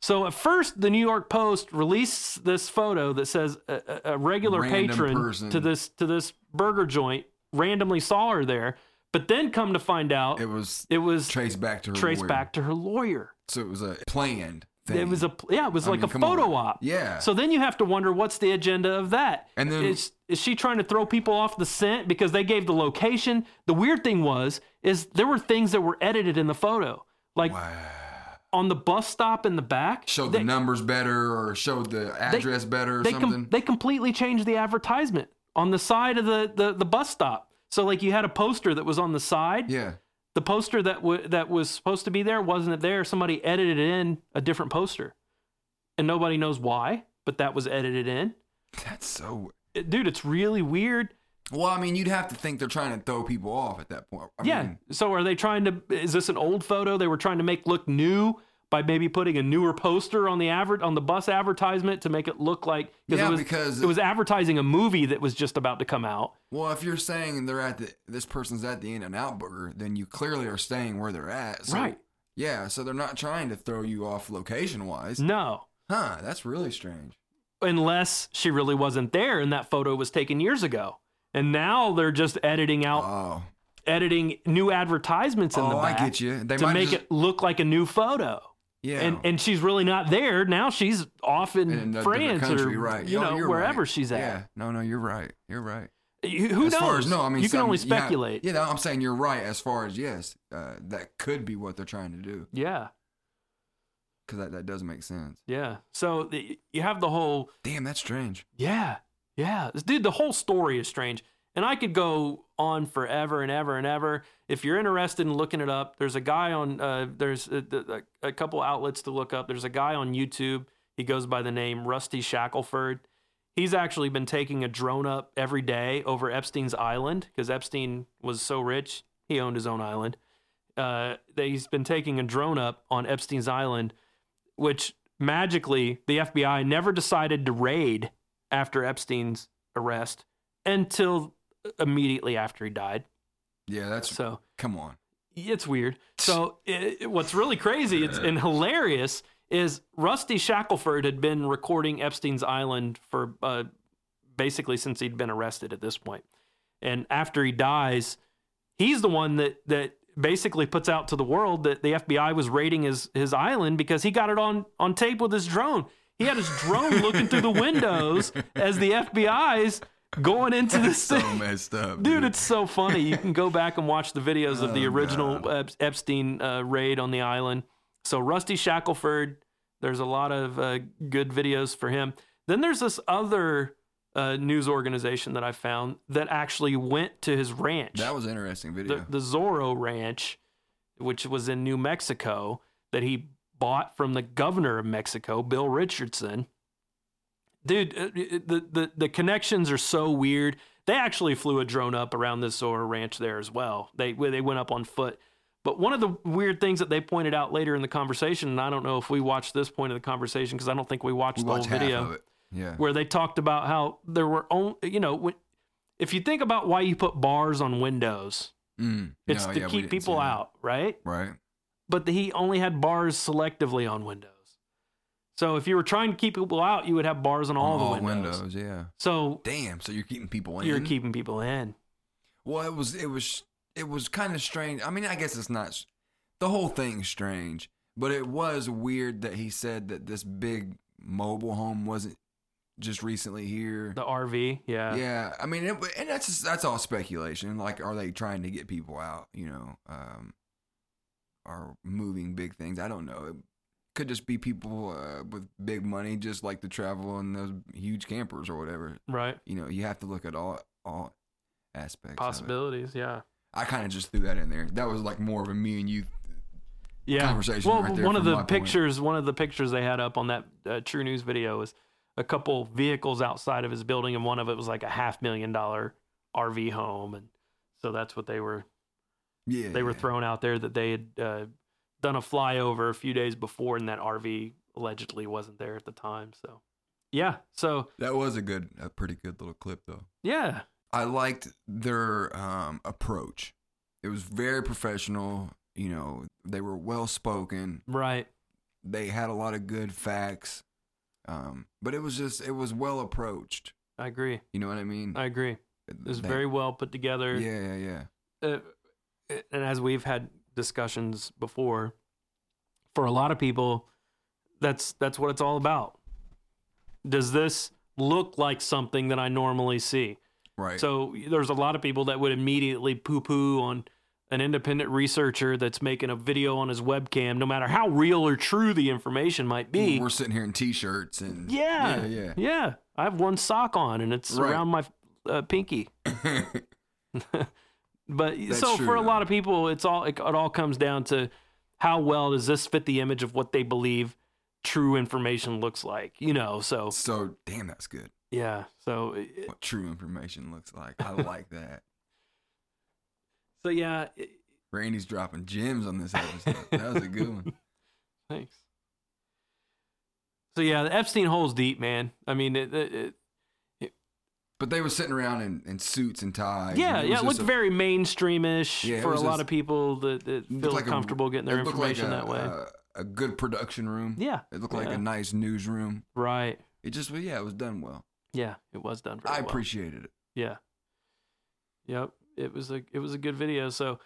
S1: So at first, the New York Post released this photo that says a, a- regular
S3: Random
S1: patron
S3: person.
S1: to this to this burger joint randomly saw her there, but then come to find out
S3: It was
S1: it was
S3: traced back to her.
S1: traced
S3: lawyer.
S1: back to her lawyer.
S3: So it was a planned thing.
S1: It was a yeah, it was
S3: I
S1: like
S3: mean,
S1: a photo
S3: on.
S1: op.
S3: Yeah.
S1: So then you have to wonder what's the agenda of that.
S3: And then-
S1: is is she trying to throw people off the scent because they gave the location? The weird thing was is there were things that were edited in the photo, like on the bus stop in the back.
S3: showed
S1: they,
S3: the numbers better or showed the address better or
S1: they
S3: something.
S1: com- they completely changed the advertisement on the side of the, the the bus stop. So like you had a poster that was on the side.
S3: yeah.
S1: The poster that w- that was supposed to be there wasn't there. Somebody edited in a different poster, and nobody knows why, but that was edited in.
S3: That's so.
S1: It- uh, dude, it's really weird.
S3: Well, I mean, you'd have to think they're trying to throw people off at that point. I
S1: yeah.
S3: mean,
S1: so are they trying to? Is this an old photo they were trying to make look new by maybe putting a newer poster on the advert on the bus advertisement to make it look like
S3: Yeah,
S1: it was,
S3: because-
S1: it was advertising a movie that was just about to come out.
S3: well, if you're saying they're at the this person's at the In and Out Burger, then you clearly are staying where they're at. So,
S1: Right.
S3: Yeah. So they're not trying to throw you off location wise.
S1: No.
S3: Huh. That's really strange.
S1: Unless she really wasn't there and that photo was taken years ago. And now they're just editing out
S3: Oh.
S1: editing new advertisements in the
S3: Oh, I
S1: back
S3: get you. They
S1: to make
S3: just-
S1: it look like a new photo.
S3: Yeah.
S1: And and she's really not there. Now she's off in,
S3: in
S1: France
S3: country,
S1: or
S3: right?
S1: you
S3: Oh,
S1: know
S3: you're
S1: wherever
S3: right.
S1: she's at.
S3: Yeah. No, no, you're right. You're right.
S1: You- Who
S3: as
S1: knows?
S3: far as no, I mean
S1: you can only
S3: yeah,
S1: speculate.
S3: Yeah, I'm saying you're right. As far as yes, uh, that could be what they're trying to do
S1: yeah.
S3: because that, that does make sense.
S1: Yeah. So the, you have the whole
S3: Damn, that's strange.
S1: Yeah, yeah, dude. The whole story is strange, and I could go on forever and ever and ever. If you're interested in looking it up, there's a guy on. Uh, there's a, a, a couple outlets to look up. There's a guy on YouTube. He goes by the name Rusty Shackelford. He's actually been taking a drone up every day over Epstein's island because Epstein was so rich he owned his own island. Uh, he's been taking a drone up on Epstein's island, which magically the FBI never decided to raid after Epstein's arrest until immediately after he died.
S3: Yeah, that's
S1: So
S3: come on.
S1: it's weird. [laughs] So it, what's really crazy it's, and hilarious is Rusty Shackelford had been recording Epstein's Island for uh, basically since he'd been arrested at this point. And after he dies, he's the one that that basically puts out to the world that the FBI was raiding his his island because he got it on on tape with his drone. He had his drone looking through the windows as the FBI's going into the
S3: So
S1: city.
S3: messed up,
S1: Dude, it's so funny. You can go back and watch the videos of [laughs] the
S3: Oh,
S1: original Ep- Epstein uh, raid on the island. So Rusty Shackelford, there's a lot of uh, good videos for him. Then there's this other uh, news organization that I found that actually went to his ranch,
S3: that was an interesting video.
S1: the, the Zorro Ranch, which was in New Mexico, that he bought from the governor of Mexico, Bill Richardson. Dude, uh, the, the, the connections are so weird. They actually flew a drone up around this Zorro Ranch there as well. They they went up on foot. But one of the weird things that they pointed out later in the conversation, and I don't know if we watched this point of the conversation because I don't think we watched
S3: we
S1: the whole
S3: watched
S1: video.
S3: Yeah.
S1: where they talked about how there were only, you know, when, if you think about why you put bars on windows,
S3: Mm.
S1: it's
S3: No,
S1: to
S3: yeah,
S1: keep people out, right?
S3: Right.
S1: But the, he only had bars selectively on windows. So if you were trying to keep people out, you would have bars on all
S3: On
S1: the windows. windows.
S3: Yeah.
S1: So
S3: Damn. So you're keeping people in.
S1: you're keeping people in.
S3: Well, it was it was it was kind of strange. I mean, I guess it's not the whole thing's strange, but it was weird that he said that this big mobile home wasn't just recently here.
S1: The RV, yeah.
S3: yeah, I mean, it, and that's just, that's all speculation. Like, are they trying to get people out? You know, um, are moving big things? I don't know. Could just be people uh, with big money, just like to travel in those huge campers or whatever.
S1: Right.
S3: You know, you have to look at all all aspects.
S1: Possibilities, yeah.
S3: I kind of just threw that in there. That was like more of a me and you.
S1: yeah.
S3: conversation
S1: Well,
S3: right there
S1: one of the
S3: my point.
S1: pictures, one of the pictures they had up on that uh, True News video was a couple vehicles outside of his building, and one of it was like a half million dollar RV home, and so that's what they were
S3: Yeah,
S1: they were thrown out there that they had uh, done a flyover a few days before, and that RV allegedly wasn't there at the time. So, yeah. So,
S3: That was a good, a pretty good little clip though.
S1: yeah,
S3: I liked their um, approach. It was very professional. You know, they were well spoken.
S1: right.
S3: They had a lot of good facts. Um, but it was just, it was well approached.
S1: I agree.
S3: You know what I mean?
S1: I agree. It was
S3: They-
S1: very well put together.
S3: Yeah, yeah, yeah.
S1: uh, and as we've had discussions before, for a lot of people, that's that's what it's all about. Does this look like something that I normally see?
S3: Right.
S1: So there's a lot of people that would immediately poo-poo on an independent researcher that's making a video on his webcam, no matter how real or true the information might be.
S3: we're sitting here in t-shirts and
S1: Yeah,
S3: yeah,
S1: yeah. I have one sock on, and it's
S3: Right.
S1: around my uh, pinky. [laughs] [laughs] But
S3: That's
S1: so
S3: true,
S1: for a lot of people, it's all it, it all comes down to how well does this fit the image of what they believe true information looks like. You know, so
S3: so damn, that's good.
S1: yeah, so it-
S3: What true information looks like. I [laughs] like that.
S1: so yeah. it-
S3: Randy's dropping gems on this episode. [laughs] That was a good one.
S1: Thanks. So yeah, the Epstein hole's deep, man. I mean, it,
S3: But they were sitting around in, in suits and ties.
S1: yeah,
S3: and
S1: yeah, it looked
S3: a-
S1: very mainstreamish
S3: Yeah,
S1: for a lot
S3: just-
S1: of people that, that feel
S3: like a-
S1: comfortable getting their
S3: it like
S1: information
S3: a-
S1: that way.
S3: A, a good production room.
S1: yeah,
S3: It looked like
S1: yeah.
S3: a nice newsroom.
S1: right.
S3: It just, yeah, it was done well.
S1: Yeah, it was done very
S3: I
S1: well.
S3: appreciated it.
S1: Yeah. Yep. It was a it was a good video. So,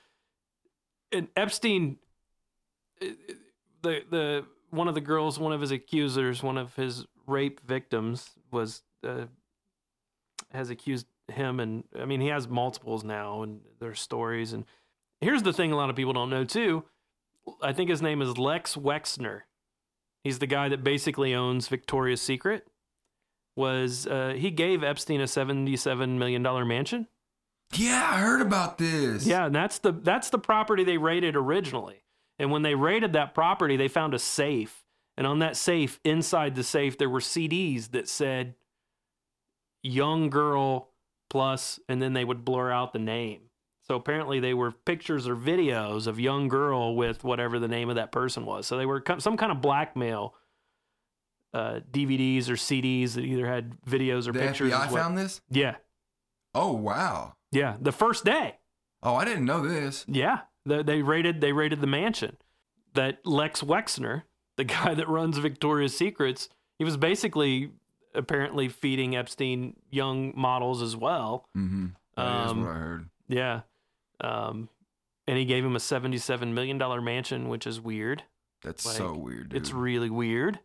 S1: and Epstein, it- it- the the one of the girls, one of his accusers, one of his rape victims was uh, has accused him, and I mean he has multiples now, and there's stories. And here's the thing: a lot of people don't know too. I think his name is Lex Wexner. He's the guy that basically owns Victoria's Secret. Was uh, he gave Epstein a seventy-seven million dollar mansion?
S3: Yeah, I heard about this.
S1: Yeah, and that's the that's the property they raided originally. And when they raided that property, they found a safe. And on that safe, inside the safe, there were CDs that said young girl plus, and then they would blur out the name. So apparently they were pictures or videos of young girl with whatever the name of that person was. So they were some kind of blackmail uh, DVDs or CDs that either had videos or
S3: The
S1: pictures. Well.
S3: found this?
S1: Yeah,
S3: Oh, wow.
S1: yeah. The first day.
S3: Oh, I didn't know this.
S1: Yeah, they, they raided they raided the mansion. That Lex Wexner, the [laughs] guy that runs Victoria's Secrets, he was basically apparently feeding Epstein young models as well.
S3: Mm-hmm. That's
S1: Um,
S3: what I heard.
S1: Yeah, um, and he gave him a seventy-seven million dollar mansion, which is weird.
S3: That's
S1: like,
S3: so weird, dude.
S1: It's really weird.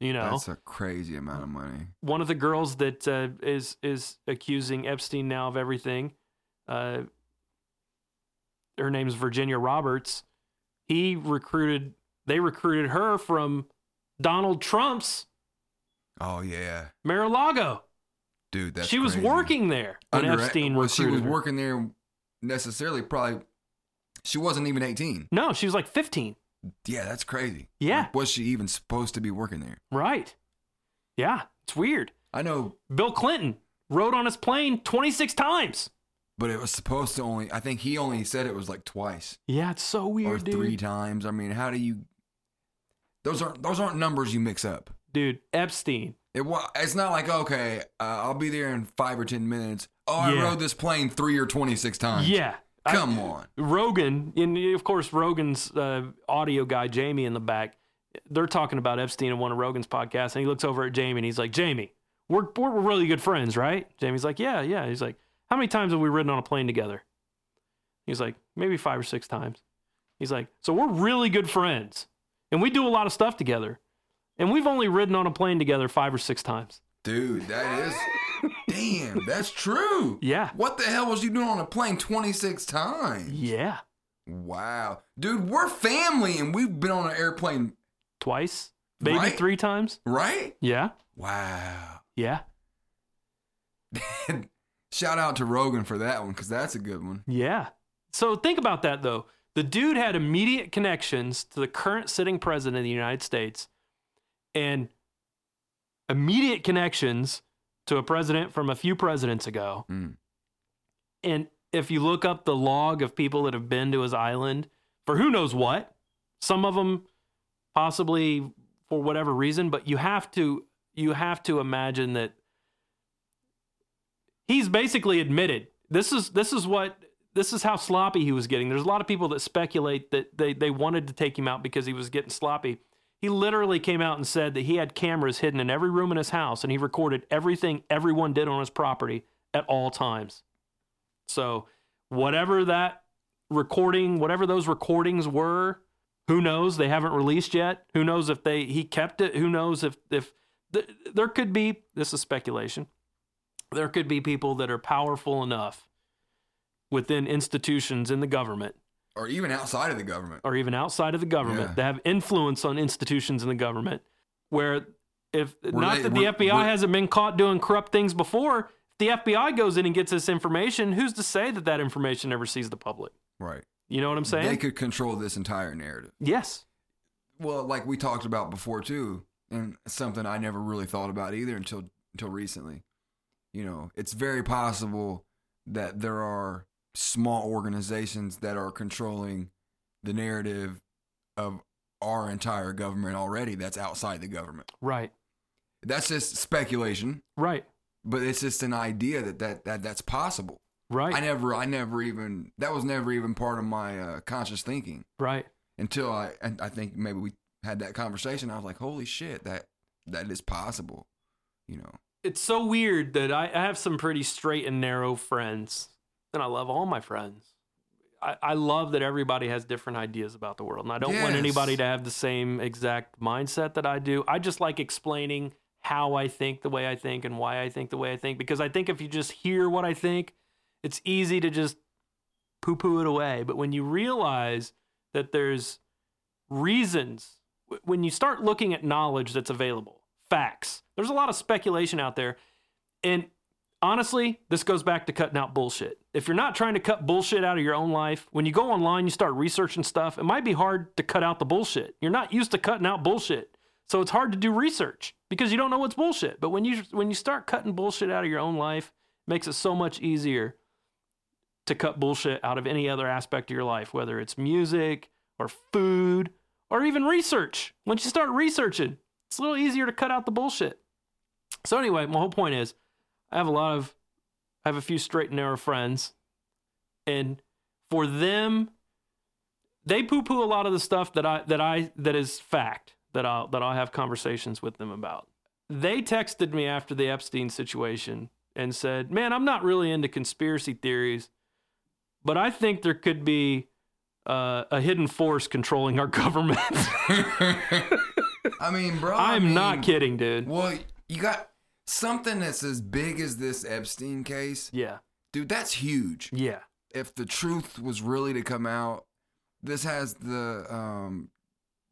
S1: You know,
S3: That's a crazy amount of money.
S1: one of the girls that uh, is is accusing Epstein now of everything. Uh, her name's Virginia Roberts. He recruited. They recruited her from Donald Trump's
S3: Oh, yeah.
S1: Mar-a-Lago.
S3: Dude, that's
S1: she was
S3: crazy.
S1: working there when
S3: Under-
S1: Epstein
S3: well, she was
S1: her.
S3: working there necessarily probably she wasn't even 18
S1: No, she was like 15.
S3: yeah that's crazy
S1: Yeah.
S3: Like, was she even supposed to be working there
S1: Right. Yeah, it's weird.
S3: i know
S1: Bill Clinton rode on his plane 26 times.
S3: but it was supposed to only i think he only said it was like twice
S1: Yeah, it's so
S3: or
S1: weird, dude.
S3: three times i mean how do you those aren't those aren't numbers you mix up
S1: Dude, Epstein.
S3: it wa- it's not like okay uh, i'll be there in five or ten minutes oh i rode this plane three or 26 times
S1: Yeah. I-
S3: come on
S1: Rogan, and of course, Rogan's uh, audio guy, Jamie, in the back, they're talking about Epstein in one of Rogan's podcasts, and he looks over at Jamie and he's like, Jamie, we're, we're really good friends, right? Jamie's like, yeah, yeah. He's like, how many times have we ridden on a plane together? He's like, maybe five or six times. He's like, so we're really good friends, and we do a lot of stuff together, and we've only ridden on a plane together five or six times.
S3: dude that is [laughs] damn that's true
S1: Yeah.
S3: What the hell was you doing on a plane 26 times?
S1: Yeah.
S3: Wow. Dude, we're family and we've been on an airplane,
S1: Twice, maybe
S3: Right?
S1: three times.
S3: right?
S1: Yeah.
S3: Wow.
S1: Yeah. [laughs]
S3: Shout out to Rogan for that one because that's a good one.
S1: Yeah. So think about that though. The dude had immediate connections to the current sitting president of the United States and immediate connections to a president from a few presidents ago.
S3: Mm.
S1: And if you look up the log of people that have been to his island for who knows what, some of them possibly for whatever reason, but you have to you have to imagine that he's basically admitted this is this is what this is how sloppy he was getting. There's a lot of people that speculate that they, they wanted to take him out because he was getting sloppy. He literally came out and said that he had cameras hidden in every room in his house and he recorded everything everyone did on his property at all times. So, whatever that recording, whatever those recordings were, Who knows? They haven't released yet. Who knows if they he kept it? Who knows if if th- there could be this is speculation. There could be people that are powerful enough within institutions in the government
S3: or even outside of the government.
S1: or even outside of the government
S3: Yeah.
S1: that have influence on institutions in the government where if not
S3: they-
S1: that the
S3: were-
S1: FBI
S3: were-
S1: hasn't been caught doing corrupt things before, if the FBI goes in and gets this information, who's to say that that information never sees the public?
S3: Right.
S1: You know what I'm saying?
S3: They could control this entire narrative.
S1: yes.
S3: Well, like we talked about before too, and something I never really thought about either until until recently. You know, it's very possible that there are small organizations that are controlling the narrative of our entire government already that's outside the government.
S1: Right.
S3: That's just speculation,
S1: Right.
S3: but it's just an idea that, that, that that's possible.
S1: Right.
S3: I never I never even that was never even part of my uh, conscious thinking
S1: right.
S3: until I and I think maybe we had that conversation. I was like, holy shit, that that is possible. You know.
S1: It's so weird that I, I have some pretty straight and narrow friends, and I love all my friends. I, I love that everybody has different ideas about the world, and I don't want anybody to have the same exact mindset that I do. I just like explaining how I think the way I think and why I think the way I think, because I think if you just hear what I think, it's easy to just poo poo it away. But when you realize that there's reasons, when you start looking at knowledge that's available, facts, there's a lot of speculation out there. And honestly, this goes back to cutting out bullshit. If you're not trying to cut bullshit out of your own life, when you go online, you start researching stuff, it might be hard to cut out the bullshit. You're not used to cutting out bullshit. So it's hard to do research because you don't know what's bullshit. But when you when you start cutting bullshit out of your own life, it makes it so much easier to cut bullshit out of any other aspect of your life, whether it's music or food or even research. Once you start researching, it's a little easier to cut out the bullshit. So anyway, my whole point is I have a lot of I have a few straight and narrow friends and for them they poo-poo a lot of the stuff that I that I that is fact that I'll that I'll have conversations with them about. They texted me after the Epstein situation and said, "Man, I'm not really into conspiracy theories, but I think there could be uh, a hidden force controlling our [laughs] government." [laughs]
S3: I mean, bro. I
S1: I'm
S3: mean,
S1: not kidding, dude.
S3: Well, you got something that's as big as this Epstein case,
S1: Yeah,
S3: dude. That's huge.
S1: yeah,
S3: If the truth was really to come out, this has the um,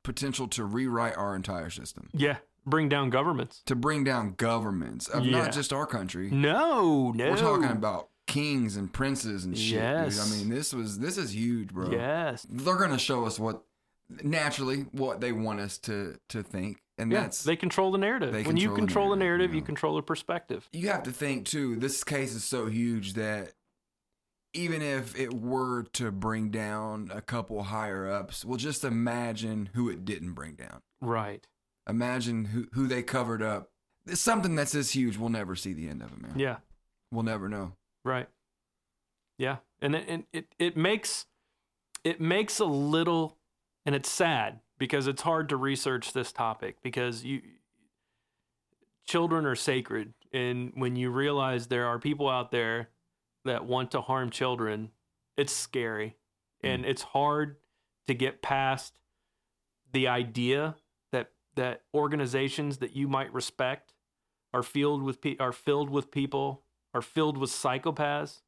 S3: potential to rewrite our entire system,
S1: yeah. Bring down governments.
S3: to bring down governments of
S1: Yeah.
S3: not just our country.
S1: No, no.
S3: We're talking about kings and princes and shit.
S1: Yes.
S3: Dude. I mean, this was this is huge, bro.
S1: Yes.
S3: They're gonna show us what naturally what they want us to to think, and
S1: Yeah,
S3: that's
S1: they control the narrative. when you
S3: control the
S1: control the
S3: narrative,
S1: narrative,
S3: you
S1: you control the perspective.
S3: you have to think too. This case is so huge that even if it were to bring down a couple higher ups, well, just imagine who it didn't bring down.
S1: Right.
S3: Imagine who who they covered up. It's something that's this huge. We'll never see the end of it, man.
S1: Yeah.
S3: We'll never know.
S1: Right. Yeah. And it, and it it makes it makes a little and it's sad because it's hard to research this topic because you children are sacred and when you realize there are people out there that want to harm children, it's scary. Hmm. And it's hard to get past the idea that that organizations that you might respect are filled with pe- are filled with people are filled with psychopaths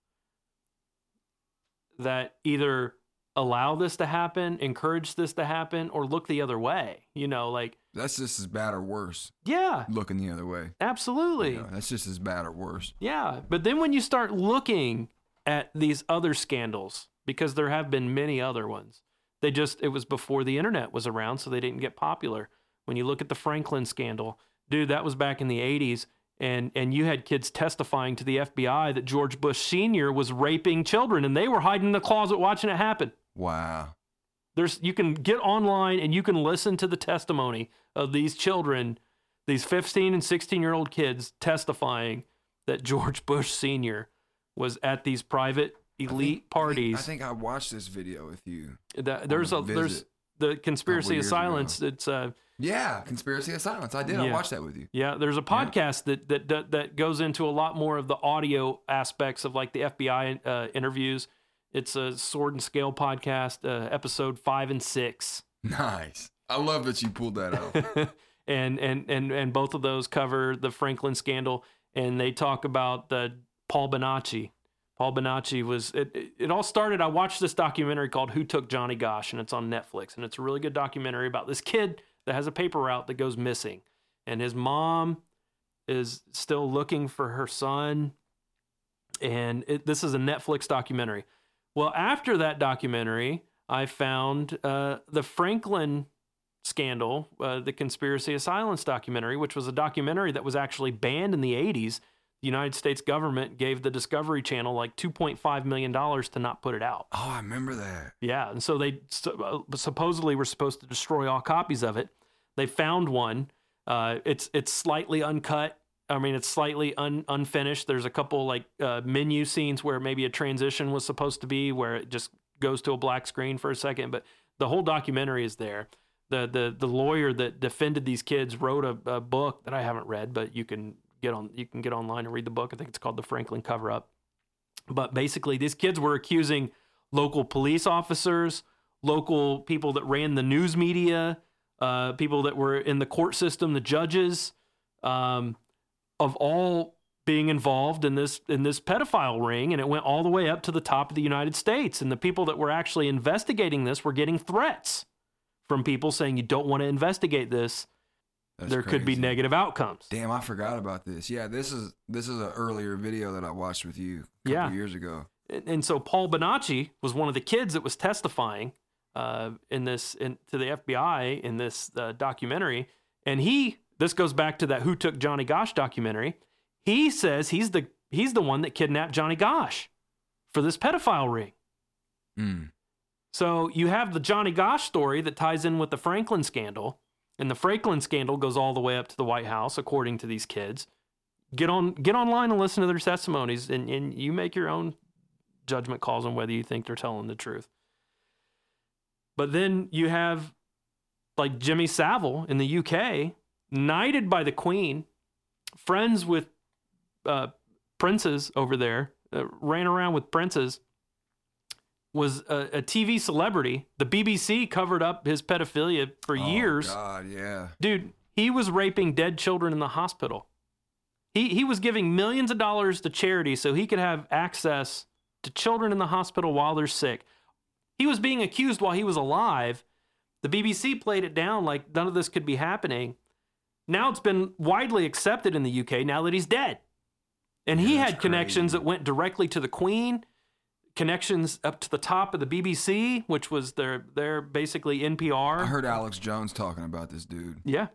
S1: that either allow this to happen, encourage this to happen, or look the other way. You know, like
S3: That's just as bad or worse.
S1: yeah,
S3: Looking the other way.
S1: absolutely.
S3: You know, that's just as bad or worse.
S1: Yeah, but then when you start looking at these other scandals, because there have been many other ones, they just it was before the internet was around, so they didn't get popular. When you look at the Franklin scandal, dude, that was back in the '80s, and and you had kids testifying to the FBI that George Bush Sr. was raping children, and they were hiding in the closet watching it happen.
S3: Wow.
S1: There's you can get online and you can listen to the testimony of these children, these 15 and 16 year old kids testifying that George Bush Sr. was at these private elite
S3: I think-
S1: parties.
S3: I think, I think I watched this video with you.
S1: that, there's a there's the conspiracy of
S3: years ago.
S1: silence. It's uh
S3: Yeah, Conspiracy of Silence. I did. I watched that with you.
S1: yeah, there's a podcast that, that that that goes into a lot more of the audio aspects of like the FBI uh, interviews. It's a Sword and Scale podcast, uh, episode five and six.
S3: Nice. I love that you pulled that off. [laughs]
S1: and and and and both of those cover the Franklin scandal, and they talk about the Paul Bonacci. Paul Bonacci was it, it. It all started. I watched this documentary called "Who Took Johnny Gosch," and it's on Netflix, and it's a really good documentary about this kid that has a paper route that goes missing, and his mom is still looking for her son, and it, this is a Netflix documentary. Well, after that documentary, I found uh, the Franklin scandal, uh, the Conspiracy of Silence documentary, which was a documentary that was actually banned in the 80s. The United States government gave the Discovery Channel like $2.5 million to not put it out.
S3: Oh, I remember that.
S1: Yeah. And so they uh, supposedly were supposed to destroy all copies of it. They found one. Uh, it's it's slightly uncut. I mean, it's slightly un, unfinished. There's a couple like uh, menu scenes where maybe a transition was supposed to be, where it just goes to a black screen for a second. But the whole documentary is there. The the the lawyer that defended these kids wrote a, a book that I haven't read, but you can get on you can get online and read the book. I think it's called The Franklin Cover Up. But basically, these kids were accusing local police officers, local people that ran the news media, uh, people that were in the court system, the judges, um, of all being involved in this in this pedophile ring, and it went all the way up to the top of the United States. And the people that were actually investigating this were getting threats from people saying you don't want to investigate this.
S3: That's
S1: there could be negative outcomes.
S3: Damn, I forgot about this. Yeah, this is this is an earlier video that I watched with you a couple
S1: Yeah.
S3: years ago.
S1: and, and so Paul Bonacci was one of the kids that was testifying uh, in this in, to the FBI in this uh, documentary, and he this goes back to that Who Took Johnny Gosch documentary. He says he's the he's the one that kidnapped Johnny Gosch for this pedophile ring.
S3: Mm.
S1: So you have the Johnny Gosch story that ties in with the Franklin scandal, and the Franklin scandal goes all the way up to the White House, according to these kids. Get on get online and listen to their testimonies, and, and you make your own judgment calls on whether you think they're telling the truth. But then you have like Jimmy Savile in the UK, knighted by the Queen, friends with uh, princes over there, uh, ran around with princes was a, a TV celebrity. The BBC covered up his pedophilia for
S3: Oh,
S1: years.
S3: God, yeah.
S1: Dude, he was raping dead children in the hospital. He he was giving millions of dollars to charity so he could have access to children in the hospital while they're sick. He was being accused while he was alive. The BBC played it down like none of this could be happening. Now it's been widely accepted in the UK now that he's dead. And he had connections
S3: crazy.
S1: that went directly to the Queen, connections up to the top of the BBC, which was their their basically NPR.
S3: I heard Alex Jones talking about this dude.
S1: yeah.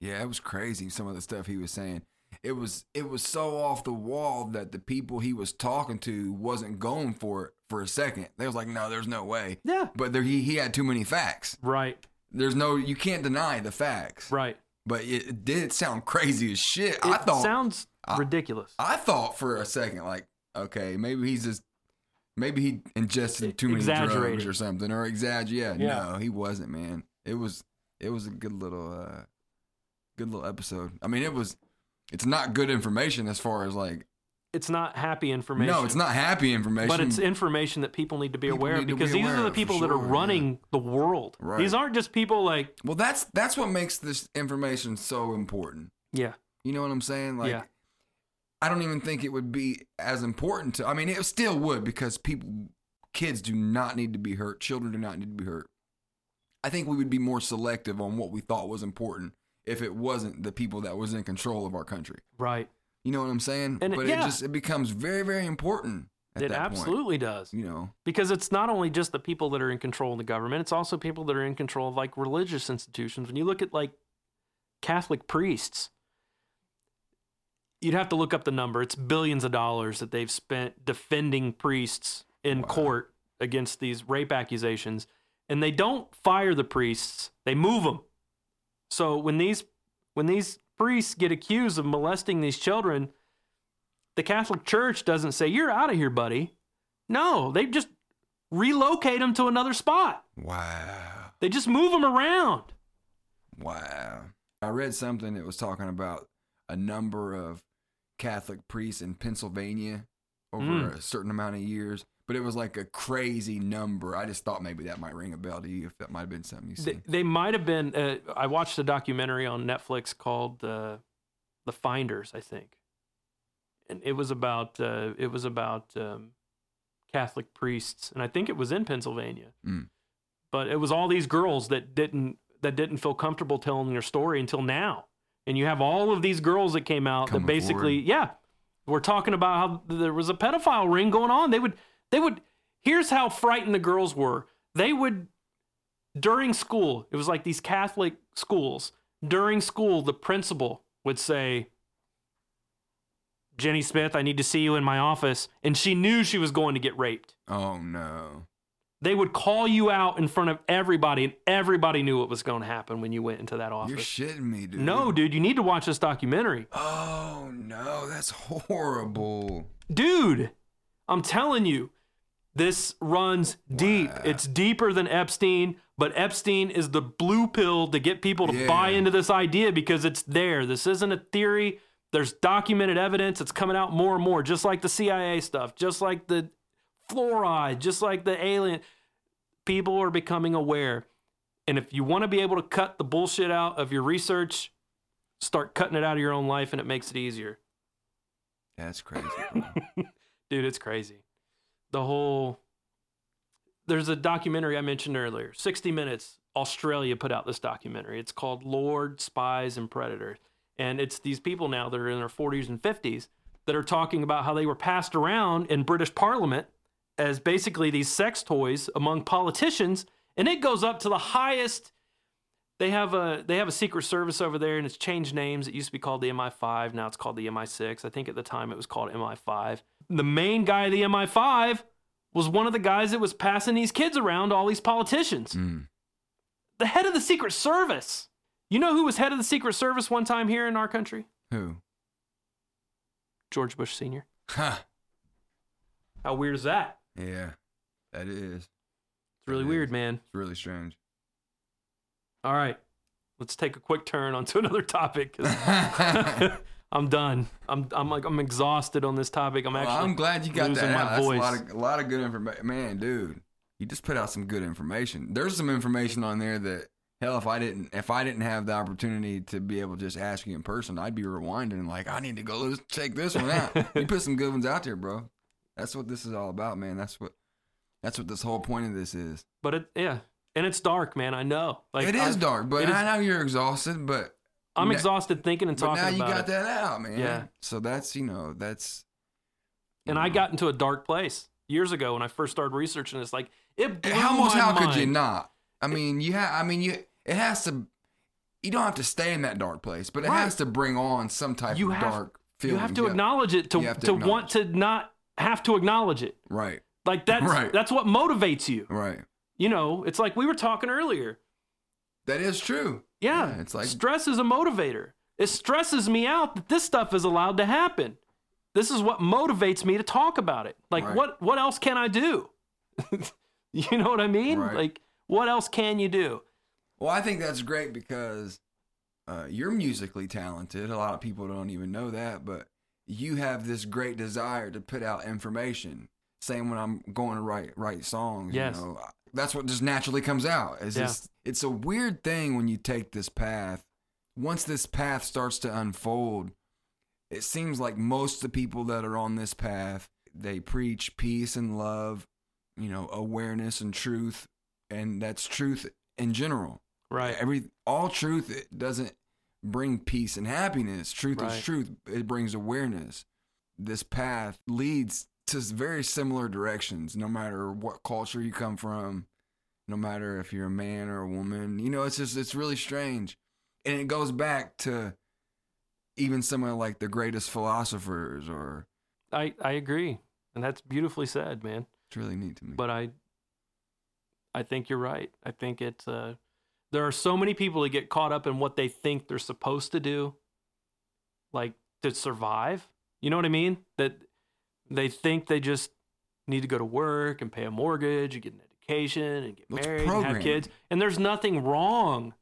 S3: Yeah, it was crazy. Some of the stuff he was saying. It was it was so off the wall that the people he was talking to wasn't going for it for a second. They was like, no, there's no way.
S1: Yeah.
S3: But there, he he had too many facts.
S1: Right.
S3: There's no you can't deny the facts.
S1: Right.
S3: But it, did sound [laughs] crazy as shit.
S1: It
S3: I thought
S1: sounds
S3: I-
S1: ridiculous.
S3: I thought for a second like, okay, maybe he's just maybe he ingested too many drugs or something or exaggerate. Yeah,
S1: Yeah.
S3: no, he wasn't, man. It was it was a good little uh good little episode. I mean, it was it's not good information as far as like
S1: it's not happy information.
S3: no, it's not happy information.
S1: But it's information that people need to be
S3: People
S1: aware of because
S3: be
S1: these are the people that are
S3: sure, yeah.
S1: running the world.
S3: Right.
S1: These aren't just people like,
S3: well, that's that's what makes this information so important.
S1: yeah,
S3: You know what I'm saying? Like,
S1: Yeah.
S3: I don't even think it would be as important to. I mean, it still would because people, kids do not need to be hurt. Children do not need to be hurt. I think we would be more selective on what we thought was important if it wasn't the people that was in control of our country.
S1: right.
S3: You know what I'm saying?
S1: And it-
S3: but
S1: yeah.
S3: it just it becomes very very important at
S1: it absolutely does.
S3: You know.
S1: Because it's not only just the people that are in control of the government, it's also people that are in control of like religious institutions. When you look at like Catholic priests, you'd have to look up the number. It's billions of dollars that they've spent defending priests in
S3: Wow.
S1: court against these rape accusations. And they don't fire the priests, they move them. So when these when these priests get accused of molesting these children, the Catholic Church doesn't say, You're out of here, buddy. No, they just relocate them to another spot.
S3: Wow.
S1: They just move them around.
S3: Wow. I read something that was talking about a number of Catholic priests in Pennsylvania over
S1: Mm.
S3: a certain amount of years. But it was like a crazy number. I just thought maybe that might ring a bell to you if that might have been something you
S1: They, they might have been. Uh, I watched a documentary on Netflix called uh, "The Finders," I think, and it was about uh, it was about um, Catholic priests, and I think it was in Pennsylvania.
S3: Mm.
S1: But it was all these girls that didn't that didn't feel comfortable telling their story until now, and you have all of these girls that came out
S3: Coming
S1: that basically,
S3: forward.
S1: yeah, we're talking about how there was a pedophile ring going on. They would they would. Here's how frightened the girls were. They would during school, it was like these Catholic schools. During school, the principal would say, Jenny Smith, I need to see you in my office. And she knew she was going to get raped.
S3: Oh no.
S1: They would call you out in front of everybody, and everybody knew what was going to happen when you went into that office.
S3: You're shitting me, dude.
S1: No, dude, you need to watch this documentary.
S3: Oh no, that's horrible.
S1: Dude, I'm telling you, this runs deep.
S3: Wow.
S1: It's deeper than Epstein, but Epstein is the blue pill to get people to buy into this idea because it's there. This isn't a theory. There's documented evidence. It's coming out more and more, just like the CIA stuff, just like the fluoride, just like the alien. People are becoming aware. And if you want to be able to cut the bullshit out of your research, start cutting it out of your own life and it makes it easier.
S3: That's crazy. [laughs]
S1: Dude, it's crazy. The whole there's a documentary I mentioned earlier. 60 Minutes, Australia put out this documentary. It's called Lord, Spies, and Predators. And it's these people now that are in their 40s and 50s that are talking about how they were passed around in British Parliament as basically these sex toys among politicians. And it goes up to the highest they have a they have a secret service over there and it's changed names. It used to be called the MI5, now it's called the MI6. I think at the time it was called MI5. The main guy of the MI5 was one of the guys that was passing these kids around all these politicians.
S3: Mm.
S1: The head of the Secret Service. You know who was head of the Secret Service one time here in our country?
S3: Who?
S1: George Bush Sr.
S3: Huh.
S1: How weird is that?
S3: Yeah, that is.
S1: It's really
S3: It
S1: weird,
S3: is.
S1: man.
S3: It's really strange.
S1: All right. Let's take a quick turn onto [laughs] another topic. [laughs] [laughs] I'm done. I'm I'm like I'm exhausted on this topic. I'm
S3: Well,
S1: actually
S3: I'm glad you got that
S1: my
S3: out. That's
S1: voice.
S3: a lot of a lot of good information. Man, dude, you just put out some good information. There's some information on there that hell, if I didn't if I didn't have the opportunity to be able to just ask you in person, I'd be rewinding like I need to go check this one out. [laughs] you put some good ones out there, bro. That's what this is all about, man. That's what that's what this whole point of this is.
S1: but it yeah, and it's dark, man. I know. Like
S3: it is
S1: I,
S3: dark, but
S1: it is-
S3: I know you're exhausted, but
S1: I'm
S3: Na-
S1: exhausted thinking and talking.
S3: but
S1: talking
S3: now you got
S1: it.
S3: that out, man.
S1: Yeah.
S3: So that's you know that's
S1: And I got into a dark place years ago when I first started researching this. Like it blew
S3: almost how could you not? I mean, you have. I mean, you. It has to. You don't have to stay in that dark place, but it
S1: Right.
S3: has to bring on some type
S1: You
S3: of
S1: have-
S3: dark feeling.
S1: You have to acknowledge it to
S3: You to
S1: to want to not have to acknowledge it.
S3: Right.
S1: Like that's
S3: Right.
S1: that's what motivates you.
S3: Right.
S1: You know, it's like we were talking earlier.
S3: That is true.
S1: Yeah,
S3: Yeah, it's like-
S1: stress is a motivator. It stresses me out that this stuff is allowed to happen. This is what motivates me to talk about it. Like
S3: Right.
S1: what what else can I do? [laughs] you know what I mean?
S3: Right.
S1: Like what else can you do?
S3: Well, I think that's great because uh, you're musically talented. A lot of people don't even know that, but you have this great desire to put out information. Same when I'm going to write write songs.
S1: Yes.
S3: You know, that's what just naturally comes out. It's
S1: Yeah.
S3: just it's a weird thing when you take this path. Once this path starts to unfold, it seems like most of the people that are on this path they preach peace and love, you know, awareness and truth, and that's truth in general
S1: Right.
S3: every all truth it doesn't bring peace and happiness truth
S1: Right.
S3: is truth it brings awareness this path leads to very similar directions no matter what culture you come from no matter if you're a man or a woman you know it's just it's really strange and it goes back to even some of like the greatest philosophers or
S1: I I agree. And that's beautifully said, man.
S3: it's really neat to me
S1: But I I think you're right. I think it's uh there are so many people that get caught up in what they think they're supposed to do like to survive. You know what I mean? That they think they just need to go to work and pay a mortgage and get an education and get
S3: it's
S1: married and have kids. And there's nothing wrong.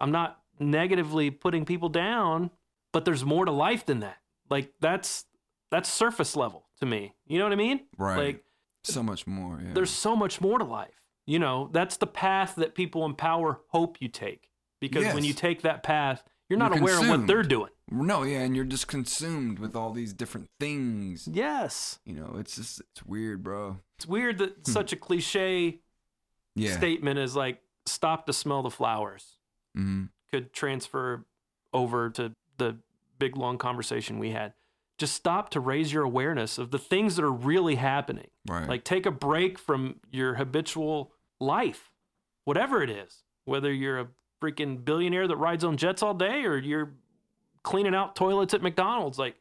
S1: I'm not negatively putting people down, but there's more to life than that. Like that's that's surface level to me. You know what I mean?
S3: right
S1: Like
S3: So much more. Yeah.
S1: there's so much more to life. You know, that's the path that people in power hope you take. Because when you take that path, you're not
S3: You're
S1: aware of what they're doing.
S3: no, yeah, and you're just consumed with all these different things.
S1: Yes.
S3: You know, it's just it's weird, bro.
S1: It's weird that such a cliche
S3: Hmm. Yeah.
S1: statement is like stop to smell the flowers
S3: hmm
S1: could transfer over to the big long conversation we had. Just stop to raise your awareness of the things that are really happening.
S3: Right.
S1: Like take a break from your habitual life, whatever it is. Whether you're a freaking billionaire that rides on jets all day or you're cleaning out toilets at McDonald's, like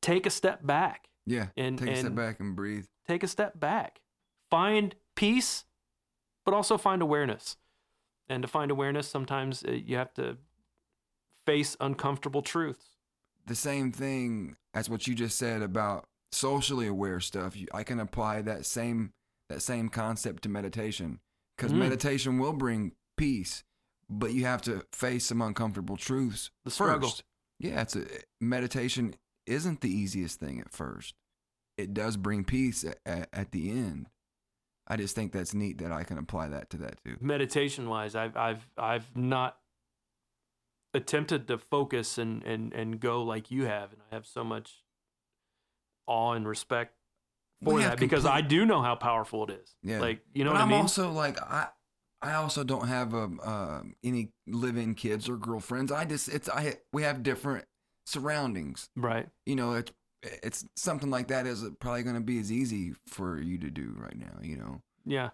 S1: take a step back.
S3: yeah.
S1: and-
S3: Take a step
S1: and-
S3: back and breathe.
S1: Take a step back. Find peace, but also find awareness. And to find awareness, sometimes uh, you have to face uncomfortable truths.
S3: the same thing as what you just said about socially aware stuff. You, I can apply that same that same concept to meditation because
S1: Mm.
S3: meditation will bring peace, but you have to face some uncomfortable truths
S1: The struggle.
S3: first. Yeah, it's a, meditation isn't the easiest thing at first. It does bring peace at, at, at the end. I just think that's neat that I can apply that to that too.
S1: meditation wise i've i've i've not attempted to focus and and and go like you have and i have so much awe and respect for that because i do know how powerful it is
S3: Yeah.
S1: like you know
S3: I'm
S1: i mean
S3: also like I I also don't have um uh, any live-in kids or girlfriends. I just it's I we have different surroundings.
S1: right
S3: You know, it's it's something like that is probably going to be as easy for you to do right now. You know,
S1: yeah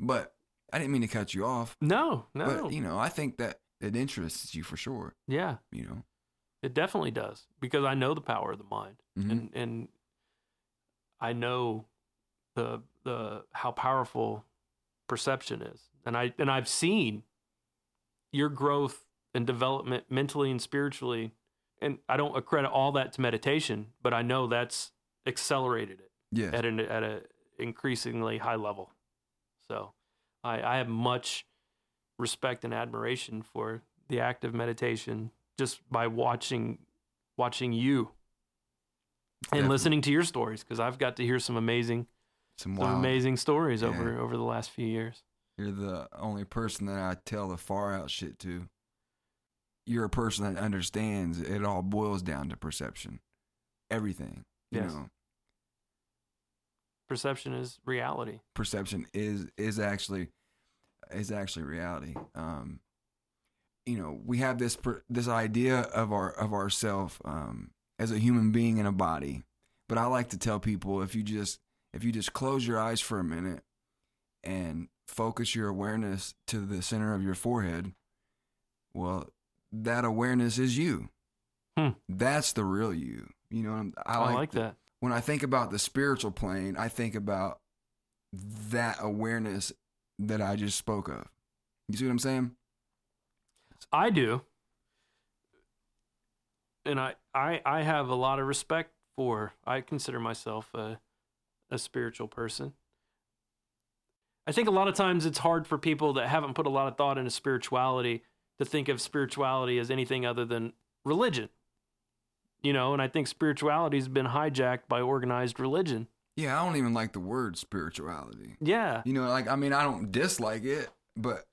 S3: but I didn't mean to cut you off.
S1: no no
S3: But you know, I think that it interests you for sure.
S1: yeah
S3: You know,
S1: it definitely does because i know the power of the mind
S3: Mhm.
S1: and and i know the the how powerful perception is. And i and i've seen your growth and development mentally and spiritually and i don't accredit all that to meditation but i know that's accelerated it
S3: yeah,
S1: at an at a increasingly high level. So i i have much respect and admiration for the act of meditation just by watching watching you and
S3: Definitely.
S1: listening to your stories because I've got to hear some amazing
S3: some
S1: some amazing stories
S3: Yeah.
S1: over over the last few years.
S3: You're the only person that I tell the far out shit to. You're a person that understands it all boils down to perception. Everything. You
S1: Yes.
S3: know,
S1: Perception is reality.
S3: perception is is actually is actually reality. Um you know, we have this per, this idea of our of ourself um as a human being in a body. But I like to tell people if you just if you just close your eyes for a minute and focus your awareness to the center of your forehead, well, that awareness is you.
S1: Hmm.
S3: That's the real you. You know, I'm- I
S1: I
S3: like,
S1: like
S3: to-
S1: that.
S3: When I think about the spiritual plane, I think about that awareness that I just spoke of. You see what I'm saying?
S1: I do. And I, I I have a lot of respect for I consider myself a a spiritual person. I think a lot of times it's hard for people that haven't put a lot of thought into spirituality to think of spirituality as anything other than religion. You know, and I think spirituality has been hijacked by organized religion.
S3: Yeah, I don't even like the word spirituality.
S1: Yeah.
S3: You know, like I mean, I don't dislike it, but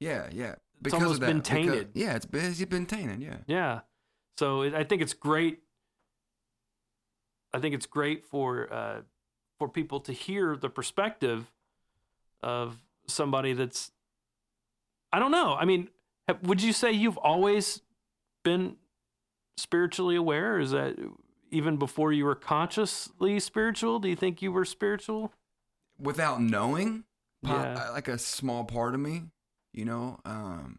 S3: yeah, yeah, because
S1: almost
S3: of that,
S1: been
S3: because-
S1: tainted.
S3: yeah, it's been it's been tainted. Yeah,
S1: Yeah. So it, I think it's great. I think it's great for uh, for people to hear the perspective of somebody that's. I don't know. I mean, would you say you've always been spiritually aware? Is that even before you were consciously spiritual? Do you think you were spiritual?
S3: without knowing,
S1: Yeah.
S3: like a small part of me, you know. Um,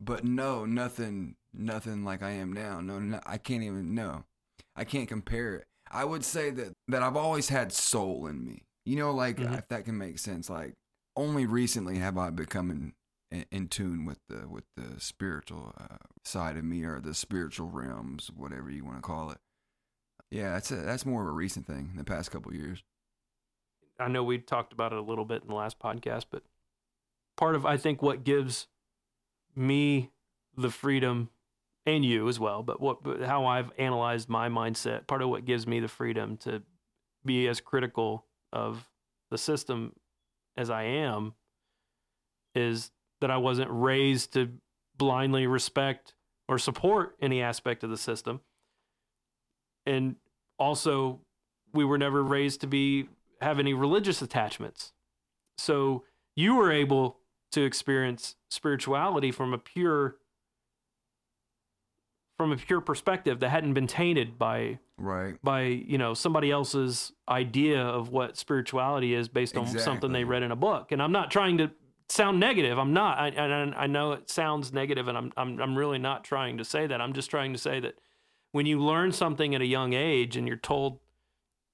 S3: but no, nothing, nothing like I am now. No, no I can't even know. I can't compare it. I would say that that I've always had soul in me. You know, like
S1: Mhm.
S3: if that can make sense. Like only recently have I become in, in, in tune with the with the spiritual uh, side of me or the spiritual realms, whatever you want to call it. Yeah, that's a, that's more of a recent thing in the past couple years.
S1: I know we talked about it a little bit in the last podcast, but part of I think what gives me the freedom and you as well, but what how I've analyzed my mindset, part of what gives me the freedom to be as critical of the system as I am is that I wasn't raised to blindly respect or support any aspect of the system. And also we were never raised to be have any religious attachments. So you were able to experience spirituality from a pure from a pure perspective that hadn't been tainted by
S3: Right.
S1: by you know somebody else's idea of what spirituality is based on something they read in a book. And i'm not trying to sound negative. I'm not. I, I, I know it sounds negative and I'm, I'm i'm really not trying to say that. I'm just trying to say that when you learn something at a young age and you're told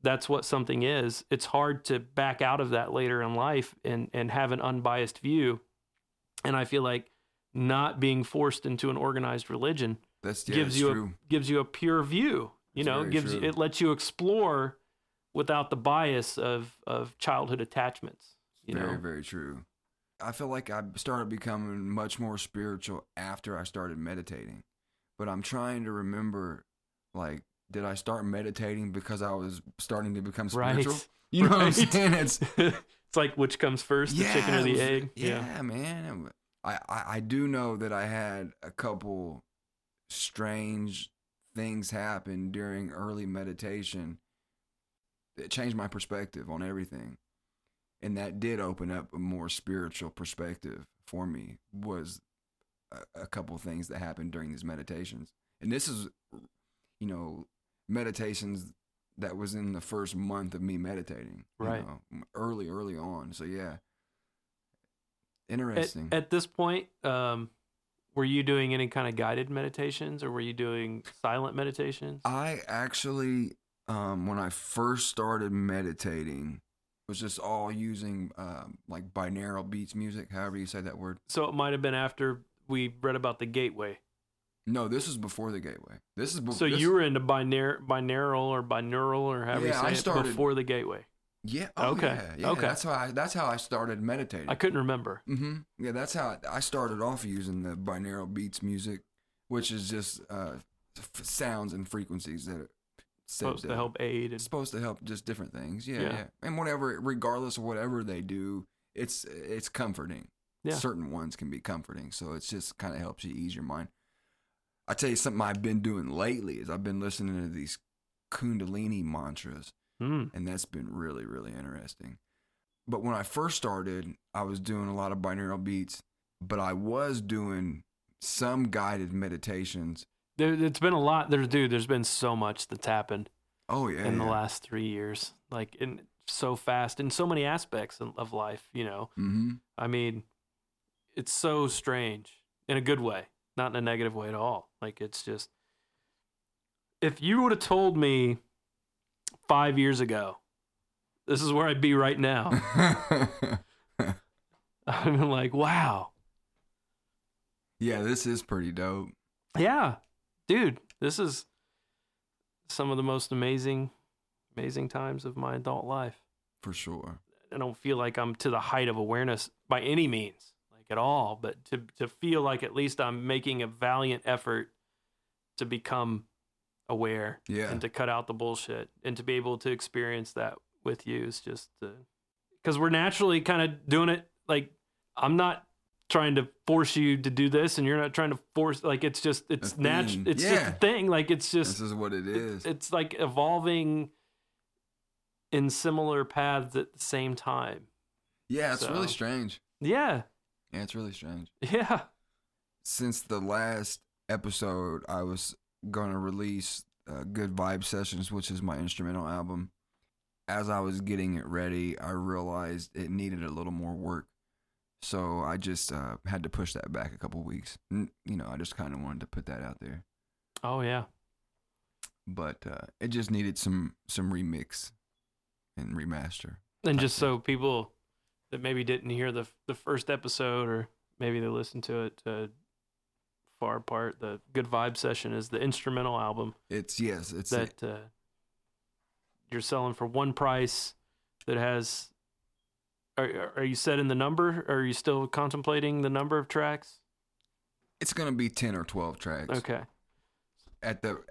S1: that's what something is it's hard to back out of that later in life and and have an unbiased view. And i feel like not being forced into an organized religion
S3: That's yeah,
S1: gives you
S3: true.
S1: a gives you a pure view. You know, gives you, it lets you explore without the bias of of childhood attachments. You
S3: very,
S1: know,
S3: very true. I feel like I started becoming much more spiritual after I started meditating. But I'm trying to remember, like, did I start meditating because I was starting to become
S1: right?
S3: spiritual? [laughs] You know what I'm saying? It's [laughs]
S1: it's like which comes first, the chicken or the
S3: was-
S1: egg?
S3: Yeah, man. I, I I do know that I had a couple strange things happen during early meditation that changed my perspective on everything. And that did open up a more spiritual perspective for me was a, a couple things that happened during these meditations. And this is you know meditations that was in the first month of me meditating. you
S1: Right.
S3: know, early, early on. So yeah.
S1: At,
S3: Interesting.
S1: at this point, um, were you doing any kind of guided meditations, or were you doing silent meditations?
S3: I actually, um, when I first started meditating, was just all using um, like binaural beats music, however you say that word.
S1: so it might have been after we read about the gateway.
S3: No, this is before the gateway. This is before.
S1: So you were into binar- binaural or binaural or however
S3: Yeah,
S1: you say
S3: I
S1: it before the gateway.
S3: Yeah. Oh,
S1: Okay,
S3: Yeah, yeah,
S1: okay.
S3: That's how I. That's how I started meditating.
S1: I couldn't remember.
S3: Mm-hmm. Yeah, that's how I started off using the binaural beats music, which is just uh, f- sounds and frequencies that are
S1: Supposed to help aid.
S3: It's
S1: And,
S3: supposed to help just different things. Yeah,
S1: Yeah.
S3: yeah. And whatever, regardless of whatever they do, it's it's comforting.
S1: Yeah.
S3: Certain ones can be comforting, so it's just kind of helps you ease your mind. I tell you something I've been doing lately is I've been listening to these Kundalini mantras,
S1: Mm,
S3: and that's been really really interesting. But when I first started, I was doing a lot of binaural beats, but I was doing some guided meditations.
S1: there, it's been a lot. There's dude. There's been so much that's happened
S3: Oh yeah,
S1: in the last three years. Like in so fast in so many aspects of of life. You know,
S3: Mm-hmm.
S1: I mean, it's so strange in a good way, not in a negative way at all. Like it's just, if you would have told me five years ago, this is where I'd be right now. [laughs] [laughs] I'd been like, wow,
S3: yeah, this is pretty dope.
S1: yeah, dude, this is some of the most amazing, amazing times of my adult life.
S3: For sure.
S1: I don't feel like I'm to the height of awareness by any means, like at all. But to to feel like at least I'm making a valiant effort to become aware
S3: Yeah.
S1: and to cut out the bullshit and to be able to experience that with you is just uh, because we're naturally kind of doing it. Like I'm not trying to force you to do this, and you're not trying to force. Like it's just it's natural. It's just a thing. Like it's just
S3: This is what it
S1: it-
S3: is.
S1: it's like evolving in similar paths at the same time.
S3: yeah, it's really strange.
S1: Yeah,
S3: Yeah, it's really strange. [laughs]
S1: yeah.
S3: Since the last episode, I was going to release uh, Good Vibe Sessions, which is my instrumental album. As I was getting it ready, I realized it needed a little more work. So I just uh, had to push that back a couple weeks. You know, I just kind of wanted to put that out there.
S1: Oh yeah.
S3: But uh, it just needed some some remix and remaster.
S1: And just so people that maybe didn't hear the the first episode, or maybe they listened to it uh, far apart, the Good Vibe Session is the instrumental album
S3: It's yes, it's
S1: that uh, you're selling for one price. That has. Are are you setting the number? Or are you still contemplating the number of tracks?
S3: it's gonna be ten or twelve tracks.
S1: Okay.
S3: At the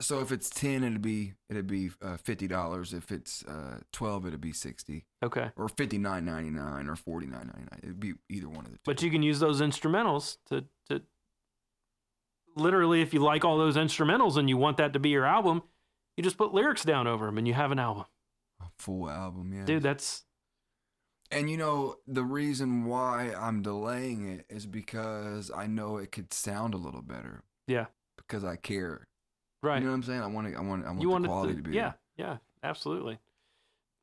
S3: So if it's ten, it'd be it'd be uh, fifty dollars. If it's uh, twelve, it'd be sixty,
S1: Okay.
S3: or fifty nine ninety nine, or forty nine ninety nine. It'd be either one of the two.
S1: But you can use those instrumentals to literally if you like all those instrumentals and you want that to be your album, you just put lyrics down over them and you have an album.
S3: A full album, yeah.
S1: Dude, that's
S3: And you know the reason why I'm delaying it is because I know it could sound a little better.
S1: Yeah.
S3: Because I care.
S1: right.
S3: You know what I'm saying? I want to. I want. I want
S1: you
S3: the
S1: want
S3: quality
S1: to,
S3: to, be.
S1: Yeah, yeah, absolutely.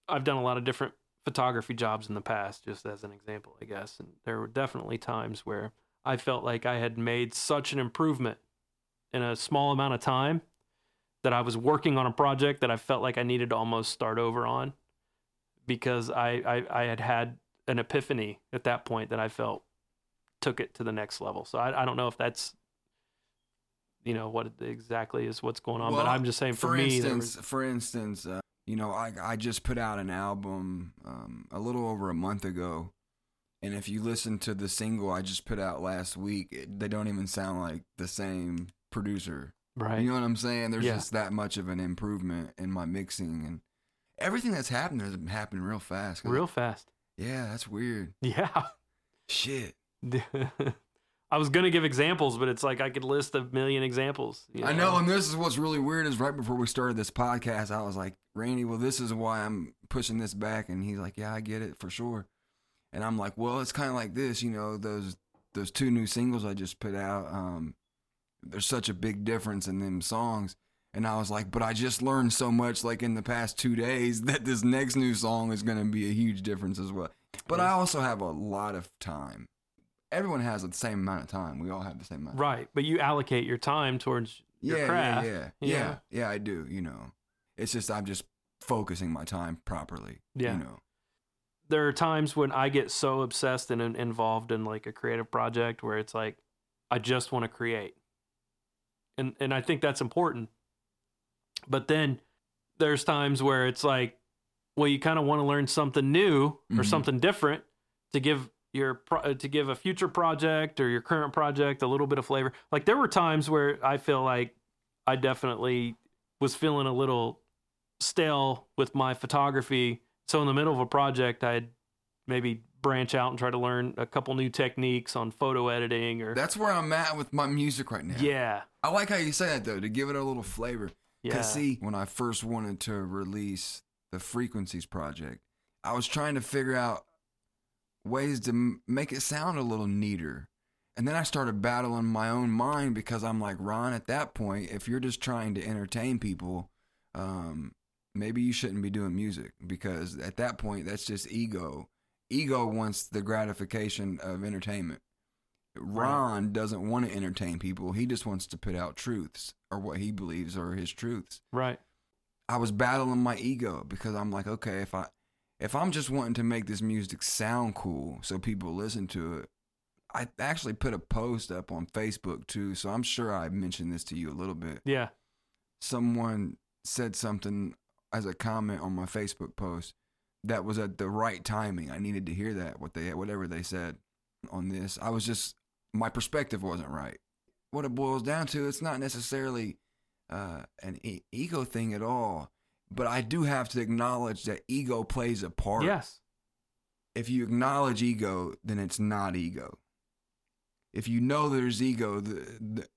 S1: I've done a lot of different photography jobs in the past, just as an example, I guess. And there were definitely times where I felt like I had made such an improvement in a small amount of time that I was working on a project that I felt like I needed to almost start over on because I, I, I had had an epiphany at that point that I felt took it to the next level. So I, I don't know if that's, you know, what exactly is what's going on, but I'm just saying for,
S3: for
S1: me,
S3: instance,
S1: was-
S3: for instance, uh, you know, I I just put out an album um, a little over a month ago, and if you listen to the single I just put out last week, it, they don't even sound like the same producer.
S1: right.
S3: You know what I'm saying? There's
S1: Yeah.
S3: just that much of an improvement in my mixing and everything that's happened has happened real fast.
S1: Real fast.
S3: Yeah, that's weird.
S1: Yeah.
S3: Shit. [laughs]
S1: I was gonna give examples, but it's like I could list a million examples. you
S3: I know, and this is what's really weird is right before we started this podcast, I was like, Randy, well, this is why I'm pushing this back, and he's like, Yeah, I get it for sure. And I'm like, Well, it's kind of like this, you know, those those two new singles I just put out. Um, there's such a big difference in them songs, and I was like, But I just learned so much, like in the past two days, [laughs] that this next new song is gonna be a huge difference as well. But I also have a lot of time. Everyone has the same amount of time. We all have the same amount.
S1: Right, but you allocate your time towards your craft.
S3: Yeah, yeah,
S1: you
S3: yeah, yeah. I do. You know, it's just I'm just focusing my time properly.
S1: Yeah.
S3: You know.
S1: There are times when I get so obsessed and involved in like a creative project where it's like I just want to create, and and I think that's important. But then there's times where it's like, well, you kind of want to learn something new or
S3: Mhm.
S1: something different to give your pro- uh, to give a future project or your current project a little bit of flavor. Like there were times where I feel like I definitely was feeling a little stale with my photography. So in the middle of a project, I'd maybe branch out and try to learn a couple new techniques on photo editing or
S3: That's where I'm at with my music right now.
S1: yeah,
S3: I like how you say that though, to give it a little flavor.
S1: yeah,
S3: Cause see, when I first wanted to release the Frequencies project, I was trying to figure out ways to m- make it sound a little neater. And then I started battling my own mind because I'm like, Ron, at that point, if you're just trying to entertain people, um, maybe you shouldn't be doing music because at that point, that's just ego. Ego wants the gratification of entertainment. Ron doesn't want to entertain people. He just wants to put out truths or what he believes are his truths.
S1: right,
S3: I was battling my ego because I'm like, okay, if I if I'm just wanting to make this music sound cool so people listen to it, I actually put a post up on Facebook too, so I'm sure I mentioned this to you a little bit.
S1: yeah,
S3: Someone said something as a comment on my Facebook post that was at the right timing. I needed to hear that what they whatever they said on this. I was just my perspective wasn't right. What it boils down to, it's not necessarily uh, an e- ego thing at all. But I do have to acknowledge that ego plays a part.
S1: yes,
S3: If you acknowledge ego, then it's not ego. If you know there's ego, the, the,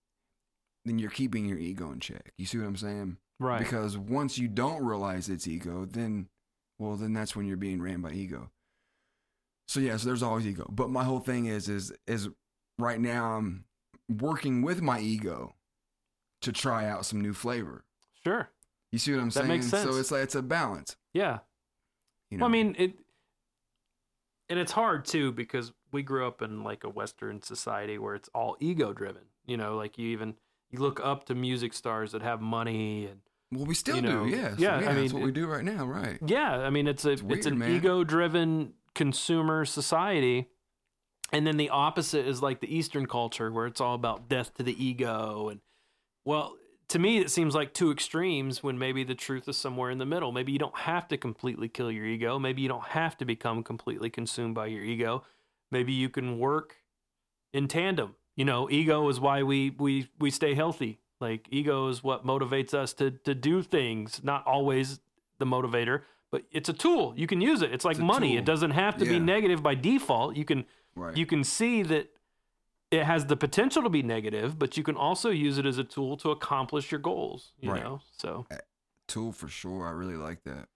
S3: then you're keeping your ego in check. You see what I'm saying?
S1: Right,
S3: Because once you don't realize it's ego, then, well, then that's when you're being ran by ego. So yeah, so there's always ego. But my whole thing is, is, is right now I'm working with my ego to try out some new flavor.
S1: sure,
S3: You see what I'm
S1: That
S3: saying?
S1: makes sense.
S3: So it's like it's a balance.
S1: yeah.
S3: You know?
S1: Well, I mean it, and it's hard too because we grew up in like a Western society where it's all ego driven. You know, like you even you look up to music stars that have money and
S3: well, we still
S1: you know,
S3: do. Yes.
S1: yeah,
S3: Yeah,
S1: I
S3: that's
S1: mean,
S3: what we do right now, right?
S1: yeah, I mean it's a
S3: It's
S1: it's,
S3: weird,
S1: an
S3: man.
S1: ego driven consumer society. And then the opposite is like the Eastern culture where it's all about death to the ego and well, to me it seems like two extremes when maybe the truth is somewhere in the middle. Maybe you don't have to completely kill your ego. Maybe you don't have to become completely consumed by your ego. Maybe you can work in tandem. You know, ego is why we we we stay healthy. Like ego is what motivates us to to do things, not always the motivator, but it's a tool. You can use it. It's like
S3: It's
S1: money.
S3: tool.
S1: It doesn't have to be negative by default. You can
S3: Right.
S1: you can see that it has the potential to be negative, but you can also use it as a tool to accomplish your goals. You
S3: Right.
S1: know, so
S3: tool for sure. I really like that.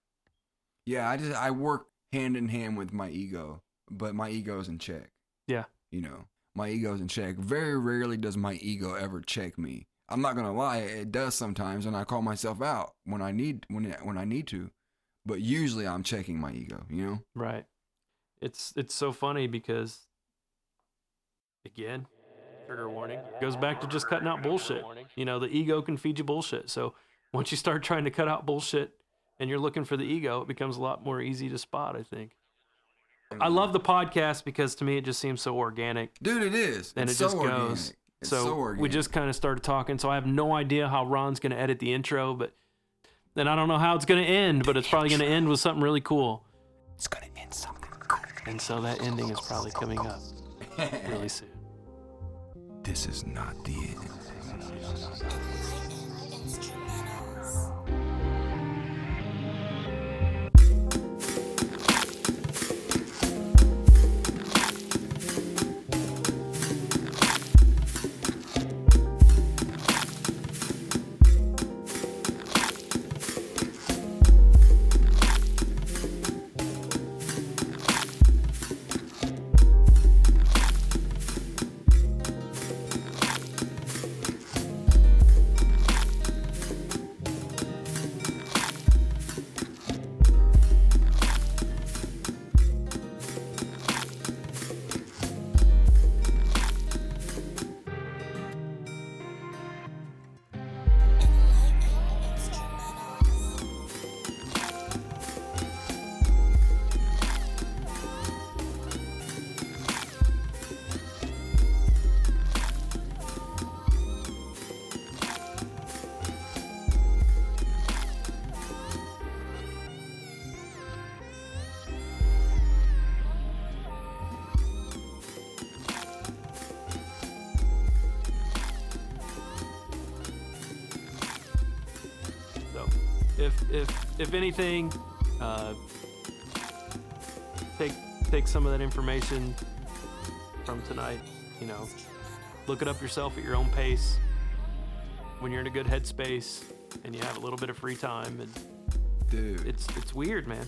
S3: Yeah, I just I work hand in hand with my ego, but my ego's in check.
S1: Yeah.
S3: You know, my ego's in check. Very rarely does my ego ever check me. I'm not gonna lie, it does sometimes, and I call myself out when I need when when I need to. But usually, I'm checking my ego. You know.
S1: right. It's it's so funny because again, trigger warning goes back to just cutting out bullshit. You know, the ego can feed you bullshit. So once you start trying to cut out bullshit and you're looking for the ego, it becomes a lot more easy to spot, I think. I love the podcast because to me it just seems so organic.
S3: Dude, it is.
S1: And
S3: It's
S1: it just
S3: so
S1: goes.
S3: organic. It's
S1: so
S3: so organic.
S1: we just kind of started talking. So I have no idea how Ron's going to edit the intro, but then I don't know how it's going to end, but it's probably going to end with something really cool.
S3: it's gonna end something cool.
S1: And so that ending is probably coming up really soon. [laughs]
S3: This is not the end.
S1: If anything, uh, take take some of that information from tonight. You know, look it up yourself at your own pace. When you're in a good headspace and you have a little bit of free time, and
S3: Dude,
S1: it's it's weird, man.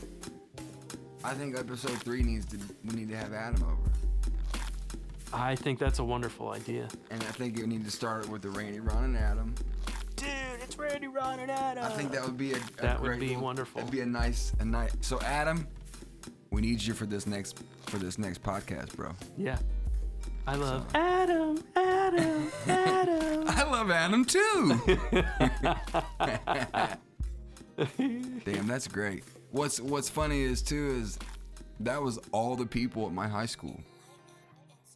S3: I think episode three needs to we need to have Adam over.
S1: I think that's a wonderful idea.
S3: And I think you need to start it with the Randy, Ron, and Adam.
S1: Dude, it's Randy, and Adam.
S3: I think that would be a, a
S1: That would be
S3: little-
S1: wonderful.
S3: That'd be a nice, a nice. So Adam, we need you for this next for this next podcast, bro.
S1: Yeah. I love Adam, Adam, Adam. [laughs]
S3: I love Adam too. [laughs] Damn, that's great. What's What's funny is too is that was all the people at my high school.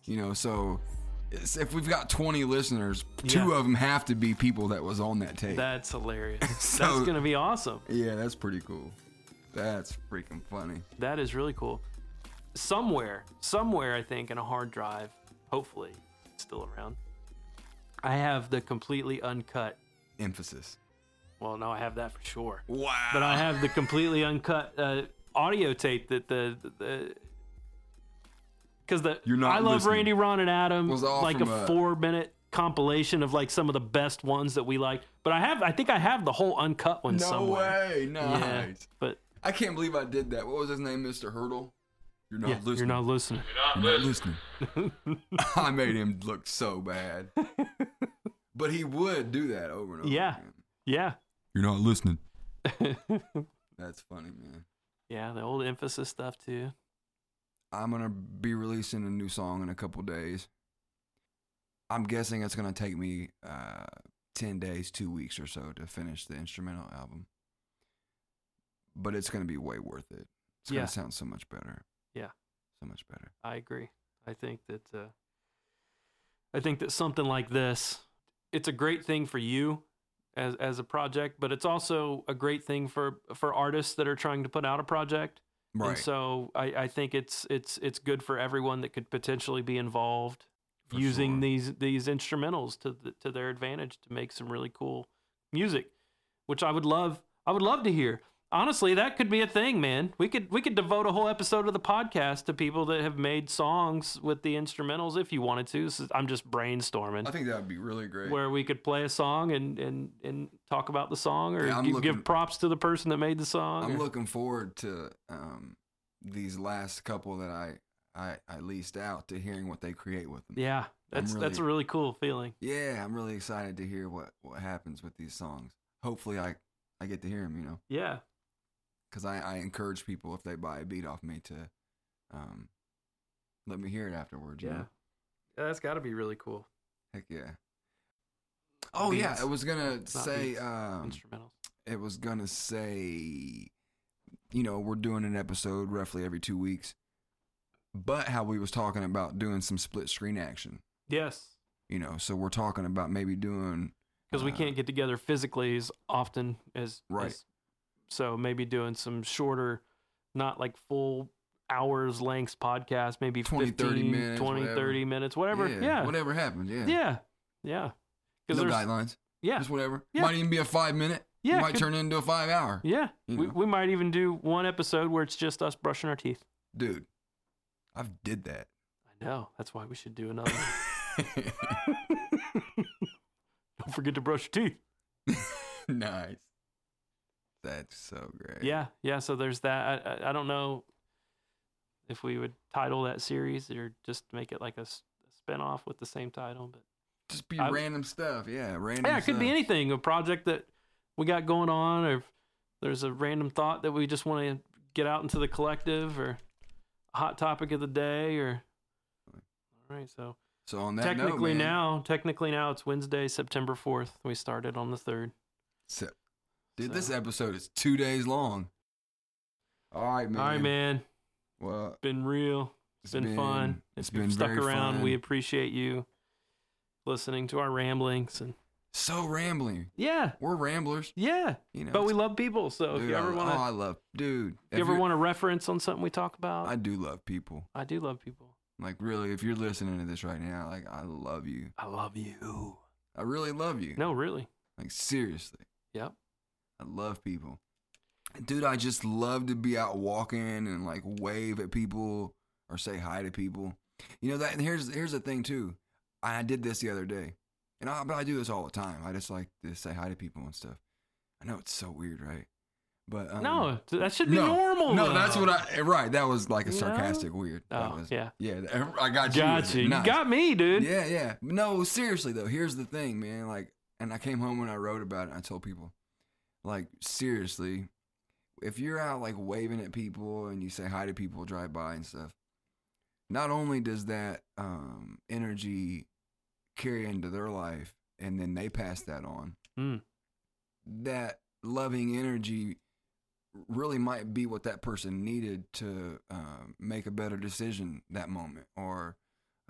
S3: You know, so it's- if we've got 20 listeners, two
S1: Yeah.
S3: of them have to be people that was on that tape.
S1: That's hilarious. [laughs]
S3: So-
S1: That's going to be awesome.
S3: yeah, that's pretty cool. That's freaking funny.
S1: That is really cool. Somewhere, somewhere, I think, in a hard drive, hopefully, still around. I have the completely uncut.
S3: Emphasis.
S1: Well, no, I have that for sure.
S3: Wow.
S1: But I have the completely uncut uh, audio tape that the the because the
S3: You're not
S1: I love
S3: listening.
S1: Randy, Ron, and Adam
S3: Was all
S1: like
S3: from,
S1: a
S3: uh,
S1: four minute compilation of like some of the best ones that we like. But I have, I think I have the whole uncut one
S3: no
S1: somewhere.
S3: way. Nice.
S1: Yeah, but
S3: I can't believe I did that. What was his name, Mr. Hurdle? You're not
S1: yeah,
S3: listening.
S1: you're not listening.
S3: You're not listening. [laughs] I made him look so bad. [laughs] but he would do that over and over
S1: Yeah.
S3: again.
S1: Yeah.
S3: You're not listening. [laughs] That's funny, man.
S1: yeah, the old emphasis stuff too.
S3: I'm gonna be releasing a new song in a couple days. I'm guessing it's gonna take me uh, ten days, two weeks or so to finish the instrumental album. But it's gonna be way worth it. It's
S1: Yeah.
S3: gonna sound so much better.
S1: Yeah.
S3: so much better.
S1: I agree. I think that uh, I think that something like this, it's a great thing for you as as a project, but it's also a great thing for for artists that are trying to put out a project.
S3: Right.
S1: And so I, I think it's it's it's good for everyone that could potentially be involved.
S3: For
S1: using
S3: sure.
S1: these these instrumentals to the, to their advantage to make some really cool music, which I would love. I would love to hear. Honestly, that could be a thing, man. We could we could devote a whole episode of the podcast to people that have made songs with the instrumentals if you wanted to. I'm just brainstorming
S3: I think that would be really great.
S1: where we could play a song and and and talk about the song or
S3: Yeah, I'm looking-
S1: give props to the person that made the song.
S3: I'm
S1: or-
S3: looking forward to um, these last couple that I, I I leased out to hearing what they create with them.
S1: yeah, that's that's a
S3: really-
S1: really cool feeling.
S3: Yeah, I'm really excited to hear what what happens with these songs. Hopefully, I I get to hear them. You know,
S1: Yeah,
S3: because I I encourage people if they buy a beat off me to, um, let me hear it afterwards. you
S1: yeah,
S3: know?
S1: Yeah, that's got to be really cool.
S3: heck yeah. Oh yeah,
S1: Beats,
S3: I was gonna say um,
S1: instrumentals.
S3: it was gonna say, you know, we're doing an episode roughly every two weeks, but how we was talking about doing some split screen action.
S1: Yes,
S3: You know, so we're talking about maybe doing
S1: because we
S3: uh,
S1: can't get together physically as often as
S3: Right.
S1: as- so maybe doing some shorter, not like full hours lengths podcast, maybe
S3: 20,
S1: 15,
S3: 30 minutes,
S1: 20,
S3: whatever.
S1: 30 minutes, whatever. Yeah,
S3: whatever happens. Yeah,
S1: yeah, yeah. Because
S3: no
S1: there's
S3: guidelines.
S1: yeah,
S3: Just whatever.
S1: Yeah.
S3: Might even be a five minute.
S1: Yeah,
S3: Might
S1: could-
S3: turn into a five hour.
S1: yeah.
S3: you
S1: We we might even do one episode where it's just us brushing our teeth.
S3: Dude, I've did that.
S1: I know. That's why we should do another. [laughs] [laughs] Don't forget to brush your teeth. [laughs]
S3: nice. That's so great.
S1: Yeah, yeah. So there's that. I, I, I don't know if we would title that series or just make it like a, a spinoff with the same title. But
S3: Just be
S1: I-
S3: random stuff. Yeah, random
S1: yeah, it could be anything. A project that we got going on, or there's a random thought that we just want to get out into the collective, or a hot topic of the day, or. All right, so
S3: So on that
S1: technically
S3: note,
S1: now, technically now it's Wednesday, September fourth. We started on the third.
S3: So, dude, this episode is two days long. All right, man.
S1: All right, man.
S3: Well,
S1: Been real. It's been, fun.
S3: It's been
S1: stuck around, we appreciate you listening to our ramblings and
S3: so rambling.
S1: yeah,
S3: We're ramblers,
S1: yeah.
S3: you know.
S1: But we love people, so if you ever want
S3: oh,
S1: to,
S3: I love, dude.
S1: if you ever want a reference on something we talk about,
S3: I, do love people.
S1: I do love people.
S3: Like really, if you're listening to this right now, like I love you.
S1: I love you.
S3: I really love you.
S1: No, really.
S3: Like seriously,
S1: Yep.
S3: I love people. Dude, I just love to be out walking and like wave at people or say hi to people. You know that. And here's here's the thing too. I did this the other day, and I, but I do this all the time. I just like to say hi to people and stuff. I know it's so weird, right? But um,
S1: no, that should be
S3: no,
S1: normal.
S3: No, that's what I right. That was like a sarcastic weird. That
S1: Oh,
S3: was,
S1: yeah.
S3: yeah. I got you.
S1: Got you. You got me, dude.
S3: Yeah, yeah. No, seriously though. Here's the thing, man. Like, and I came home when I wrote about it. And I told people, like, seriously, if you're out like waving at people and you say hi to people, drive by and stuff, not only does that um, energy carry into their life, and then they pass that on.
S1: Mm.
S3: That loving energy really might be what that person needed to uh, make a better decision that moment, or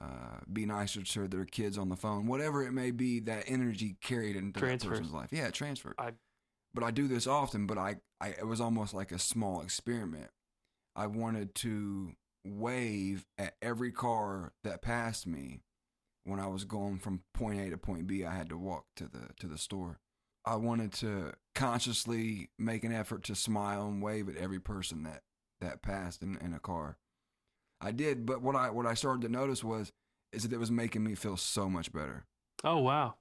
S3: uh, be nicer to their kids on the phone, whatever it may be. That energy carried into that person's life. Yeah, it transferred.
S1: I-
S3: but I do this often. But I, I, it was almost like a small experiment. I wanted to wave at every car that passed me when I was going from point A to point B. I had to walk to the to the store. I wanted to consciously make an effort to smile and wave at every person that that passed in, in a car. I did, but what I what I started to notice was is that it was making me feel so much better.
S1: Oh wow.